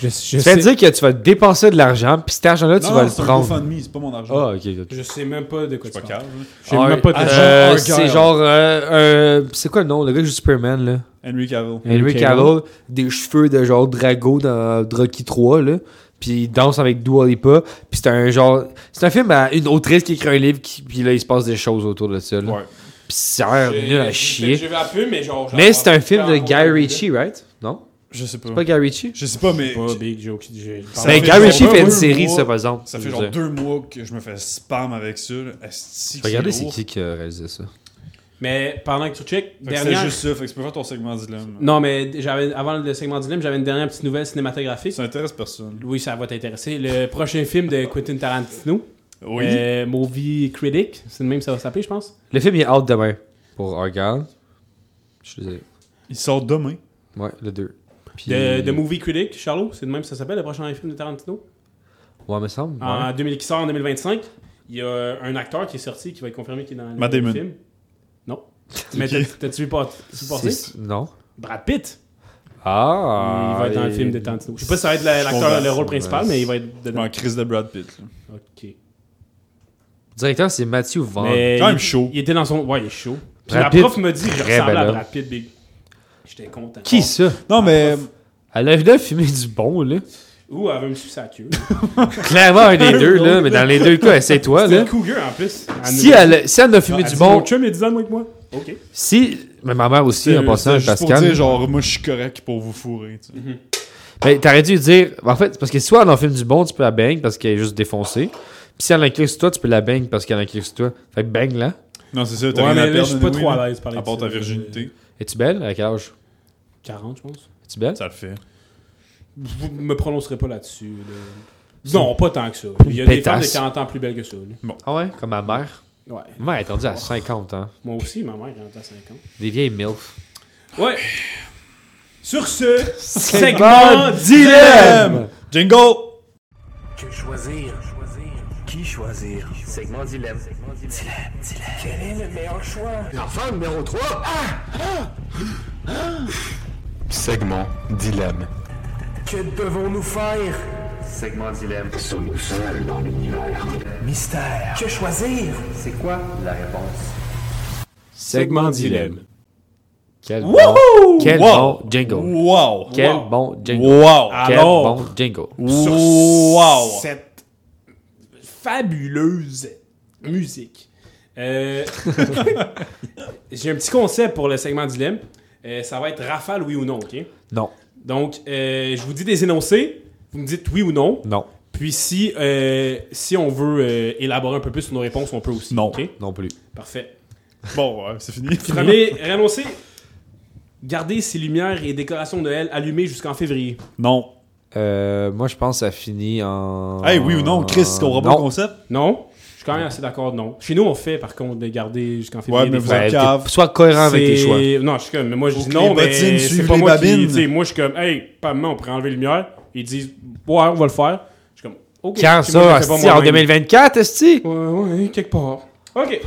Je, je Tu sais, dire que tu vas dépenser de l'argent, puis cet argent-là, tu non, vas non, le c'est un prendre. GoFundMe, c'est pas mon argent. Ah, ok, ok. je sais même pas de quoi Je tu parles. Je sais même pas de Ah, quoi euh. C'est genre. euh, euh, c'est quoi le nom? Le gars qui joue Superman, là? Henry Cavill. Henry Henry Cavill, des cheveux de genre Drago dans Rocky 3, là. Puis il danse avec Dua Lipa. Puis c'est un genre. C'est un film à une autrice qui écrit un livre, qui, puis là, il se passe des choses autour de ça, là. Ouais. Puis ça a l'air nul à chier. J'ai vu un peu, mais genre. Mais c'est un film de Guy Ritchie, right? Je sais pas. C'est pas Guy Ritchie? Je sais pas, mais Pas big, j'ai- Ça Mais fait Guy Ritchie fait une série, mois- ça, par exemple. ça fait genre dire. deux mois que je me fais spam avec ça. Asti, Regardez, c'est qui qui a réalisé ça. Mais pendant que tu check, que C'est dernière. juste ça, fait que tu peux faire ton segment dilemme. Non, mais j'avais avant le segment dilemme, j'avais une dernière petite nouvelle cinématographique. Ça intéresse personne. Oui, ça va t'intéresser. Le prochain film de Quentin Tarantino, Oui. euh, Movie Critic, c'est le même que ça va s'appeler, je pense. Le film il est out demain pour Argyle. Je suis désolé. Il sort demain. Ouais, le 2. Puis... De, de Movie Critic, Charlot, c'est le même que ça s'appelle, le prochain film de Tarantino? Ouais, me semble. En ouais. 2000, qui sort en 2025. Il y a un acteur qui est sorti qui va être confirmé qui est dans le film. Non. Mais t'as- t'as-tu vu pas passé? Non. Brad Pitt. Ah. il va être dans le film de Tarantino. Je sais pas si ça va être la- l'acteur, le rôle principal, mais il va être dedans. crise de Brad Pitt. Ok. Le directeur, c'est Matthew Vaughn. Quand même il- chaud. Il était dans son. Ouais, il est chaud. Puis Brad la prof me dit que je très ressemblais bel à. Brad Pitt, big. J'étais content. Qui ça? Non, mais Elle a déjà filmé du bon, là. Ou elle veut me sucer sa queue. Clairement un des deux, là. Mais dans les deux cas, C'est là. une cougar en plus. Si elle, a- si elle a Elle du bon, Mon chum est 10 ans de moins que moi. Ok. si. Mais ma mère aussi, en c'est passant, juste pour Pascal. dire, genre, moi, je suis correct pour vous fourrer. tu sais. Ben, t'aurais dû dire. En fait, parce que soit elle en filme du bon, tu peux la bang parce qu'elle est juste défoncée. Puis si elle en clique sur toi, tu peux la bang parce qu'elle en clique sur toi. Fait que bang là. Non, c'est ça, t'as Ouais, rien à mais là, perdre. je suis pas trop à l'aise par À part ta virginité. Es-tu belle? À quel âge? 40, je pense. Es-tu belle? Ça le fait. Vous me prononcerez pas là-dessus. là. Non, pas tant que ça. Il y a des femmes de Pétasse. 40 ans plus belles que ça. là. Ah ouais? Comme ma mère? Ouais. Ma mère est rendue à 50 ans. Moi aussi, ma mère est à 50. Des vieilles MILF. Ouais. Sur ce, Segment segment dilemme! Jingle! Que choisir Qui choisir? Segment dilemme. Dilemme, dilemme. Quel est le meilleur choix? L'enfant numéro 3 Segment dilemme. Que devons-nous faire? Segment dilemme. Sommes-nous seuls dans l'univers? Mystère. Que choisir? C'est quoi la réponse? Segment dilemme. Quel bon, quel Wow! bon jingle. Wow! Quel Wow. bon jingle. Wow! Quel Alors, bon jingle. Wow! cette fabuleuse musique. Euh, J'ai un petit concept pour le segment dilemme. Euh, ça va être rafale, oui ou non, ok? Non. Donc, euh, je vous dis des énoncés. Vous me dites oui ou non. Non. Puis si, euh, si on veut euh, élaborer un peu plus sur nos réponses, on peut aussi. Non. ok? Non plus. Parfait. Bon, c'est fini. Premier, réannoncé. Garder ses lumières et décorations de Noël allumées jusqu'en février. Non. Euh, moi, je pense que ça finit en. Hey, oui ou non, Chris, tu comprends pas le concept? Non? Je suis quand même assez d'accord, non. Chez nous, on fait par contre de garder jusqu'en février. Ouais, mais des vous fois. êtes cave. Sois cohérent avec tes choix. Non, je suis comme, mais moi je Faut dis que non, mais bottines c'est suivent pas les moi qui. babines. tu sais, Moi je suis comme, hey, pas moi, on pourrait enlever les lumières. Ils disent, ouais, on va le faire. Je suis comme, ok. Quand Puis moi, je ça, le fais pas asti, en moi-même. 2024, esti? Ouais, ouais, quelque part. Ok.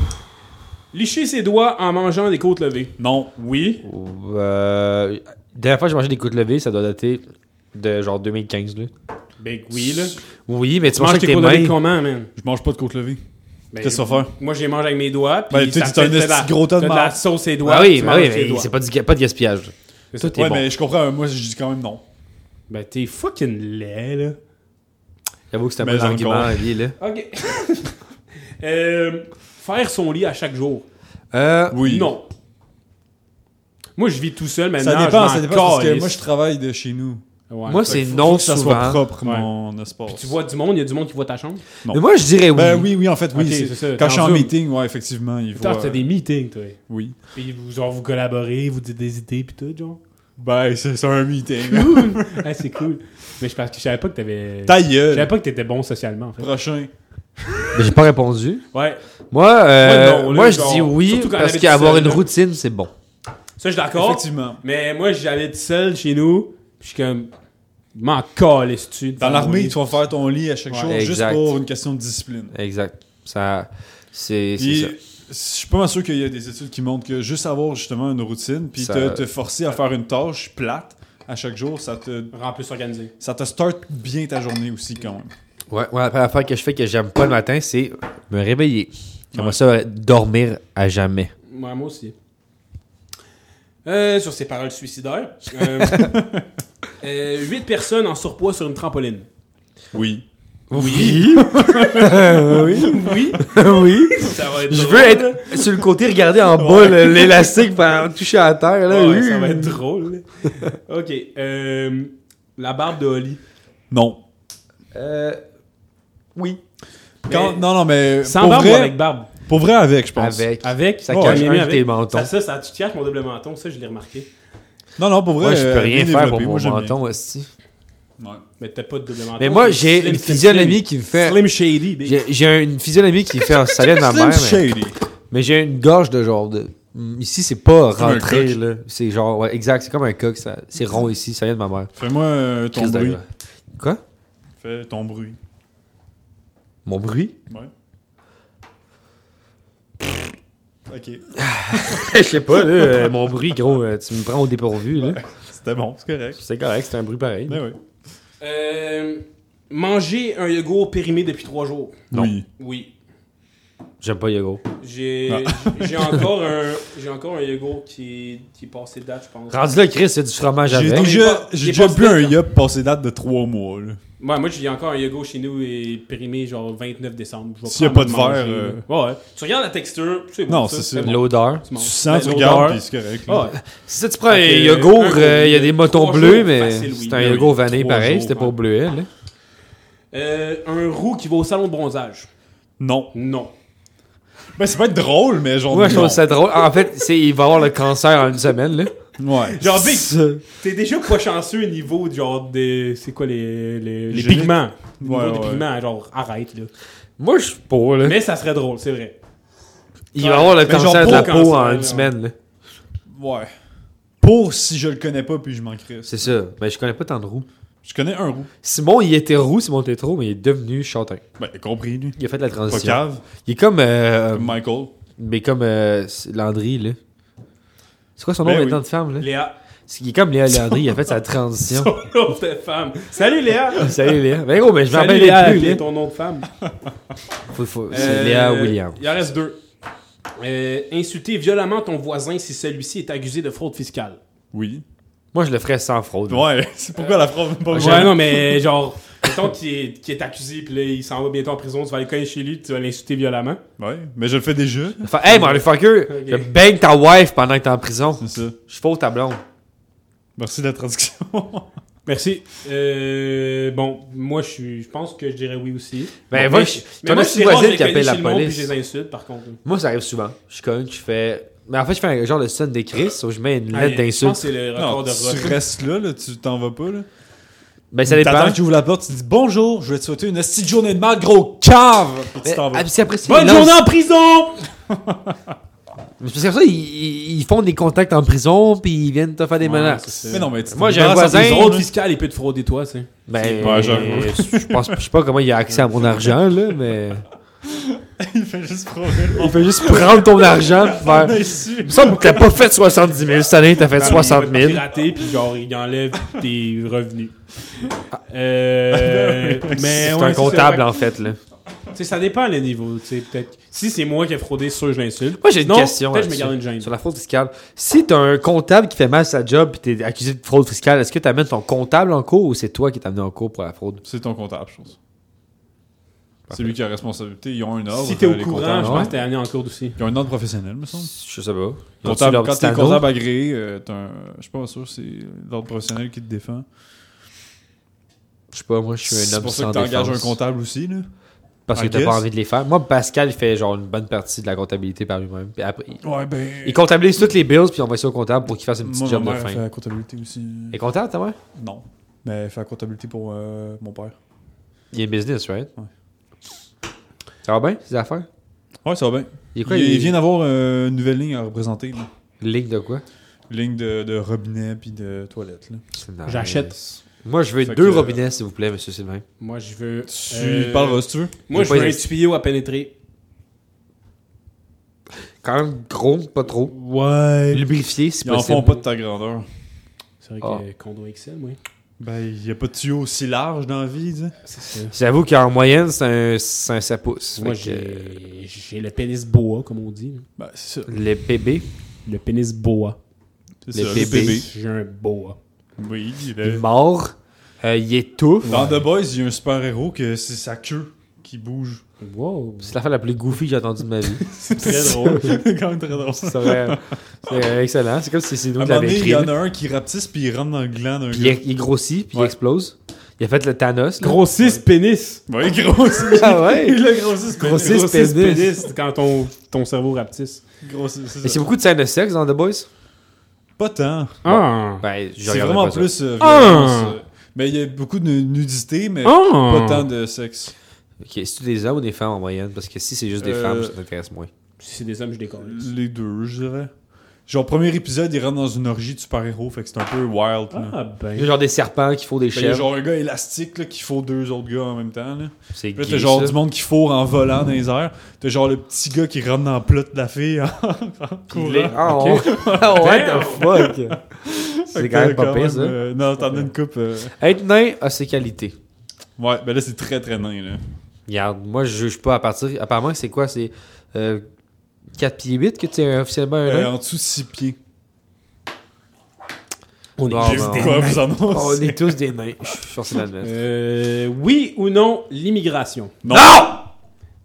Licher ses doigts en mangeant des côtes levées. Non. Oui. Euh, la dernière fois que j'ai mangé des côtes levées, ça doit dater de genre 2015. Là. Ben oui, là. Oui, mais tu Tu manges avec tes tes côtes levées mains. comment, man? Je mange pas de côte levée. Ben, Qu'est-ce que tu vas faire? Moi, je les mange avec mes doigts. Puis Ben, tu t'es un esti gros tas de de la sauce ses doigts. Ah oui, manges oui, mais c'est pas, du, pas de gaspillage. Tout Ouais, bon. mais je comprends. Moi, je dis quand même non. Ben t'es fucking laid, là. J'avoue que c'est un bon argument, encore. lié, là. Ok. Euh, faire son lit à chaque jour. Euh, Oui. Non. Moi, je vis tout seul maintenant. Ça dépend, ça dépend. Parce que moi, je travaille de chez nous. Ouais. moi, c'est non que ça soit souvent. propre, Ouais. mon espace. Tu vois du monde, il y a du monde qui voit ta chambre? Non. Mais moi, je dirais oui. Ben oui, oui, en fait, oui. Ok, c'est- c'est ça. Quand je suis en Zoom. meeting, ouais, effectivement, il faut. Putain, t'as euh, des meetings, toi. Oui. Puis vous, genre, vous collaborez, vous dites des idées, pis tout, genre. Ben, c'est c'est un meeting. ah, c'est cool. Mais je que je savais pas que t'avais. Ta Je savais gueule. pas que t'étais bon socialement, en fait. Prochain. Mais j'ai pas répondu. Ouais. Moi, euh, Moi, non, moi je genre, dis oui, parce qu'avoir une routine, c'est bon. Ça, je suis d'accord. Effectivement. Mais moi, j'habite seul chez nous. Puis je suis comme. M'en calisse dessus. Dans l'armée, tu vas faire ton lit à chaque Ouais, jour juste pour une question de discipline. Exact. Ça, c'est ça. je suis pas mal sûr qu'il y a des études qui montrent que juste avoir justement une routine, puis Ça- te, te forcer à faire une tâche plate à chaque jour, ça te, Rend plus organisé. ça te start bien ta journée aussi quand même. Ouais, ouais, la première affaire que je fais que j'aime pas le matin, c'est me réveiller. J'aimerais Ouais. ça dormir à jamais. Ouais, moi aussi. Euh, sur ces paroles suicidaires. Euh, euh, 8 personnes en surpoids sur une trampoline. Oui. Oui. oui. Oui. oui. Ça va être Je drôle, veux être sur le côté, regarder en bas l'élastique pour toucher à terre. Là. Ouais, Oui. ça va être drôle. ok. Euh, la barbe de Holly. Non. Euh, oui. Quand- Mais- non, non, mais Sans pour, barbe ou avec barbe? pour vrai avec, je pense. Avec. Avec? Ça Ouais, cache un avec. tes mentons. Ça, ça, ça, tu caches mon double menton. Ça, je l'ai remarqué. Non, non, pour vrai. Moi, je peux euh, rien faire pour mon menton aussi. Ouais. Mais t'as pas de double menton. Mais moi, j'ai slim, une slim, physionomie slim. qui me fait. Slim Shady. J'ai une physionomie qui fait un salut de ma Slim mère. Mais, Shady. mais j'ai une gorge de genre de. Ici, c'est pas rentré, là. C'est genre, ouais, exact, c'est comme un coq, ça- c'est rond ici, ça vient de ma mère. Fais-moi euh, ton bruit. Quoi? Fais ton bruit. Mon bruit? Ouais. Ok. Je sais pas, là, euh, mon bruit, gros, euh, tu me prends au dépourvu, là. C'était bon, c'est correct. C'est correct, c'est un bruit pareil. Ben oui. Euh, manger un yogourt périmé depuis 3 jours. Non. Oui. Oui. J'aime pas Yogo. J'ai Ah. j'ai encore un j'ai encore un yogourt qui est, qui est passé de date, je pense. Rendu là, Chris, c'est du fromage J'ai avec. est déjà, j'ai déjà bu un yup passé date de 3 mois. Là. Ouais, moi j'ai encore un yogourt chez nous et périmé genre 29 décembre. S'il y a pas de manger, verre, là. Ouais, ouais. Tu regardes la texture, c'est bon. Non, c'est ça. bon. L'odeur. Tu. Tu sens, tu Ben, regardes, l'odeur. puis c'est correct. Ah ouais. Si ça, tu prends un yogourt, euh, il y a des motons bleus, mais oui. c'est un Ben yogourt oui, vanille trois pareil, c'était ouais. pour bleuet, là. Euh, un roux qui va au salon de bronzage. Non. Non. Ben, c'est pas être drôle, mais genre. Moi, je trouve ça drôle. En fait, c'est, il va avoir le cancer en une semaine, là. Ouais. Genre, Big, t'es déjà pas chanceux au niveau de genre des. C'est quoi les, les, les pigments? Au niveau Ouais, des ouais. pigments, genre, arrête là. Moi, je suis pas, là. Mais ça serait drôle, c'est vrai. Il va avoir le Mais genre cancer de la pas peau cancer, en une semaine, là. Ouais. Pour si je le connais pas, puis je manquerais. C'est ça. Mais je connais pas tant de roux. Je connais un roux. Simon, il était roux, Simon Tétro, mais il est devenu châtain. Ben, compris, lui. Il a fait la Pas transition. cave. Il est comme. euh, Comme Michael. mais comme euh, Landry, là. C'est quoi son nom Ben maintenant oui. de femme, là? Léa. C'est comme Léa Landry, il a fait sa transition. Son nom de femme. Salut Léa! Salut Léa. Ben gros, mais je m'en Salut rappelle Léa, plus, là. ton nom de femme? Faut- faut- C'est Euh, Léa Williams. Il en reste deux. Euh, insulter violemment ton voisin si celui-ci est accusé de fraude fiscale. Oui. Moi, je le ferais sans fraude. Ouais, c'est pourquoi la phrase pas Ouais, non, mais genre, mettons qu'il est, est accusé, puis là, il s'en va bientôt en prison, tu vas aller cogner chez lui, tu vas l'insulter violemment. Ouais, mais je le fais déjà. Fait, hey, motherfucker, Ok. je bang ta wife pendant que t'es en prison. C'est ça. Je fous ta blonde. Merci de la traduction. Merci. Euh, bon, moi, je suis- je pense que je dirais oui aussi. Ben, Bon, moi, mais- je- mais t'en moi, as des qui appellent la police. je les insulte, par contre. Moi, ça arrive souvent. Je cogne, je fais. Mais en fait, je fais un genre de sonne d'écrit, où je mets une Ah, lettre Je pense d'insulte. que c'est le Non, de tu restes là, là, tu t'en vas pas, là. Ben, ça T'attends dépend. que tu ouvres la porte, tu dis bonjour, je vais te souhaiter une petite journée de mal, gros cave! Puis tu t'en vas. ah, c'est Bonne journée en prison! Mais c'est parce que ça, ils, font des contacts en prison, puis ils viennent te faire des Ouais, menaces. c'est. Mais non, mais tu Moi, j'ai un voisin- Fraude fiscale, il peut te frauder toi, tu sais. Ben, Ouais, j'avoue. je pense, je sais pas comment il a accès à mon argent, là, mais. Il fait juste frauder. Il fait juste prendre ton argent, puis faire. Il me semble que t'as pas fait 70 000 cette année, t'as fait 60 Il va te 000. pirater, puis genre, il enlève tes revenus. Euh, mais C'est un comptable, en fait, là. Tu sais, ça dépend le niveau. tu sais, peut-être. Si c'est moi qui ai fraudé, sûr, je l'insulte. Moi, j'ai une Non, question. Peut-être que je me là-dessus, garde une gêne. Sur la fraude fiscale. Si t'as un comptable qui fait mal sa job et t'es accusé de fraude fiscale, est-ce que t'amènes ton comptable en cours ou c'est toi qui t'as amené en cours pour la fraude? C'est ton comptable, je pense. C'est lui qui a la responsabilité. Ils ont un ordre. Si t'es au les courant, comptables. je pense que t'es amené en cours aussi. Ils ont un ordre professionnel, me semble. Je sais pas. Comptable, quand t'es comptable agréé, euh, t'as un- je suis pas sûr, c'est l'ordre professionnel qui te défend. Je sais pas, moi je suis un C'est homme pour ça sans que t'engages un comptable aussi, là. Parce que t'as pas envie de les faire. Moi, Pascal, il fait genre une bonne partie de la comptabilité par lui-même. Après, il- Ouais, ben. il comptabilise toutes les bills puis on va ça au comptable pour qu'il fasse une petite Moi, job ma de mère fin. fait la comptabilité aussi. Et comptable, ta mère? Non. Mais elle fait la comptabilité pour euh, mon père. Il est business, right? Ouais. Ça va bien, ces affaires? Ouais, ça va bien. Il est quoi? il, il- il vient d'avoir euh, une nouvelle ligne à représenter. Là. Ligne de quoi? Ligne de, de robinet puis de toilette. Là. J'achète. Moi, je veux Fait deux que- robinets, s'il vous plaît, monsieur Sylvain. Moi, je veux. Tu euh, parleras si tu veux? Moi, Je je veux un tuyau à pénétrer. Quand même gros, pas trop. Ouais. Lubrifié, si Ils en possible. font pas de ta grandeur. C'est vrai Ah. que condo XL, moi. Ben, il y a pas de tuyau aussi large dans la vie, tu sais. C'est ça. J'avoue qu'en moyenne, c'est un, c'est un 7 pouces. Moi, que, j'ai j'ai le pénis boa, comme on dit. Ben, c'est ça. Le bébé, Le pénis boa. C'est Les ça, bébés. J'ai un boa. Oui, il il est est... mort, euh, il étouffe. Dans The Boys, il y a un super-héros que c'est sa queue qui bouge. Wow. C'est l'affaire la plus goofy que j'ai entendue de ma vie. C'est très drôle. c'est quand même très drôle. C'est vrai. C'est excellent. C'est comme si c'est nous qui il y en a un qui rapetisse puis il rentre dans le gland d'un Puis il, gars. il grossit, puis il explose. Il a fait le Thanos. Grossisse pénis. Ouais, grossit. Ah ouais? Il a grossi ce Grossit pénis. Grossisse pénis. pénis. Quand ton, ton cerveau rapetisse. Grossit, c'est beaucoup de scènes de sexe dans The Boys? Pas tant. Ah. Ben, C'est vraiment pas ça. plus euh, Ah! violence, euh, Mais il y a beaucoup de nudité, mais Ah. pas tant de sexe. Ok, c'est-tu des hommes ou des femmes en moyenne? Parce que si c'est juste des Euh, femmes, ça m'intéresse moins. Si c'est des hommes, je décolle. Les deux, je dirais. Genre, premier épisode, il rentre dans une orgie de super-héros, fait que c'est un peu wild. là. Ah, Il y a ben. genre des serpents qui font des Ben, il y a chèvres. genre un gars élastique là, qui faut deux autres gars en même temps. Là. C'est Puis là, gay, t'as genre ça. du monde qui fourre en volant dans les airs. T'as genre le petit gars qui rentre dans le plat de la fille en, en courant. Ah, Ok. ouais. Ah, what the fuck? Fait C'est que quand même pas pire, même, ça. euh, non, t'en as une coupe. euh, Être nain a ses qualités. Ouais, ben là, c'est très très nain. Là. Regarde, moi, je juge pas à partir. Apparemment, c'est quoi C'est euh, 4 pieds 8 que tu es officiellement un Euh, en dessous de 6 pieds. On est Bon, juste ben, des Quoi, nains. vous en On est tous des nains. Je suis forcé d'admettre. Euh, oui ou non, l'immigration? Non!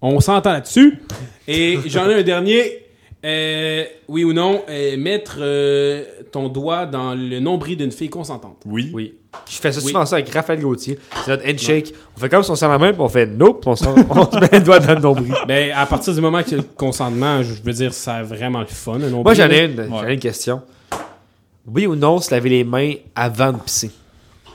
On s'entend là-dessus. Et j'en ai un dernier. Euh, oui ou non, euh, mettre euh, ton doigt dans le nombril d'une fille consentante. Oui. Oui. Je fais ça Oui. souvent ça avec Raphaël Gauthier. C'est notre handshake. On fait comme si on serre la main, puis on fait nope, on, se- on se met le doigt dans le nombril. Ben, à partir du moment qu'il y a le consentement, je veux dire, ça a vraiment le fun. un nombril, Moi, j'en ai une, j'en ai une question. Oui ou non, se laver les mains avant de pisser?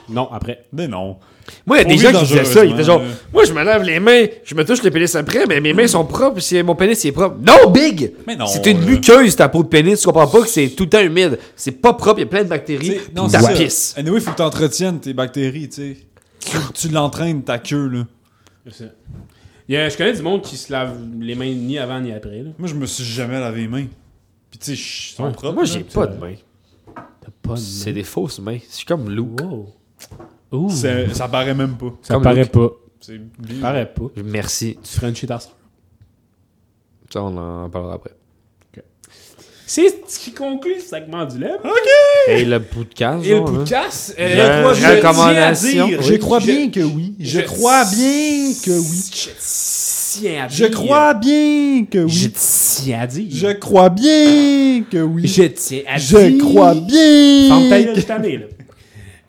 Non, après. Mais non. Moi, il y a des gens qui disaient ça. Ils étaient genre, moi, je me lave les mains, je me touche le pénis après, mais mes mains sont propres, si mon pénis il est propre. Non, Big! Mais non, C'est une muqueuse, ta peau de pénis. Tu comprends pas que c'est tout le temps humide. C'est pas propre, il y a plein de bactéries. Non, ça. pisse. Anyway, faut que t'entretiennes tes bactéries, tu sais. Tu, tu l'entraînes, ta queue, là. C'est ça. Il y a- je connais du monde qui se lave les mains ni avant ni après. Là. Moi, je me suis jamais lavé les mains. Puis, tu sais, ils sont Ouais. propres. Moi, j'ai pas de mains. T'as pas de C'est des fausses mains. Je suis comme Luke. Wow. Ouh. Ça paraît même pas. Ça comme paraît Luke. pas. C'est Ça paraît pas. Merci. Tu Frenchie ta sœur. Ça, on en parlera après. C'est ce qui conclut le segment du lait. Et le podcast, Et le genre, là. podcast. J'ai euh, moi, je tiens à dire- Je crois je- bien que oui. Je je- crois bien que oui. Je tiens à dire. Je crois bien que Je oui. tiens à dire. Je crois bien que oui. Je tiens à dire. Je crois bien. Ferme ta gueule, je t'en ai, là.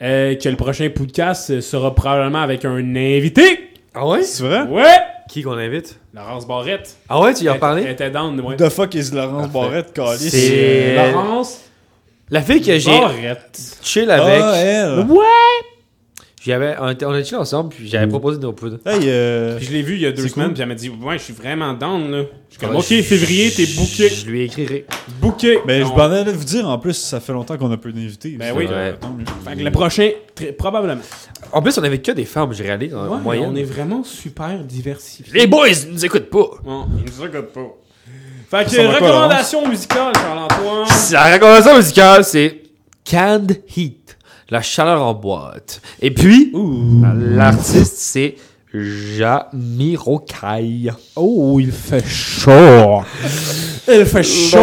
Euh, que le prochain podcast sera probablement avec un invité. Ah ouais? C'est vrai? Ouais! Qui qu'on invite? Laurence Barrette. Ah ouais, tu y as parlé? Elle était down, ouais. The fuck is Laurence Barrette, calice? C'est- Laurence La fille que j'ai Barrette. chill avec. Ah, elle. Ouais! J'avais, on, était, on a chill ensemble, puis j'avais proposé de nos poudres. Hey, euh, Puis je l'ai vu il y a deux C'est semaines, cool. puis elle m'a dit Ouais, je suis vraiment down, là. Je suis comme Ouais, Ok, je- février, t'es booké. Je lui écrirai. Booké. ben, je Non. m'en allais vous dire, en plus, ça fait longtemps qu'on a peu d'invités. Ben Ça, oui. tant mieux. Fait que le prochain, très- probablement. En plus, on avait que des femmes, j'ai réalisé, en Ouais, moyenne. on est vraiment super diversifiés. Les boys, ils nous écoutent pas. Bon, ils nous écoutent pas. Fait que, quoi, recommandation musicale, Charles-Antoine. La recommandation musicale, c'est Canned Heat, la chaleur en boîte. Et puis, l'artiste, c'est Jamiroquai. Oh, il fait chaud. Il fait chaud.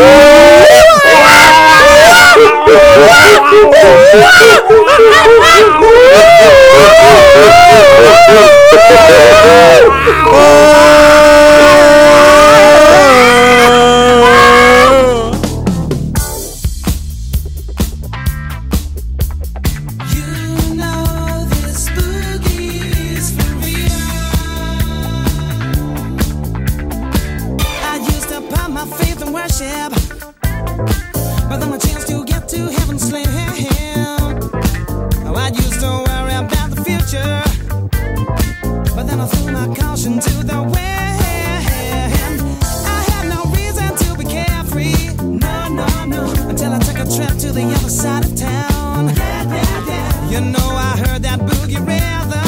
Vous la You know I heard that boogie rhythm.